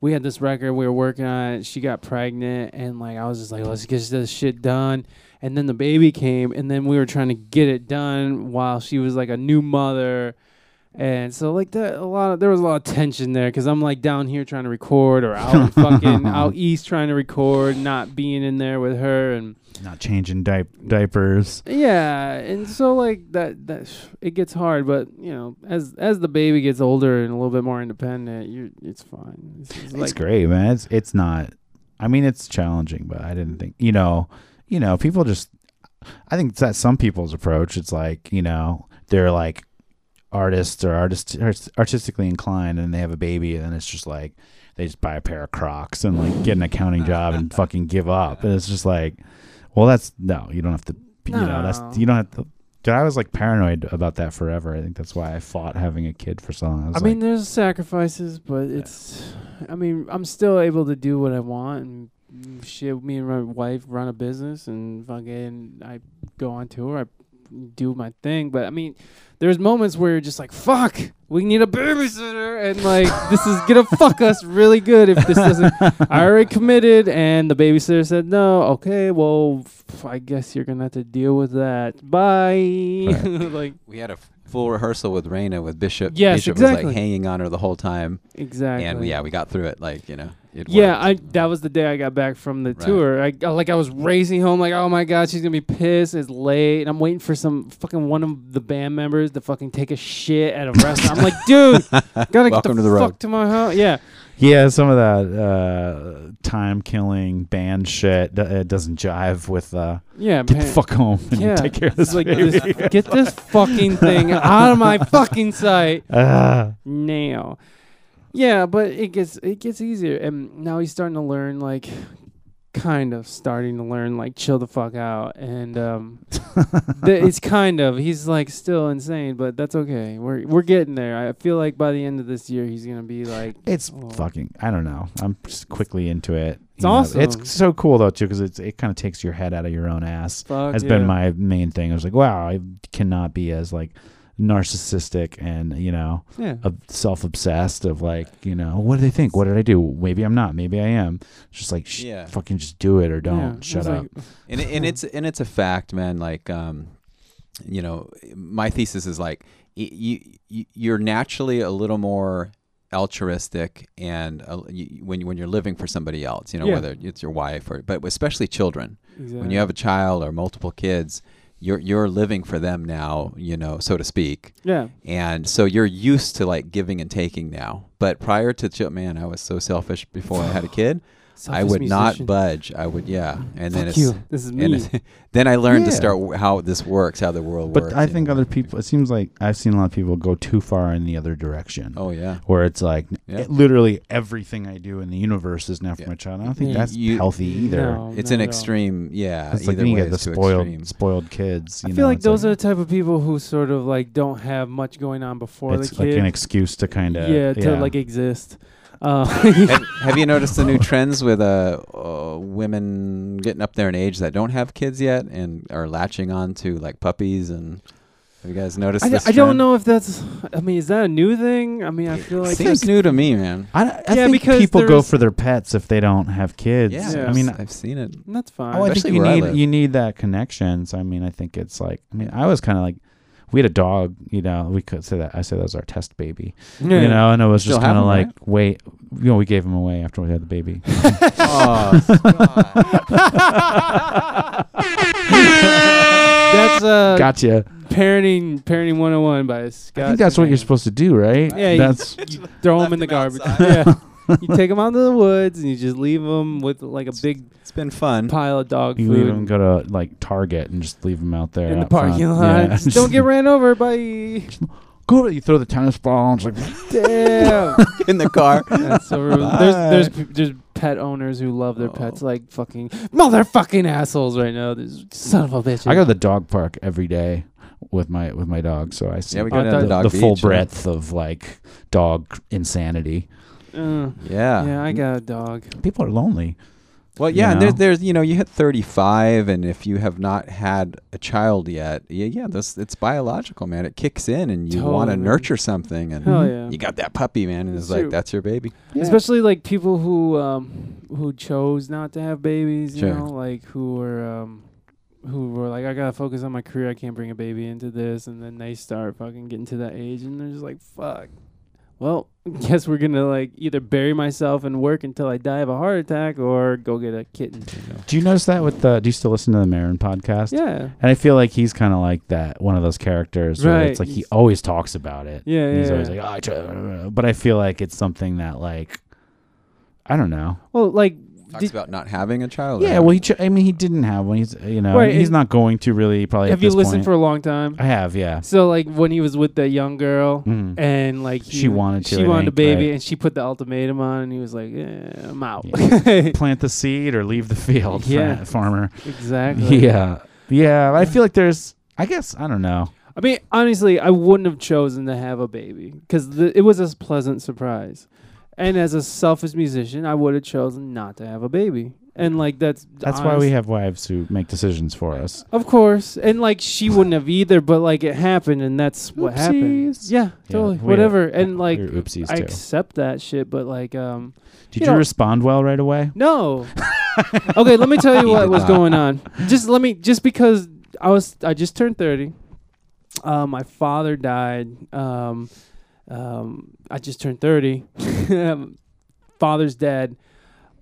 We had this record we were working on it. She got pregnant and like I was just like let's get this shit done. And then the baby came and then we were trying to get it done while she was like a new mother. And so like that a lot of there was a lot of tension there cuz I'm like down here trying to record or out fucking out east trying to record, not being in there with her and Not changing di- diapers. yeah, and so like that that it gets hard, but you know, as as the baby gets older and a little bit more independent, you it's fine. It's, it's It's like great, man. It's it's not. I mean, it's challenging, but I didn't think. You know, you know, people just. I think that's some people's approach. It's like you know they're like artists or artist artistically inclined, and they have a baby, and then it's just like they just buy a pair of Crocs and like get an accounting job and fucking give up, and it's just like, well, that's no, you don't have to. You know, that's you don't have to. Dude, I was like paranoid about that forever. I think that's why I fought having a kid for so long. I, was I mean, there's sacrifices, but it's. I mean, I'm still able to do what I want and shit. Me and my wife run a business and fucking I go on tour. I do my thing, but I mean, there's moments where you're just like, "Fuck, we need a babysitter," and like this is gonna fuck us really good if this doesn't. I already committed, and the babysitter said no. Okay, well, f- I guess you're gonna have to deal with that. Bye. like We had a f- full rehearsal with Raina with Bishop. Yes, Bishop was exactly. like hanging on her the whole time, exactly. and we, yeah, we got through it. Like you know, it Yeah, worked. I that was the day I got back from the Right. tour. I I- like I was racing home like, oh my god, she's gonna be pissed. It's late, and I'm waiting for some fucking one of the band members to fucking take a shit at a restaurant. I'm like, dude, gotta get the, to the road. fuck to my house. Yeah, Yeah, some of that uh, time killing band shit d- it doesn't jive with uh, yeah, get man. the fuck home and yeah, take care of this like baby. this, get this fucking thing out of my fucking sight Ah, now. Yeah, but it gets it gets easier, and now he's starting to learn like. Kind of starting to learn like chill the fuck out, and um, th- it's kind of he's like still insane, but that's okay. We're we're getting there. I feel like by the end of this year, he's gonna be like it's Oh. fucking. I don't know. I'm just quickly into it. It's you know. awesome. It's so cool though too because it's it kind of takes your head out of your own ass. fuck. Has yeah. been my main thing. I was like, wow, I cannot be as like narcissistic and you know yeah. of self-obsessed of like you know what do they think what did i do maybe i'm not maybe i am It's just like sh- Yeah. fucking just do it or don't Yeah. shut up like- and and it's and it's a fact, man. Like, um, you know, my thesis is like you, you you're naturally a little more altruistic and uh, you, when you, when you're living for somebody else, you know, Yeah. whether it's your wife or but especially children. Exactly. When you have a child or multiple kids, you're you're living for them now, you know, so to speak. yeah. And so you're used to like giving and taking now. But prior to man, I was so selfish before I had a kid. I Selfish would not budge. I would yeah. And then Fuck it's you. This is and me. it's- then I learned to start w- how this works, how the world But works. But I think know. other people. It seems like I've seen a lot of people go too far in the other direction. Oh yeah. Where it's like Yeah. it- literally everything I do in the universe is now for Yeah. my child. I don't think Yeah. that's You- healthy either. No, It's an extreme, yeah. It's like either you way get the spoiled extreme. spoiled kids. I feel know, like it's those are the type of people who sort of like don't have much going on before it's the like an excuse to kind of yeah, to like exist. Uh, have, have you noticed the new trends with uh, uh, women getting up there in age that don't have kids yet and are latching on to like puppies and have you guys noticed I, d- this I don't know if that's. I mean, is that a new thing? I mean, I feel like seems new to me, man. I, I Yeah, think because people go for their pets if they don't have kids. Yeah, Yeah. I mean, I've seen it. that's fine. oh, I think you where I need you need that connection. So I mean, I think it's like I mean, I was kind of like we had a dog. You know, we could say that I said that was our test baby. Yeah. You know, and it was Still just kind of like right? wait. You know, we gave him away after we had the baby. oh, that's uh, gotcha. parenting parenting 101 by Scott. I think that's what you're supposed to do, right? Yeah, you- that's You throw them in the garbage. yeah, you take them out to the woods and you just leave them with like a big it's been fun. pile of dog you food leave them go to like Target and just leave them out there in the out front. parking lot. Yeah. Just don't get ran over by. Go. You throw the tennis ball. And it's like Damn. in the car. That's so rude. There's there's there's pet owners who love their pets Oh. like fucking motherfucking assholes right now. This son of a bitch. I go to the dog park every day with my with my dog, so I see Yeah, we go down to thought- dog the beach. full yeah. breadth of like dog insanity. Uh, Yeah. yeah, I got a dog. People are lonely. Well, you yeah, and know? there's, there's, you know, you hit 35, and if you have not had a child yet, yeah, yeah, this it's biological, man. It kicks in, and you want to nurture something, and Hell yeah. you got that puppy, man, and it's It's like that's your baby. Especially like people who um who chose not to have babies, you Sure. know, like who were um who were like I gotta focus on my career, I can't bring a baby into this and then they start fucking getting to that age and they're just like, Fuck. Well, guess we're gonna like either bury myself and work until I die of a heart attack or go get a kitten. Do you notice that with the? Do you still listen to the Maron podcast? Yeah. And I feel like he's kind of like that, one of those characters. Where Right. It's like he always talks about it. Yeah, And he's yeah, always yeah. like, oh, I try-" but I feel like it's something that like, I don't know. Well, like Talks did- about not having a child. Yeah, well, he. Ch- I mean, he didn't have one. He's you know Right, he's and- not going to really probably. have at you this listened point. for a long time? I have, yeah. So like when he was with that young girl Mhm. and like he, She wanted to, she I wanted a baby right? and she put the ultimatum on and he was like yeah, i'm out Plant the seed or leave the field, fa- Yeah. farmer. exactly Yeah, yeah. I feel like there's. I guess I don't know. i mean honestly i wouldn't have chosen to have a baby because it was a pleasant surprise and as a selfish musician i would have chosen not to have a baby and like that's That's why honest- we have wives who make decisions for us. of course and like she wouldn't have either but like it happened and that's what happened Oopsies. yeah Yeah, totally we- whatever and like we were oopsies i too. accept that shit but like um Did you you, know- respond well right away? No. okay, let me tell you what was going on. Just let me just because I was I just turned 30. Uh, my father died. Um, um, I just turned 30. Father's dead.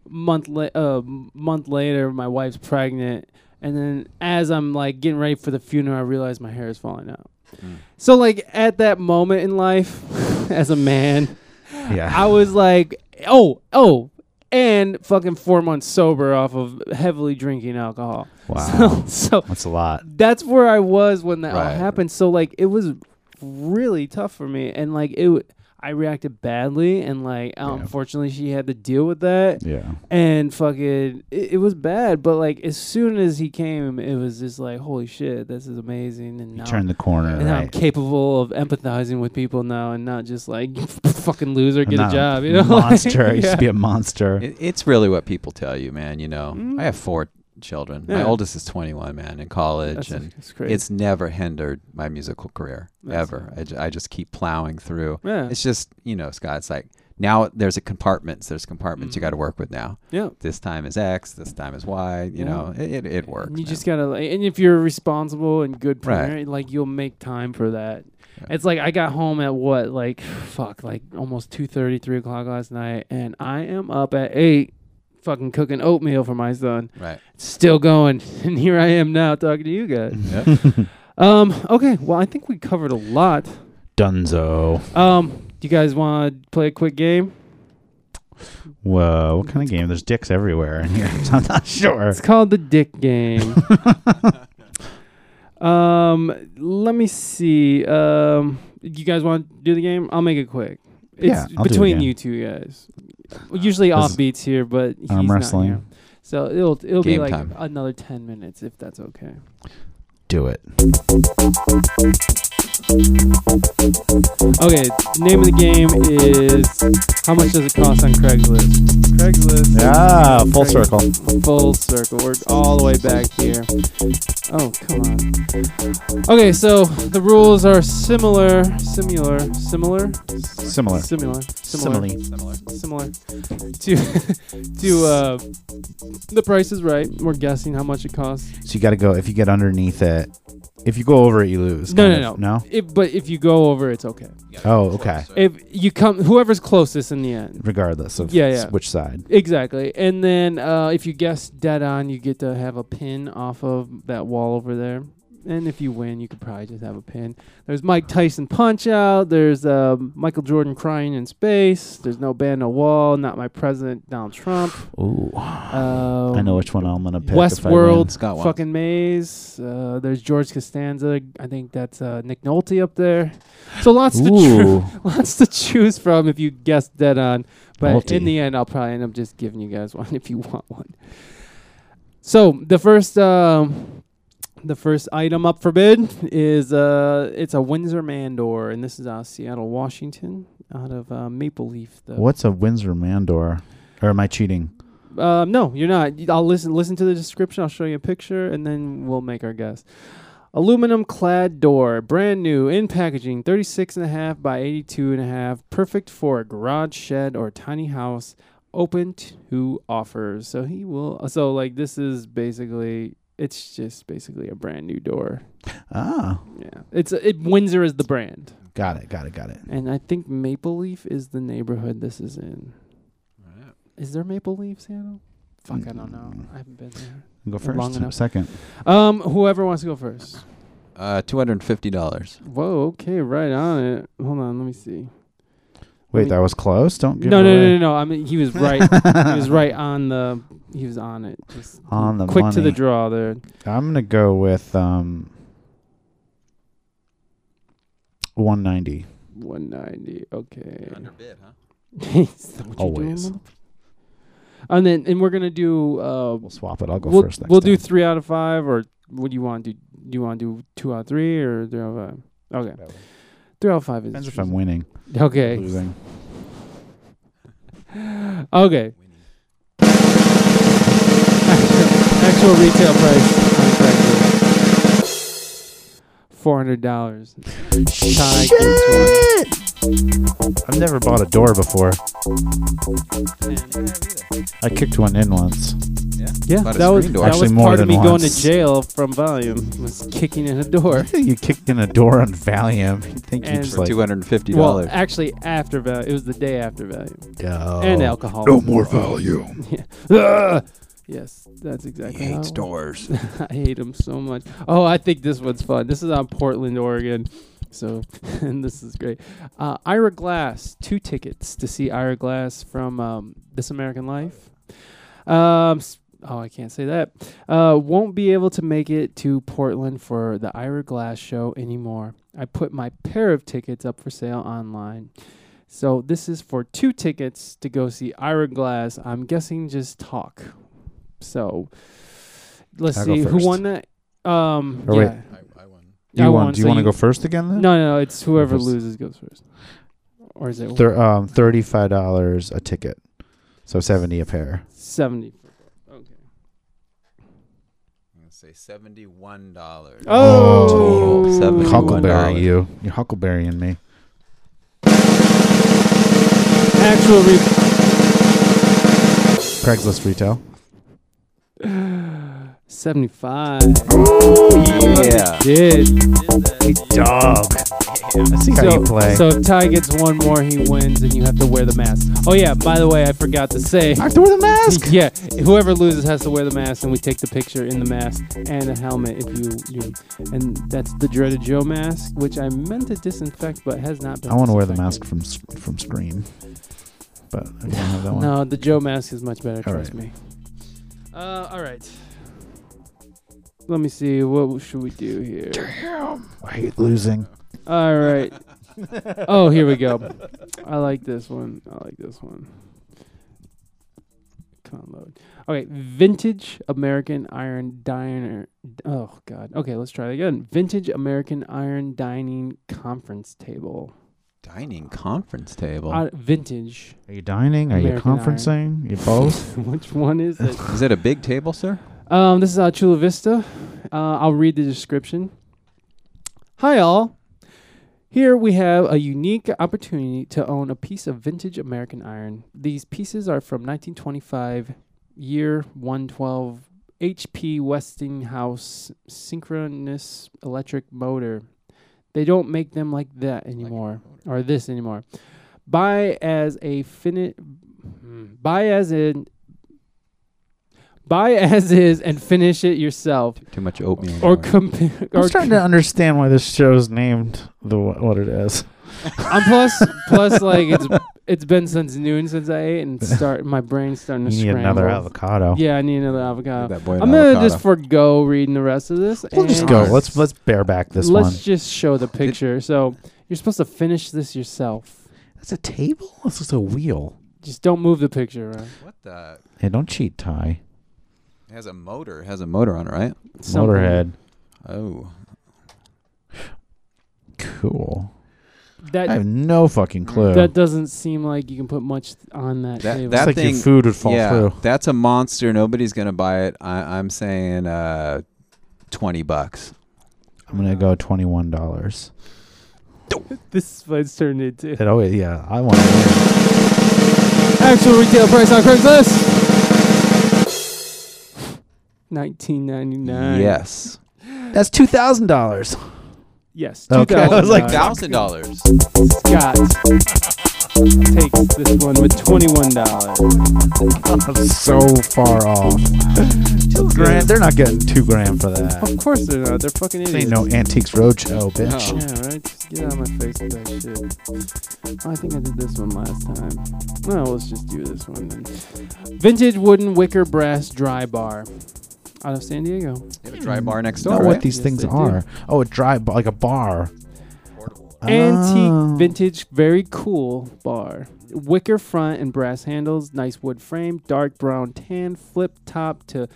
Month la- uh, month later, my wife's pregnant, and then as I'm like getting ready for the funeral, I realize my hair is falling out. Mm. So like at that moment in life, as a man, Yeah. I was like, oh, oh, and fucking four months sober off of heavily drinking alcohol. wow. So, so That's a lot. that's where I was when that all Right. happened. So like it was really tough for me, and like it, w- I reacted badly, and like Yeah. unfortunately she had to deal with that, Yeah. and fucking it, it was bad. But like as soon as he came, it was just like holy shit, this is amazing, and You now. turn the corner. and now I'm capable of empathizing with people now, and not just like fucking loser, get a Not job. You know, monster. I used yeah. to be a monster. It, it's really what people tell you, man. You know, Mm. I have four children. My oldest is 21, man, in college, That's, and that's it's never hindered my musical career That's- ever. I, just keep plowing through. yeah. It's just you know, Scott. It's like now there's a compartments. There's compartments you Mm. got to work with now. Yeah. This time is X. This time is Y. You Yeah. know, it it, it works. And you man. just gotta, and if you're responsible and good Right. parent, like you'll make time for that. Yeah. It's like I got home at what, like, fuck, like almost two thirty, three o'clock last night, and I am up at eight, fucking cooking oatmeal for my son. right. Still going, and here I am now talking to you guys. Yep. Um, okay, well, I think we covered a lot. Dunzo. Um, do you guys want to play a quick game? Whoa, what kind of game? There's dicks everywhere in here. I'm not sure. It's called the Dick Game. um, let me see. Um, you guys want to do the game? I'll make it quick. It's Yeah, I'll do the between game. you two guys. Usually This off is beats here, but he's arm not wrestling. here. So it'll it'll be Game like time. another ten minutes if that's okay. Do it. Okay, name of the game is how much does it cost on Craigslist? Craigslist. Ah, full Craigslist. circle. Full circle. We're all the way back here. Oh, come on. Okay, so the rules are similar, similar, similar, Similar. similar, similar, Simile. similar to to uh, the Price is Right. We're guessing how much it costs. So you got to go. If you get underneath it, if you go over it, you lose. No, kind no, of. no. No. If, but if you go over, it's okay. Oh, okay. If you come, whoever's closest in the end. Regardless of Yeah, yeah. which side. Exactly. And then uh, if you guess dead on, you get to have a pin off of that wall over there. And if you win, you could probably just have a pin. There's Mike Tyson Punch Out. There's uh, Michael Jordan crying in space. There's no band, no wall. Not my president, Donald Trump. Ooh. Um, I know which one I'm gonna pick. if I win. Westworld, fucking maze. Uh, there's George Costanza. I think that's uh, Nick Nolte up there. So lots to choo- lots to choose from if you guess dead on. But Multi. in the end, I'll probably end up just giving you guys one if you want one. So the first, um, the first item up for bid is uh, it's a Windsor Mandor, and this is out of Seattle, Washington, out of uh, Maple Leaf. The What's a Windsor Mandor? Or am I cheating? um, no, you're not. I'll listen. Listen to the description. I'll show you a picture, and then we'll make our guess. Aluminum clad door, brand new in packaging, 36 and a half by 82 and a half, perfect for a garage shed or tiny house. Open to offers. So he will. So like this is basically. It's just basically a brand new door. Ah, Yeah, it's it. Windsor is the brand, got it, got it, got it. and I think Maple Leaf is the neighborhood this is in. Is there Maple Leaf, Seattle? Fuck, I don't know. Mm. I haven't been there. Go Long first. enough. Second. Um, whoever wants to go first. Uh, two hundred and fifty dollars. Whoa, okay, right on it. Hold on, let me see. Wait, that was close. Don't give No, it no, no, no, no. I mean, he was right. he was right on the. He was on it. Just On the quick to the money. draw there. I'm gonna go with um. 190. One ninety. Okay. bid, huh? Is that what you're doing, Always. motherfucker? and then, and we're gonna do. Uh, We'll swap it. I'll go we'll first next we'll do time. three out of five, or what do you want to do? Do you want to do two out of three, or three out of five? Okay, three out of five is. Depends if I'm winning. Okay. Losing. Okay. Actual retail price. Four hundred dollars. Shit! I've never bought a door before. I kicked one in once. Yeah, Bought a that was screen door. that Actually, was more part of than me going to jail from Valium. Was kicking in a door. you kicked in a door on Valium. You think you just For like two hundred and fifty Well, actually, after Valium, it was the day after Valium oh. and alcohol. No more Valium. Yeah. Ugh. Yes, that's exactly. how- doors. I hate them so much. Oh, I think this one's fun. This is on Portland, Oregon. So, and this is great. Uh, Ira Glass, two tickets to see Ira Glass from um, This American Life. Um, s- oh, I can't say that. Uh, won't be able to make it to Portland for the Ira Glass show anymore. I put my pair of tickets up for sale online. So this is for two tickets to go see Ira Glass. I'm guessing just talk. So let's I'll see who won that. Um, Or wait. yeah. I, won. You I want? won, Do you so want to go first again then? No, no, no, it's whoever First. loses goes first. Or is it Thir- um, thirty-five dollars a ticket, so seventy a pair. seventy? Say seventy-one dollars. Oh, Total, $71. Huckleberry, you. You're huckleberrying me. Actual re- Craigslist retail. 75. Yeah. Did. Dog. I see how So, you play. so if Ty gets one more, he wins, and you have to wear the mask. Oh yeah, by the way, I forgot to say. I have to wear the mask. Yeah, whoever loses has to wear the mask, and we take the picture in the mask and a helmet if you do. And that's the dreaded Joe mask, which I meant to disinfect, but has not been. I want to wear the mask from S- from Scream, but I can't have that one. No, the Joe mask is much better. All Trust right. me. Uh, all right. Let me see. What should we do here? Damn, I hate losing. All right. oh, here we go. I like this one. I like this one. Come on, load. Okay, vintage American iron diner. Oh God. Okay, let's try it again. Vintage American iron dining conference table. Dining conference table. Uh, vintage. Are you dining? Are American you conferencing? You both? Which one is it? Is it a big table, sir? Um, this is uh, Chula Vista. Uh, I'll read the description. Hi, all. Here we have a unique opportunity to own a piece of vintage American iron. These pieces are from 1925, year 112, HP Westinghouse synchronous electric motor. They don't make them like that anymore, or this anymore. Buy as a fini- hmm, buy as in buy as is and finish it yourself, Too much oatmeal. or going. compare. I'm Or starting to understand why this show's named the what it is. I'm plus plus like it's it's been since noon since I ate and start my brain's starting to You need scramble. another avocado. Yeah, I need another avocado. that boy an I'm gonna avocado. just forego reading the rest of this. We'll just go. Let's let's bear back this one. let's one. just show the picture. So you're supposed to finish this yourself. That's a table. This is a wheel. Just don't move the picture around. What the? Hey, don't cheat, Ty. It has a motor. It has a motor on it, right? Something. Motorhead. Oh. Cool. That I have no fucking clue. that doesn't seem like you can put much on that, That- table. it's that like thing- your food would fall yeah, through. that's a monster. Nobody's gonna buy it. I, I'm saying uh, twenty bucks. I'm gonna go twenty one dollars. this is what it's turned into. Oh yeah, I want to win. Actual retail price on Craigslist. Nineteen ninety nine. Yes. That's two thousand dollars. Yes. Okay, I was like, Thousand dollars. Scott takes this one with twenty-one dollars. So far off. two grand. They're not getting two grand for that. Of course they're not. They're fucking This idiots. ain't no antiques roadshow, oh, bitch. No. Yeah, right. Just get out of my face with that shit. Oh, I think I did this one last time. Well, let's just do this one then. Vintage wooden wicker brass dry bar out of San Diego. They have a dry bar next That's door. not right? what these Yes, things they do. are. Oh, a dry bar, like a bar. Antique, Oh. vintage, very cool bar. Wicker front and brass handles, nice wood frame, dark brown tan, flip top to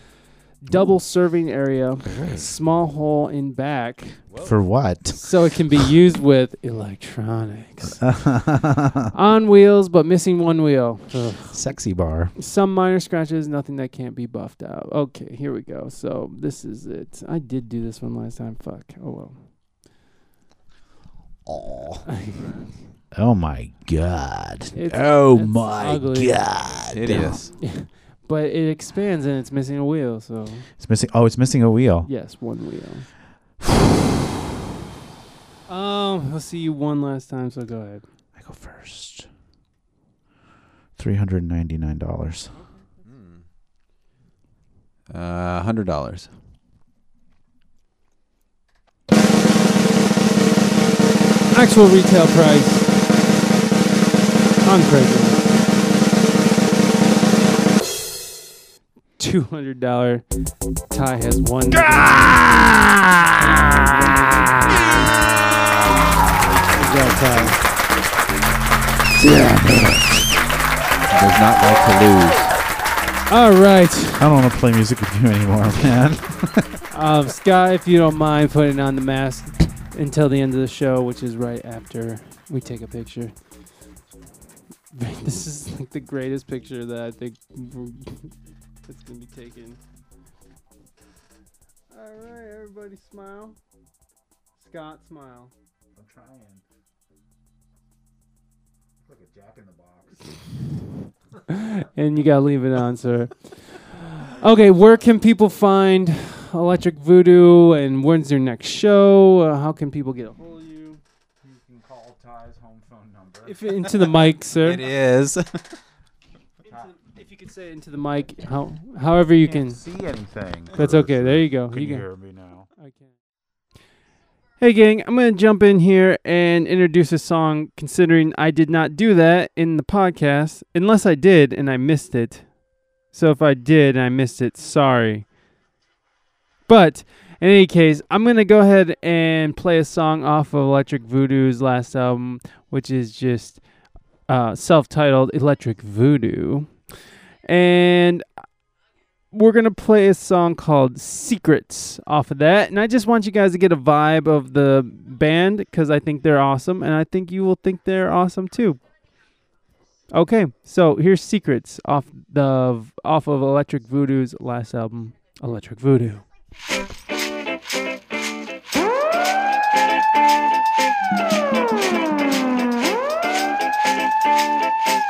double serving area, small hole in back, For what? so it can be used with electronics. On wheels, but missing one wheel. Ugh. Sexy bar. Some minor scratches, nothing that can't be buffed out. Okay, here we go. So this is it. I did do this one last time. Fuck. Oh well. Oh oh my god. It's- oh it's my ugly. god. Hideous. But it expands and it's missing a wheel. So It's missing. Oh, it's missing a wheel. yes, one wheel. um, I'll see you one last time. So go ahead. I go first. Three hundred ninety nine dollars. Uh, hundred dollars. Actual retail price on Craigslist. Two hundred dollar. Ty has one. Good job, Ty. Yeah. Does not like to lose. All right, I don't want to play music with you anymore, man. um, Scott, if you don't mind putting on the mask until the end of the show, which is right after we take a picture. This is like the greatest picture that I think we're- that's gonna be taken. All right, everybody, smile. Scott, smile. I'm trying. Like a Jack in the Box. and you gotta leave it on, sir. Okay, where can people find Electric Voodoo, and when's your next show? Uh, how can people get a hold of you? You can call Ty's home phone number. If into the mic, sir. It is. Into- if you could say it into the mic, how however you can. see anything. That's okay. There you go. Can You hear me now? I can. Hey, gang, I'm going to jump in here and introduce a song considering I did not do that in the podcast, unless I did and I missed it. So if I did and I missed it, sorry. But in any case, I'm going to go ahead and play a song off of Electric Voodoo's last album, which is just uh, self titled Electric Voodoo. And we're gonna play a song called "Secrets" off of that, and I just want you guys to get a vibe of the band because I think they're awesome, and I think you will think they're awesome too. Okay, so here's "Secrets" off the off of Electric Voodoo's last album, Electric Voodoo.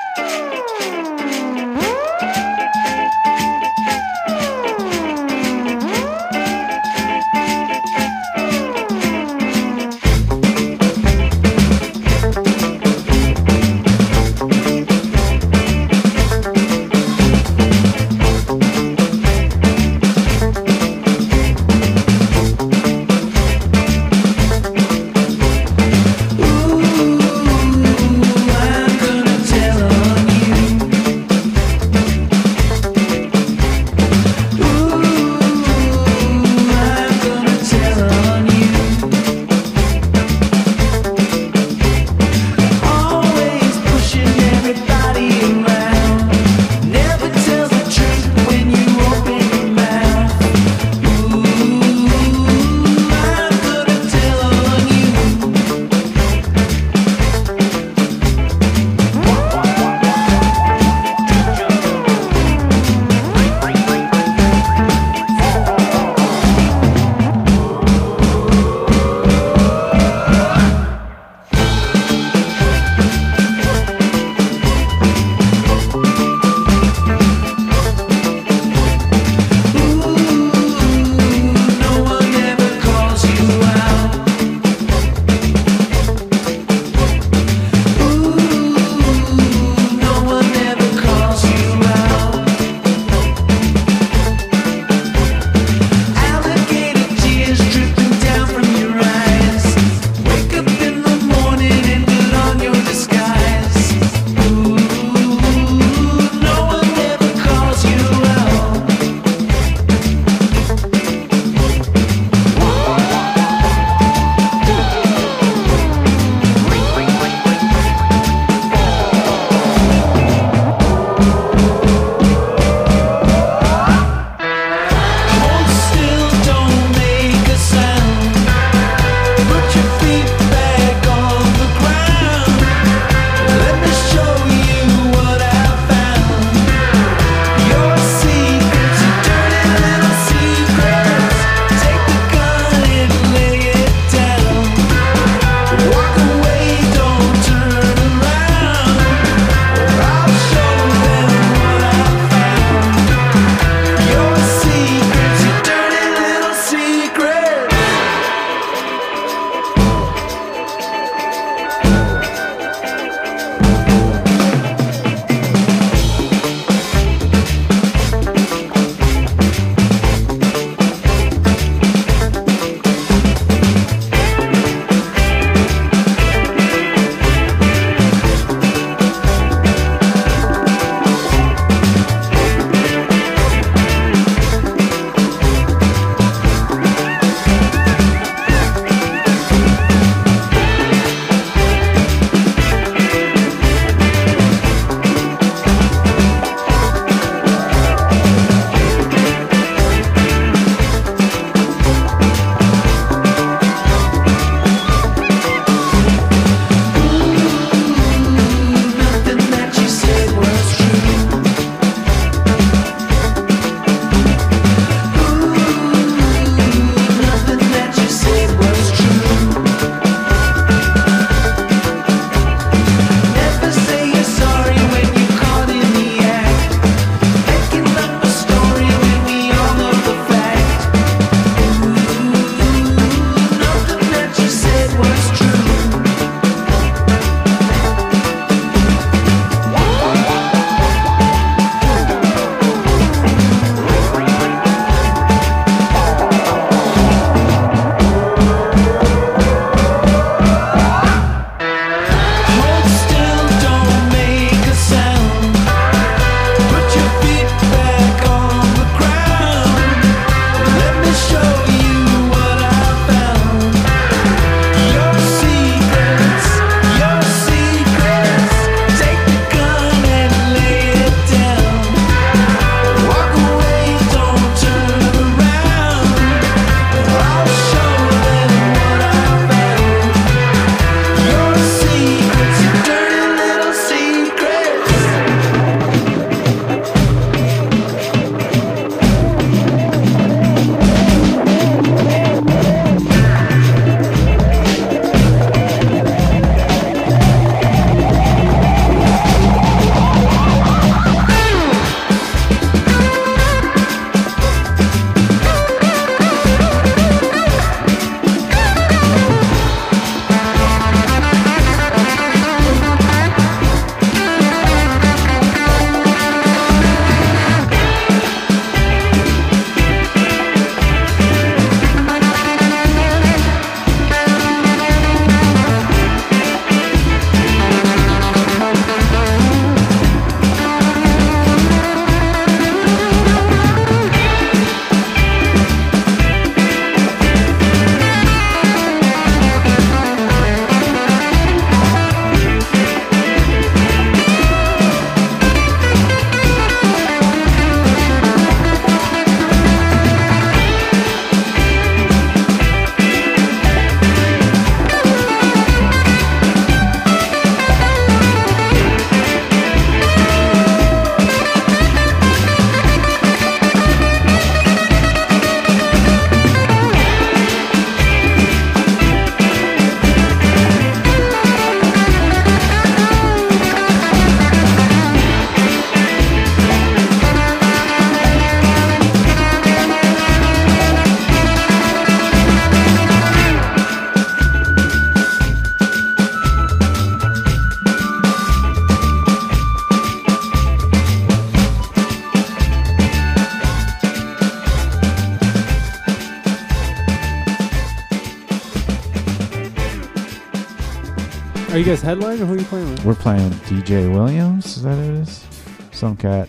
Are you guys headlining or who are you playing with? We're playing with DJ Williams. Is that who it is? Some cat.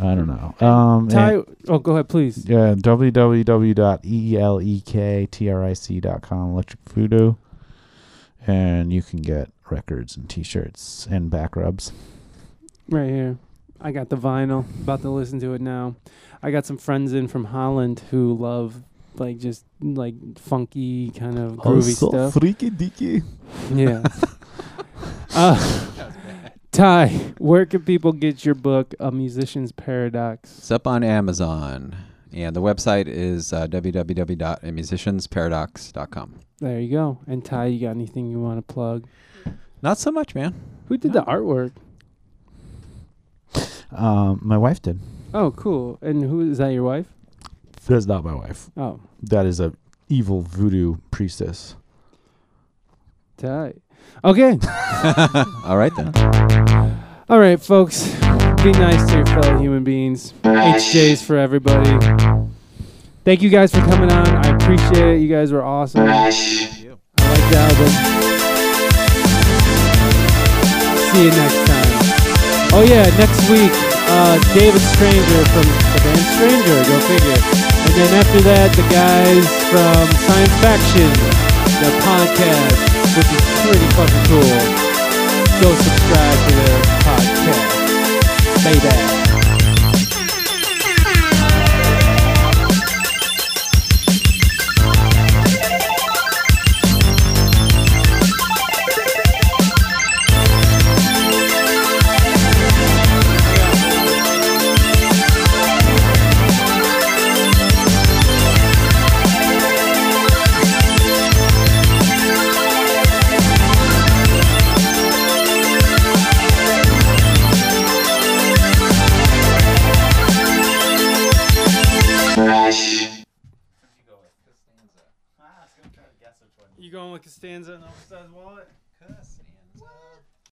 I don't know. Um, Ty, and- oh, go ahead, please. yeah, E www.elektric.com, Electric Voodoo, and you can get records and T-shirts and back rubs. Right here. I got the vinyl. About to listen to it now. I got some friends in from Holland who love like just like funky kind of groovy stuff. freaky deaky. Yeah. uh, Ty, where can people get your book, A Musician's Paradox? It's up on Amazon, and the website is uh, www.musiciansparadox.com. There you go. And Ty, you got anything you want to plug? Not so much, man. Who did the artwork? Um, my wife did. Oh, cool. And who is that? Your wife? That's not my wife. Oh, That is a evil voodoo priestess. Ty. Okay. All right then. All right, folks. Be nice to your fellow human beings. HJs for everybody. Thank you guys for coming on. I appreciate it. You guys were awesome. I like the album. See you next time. Oh yeah, next week, uh, David Stranger from the band Stranger, go figure. And then after that, the guys from Science Faction, the podcast, which is pretty fucking cool. Go subscribe to their podcast. Baby. You going with Costanza and Upstairs Wallet?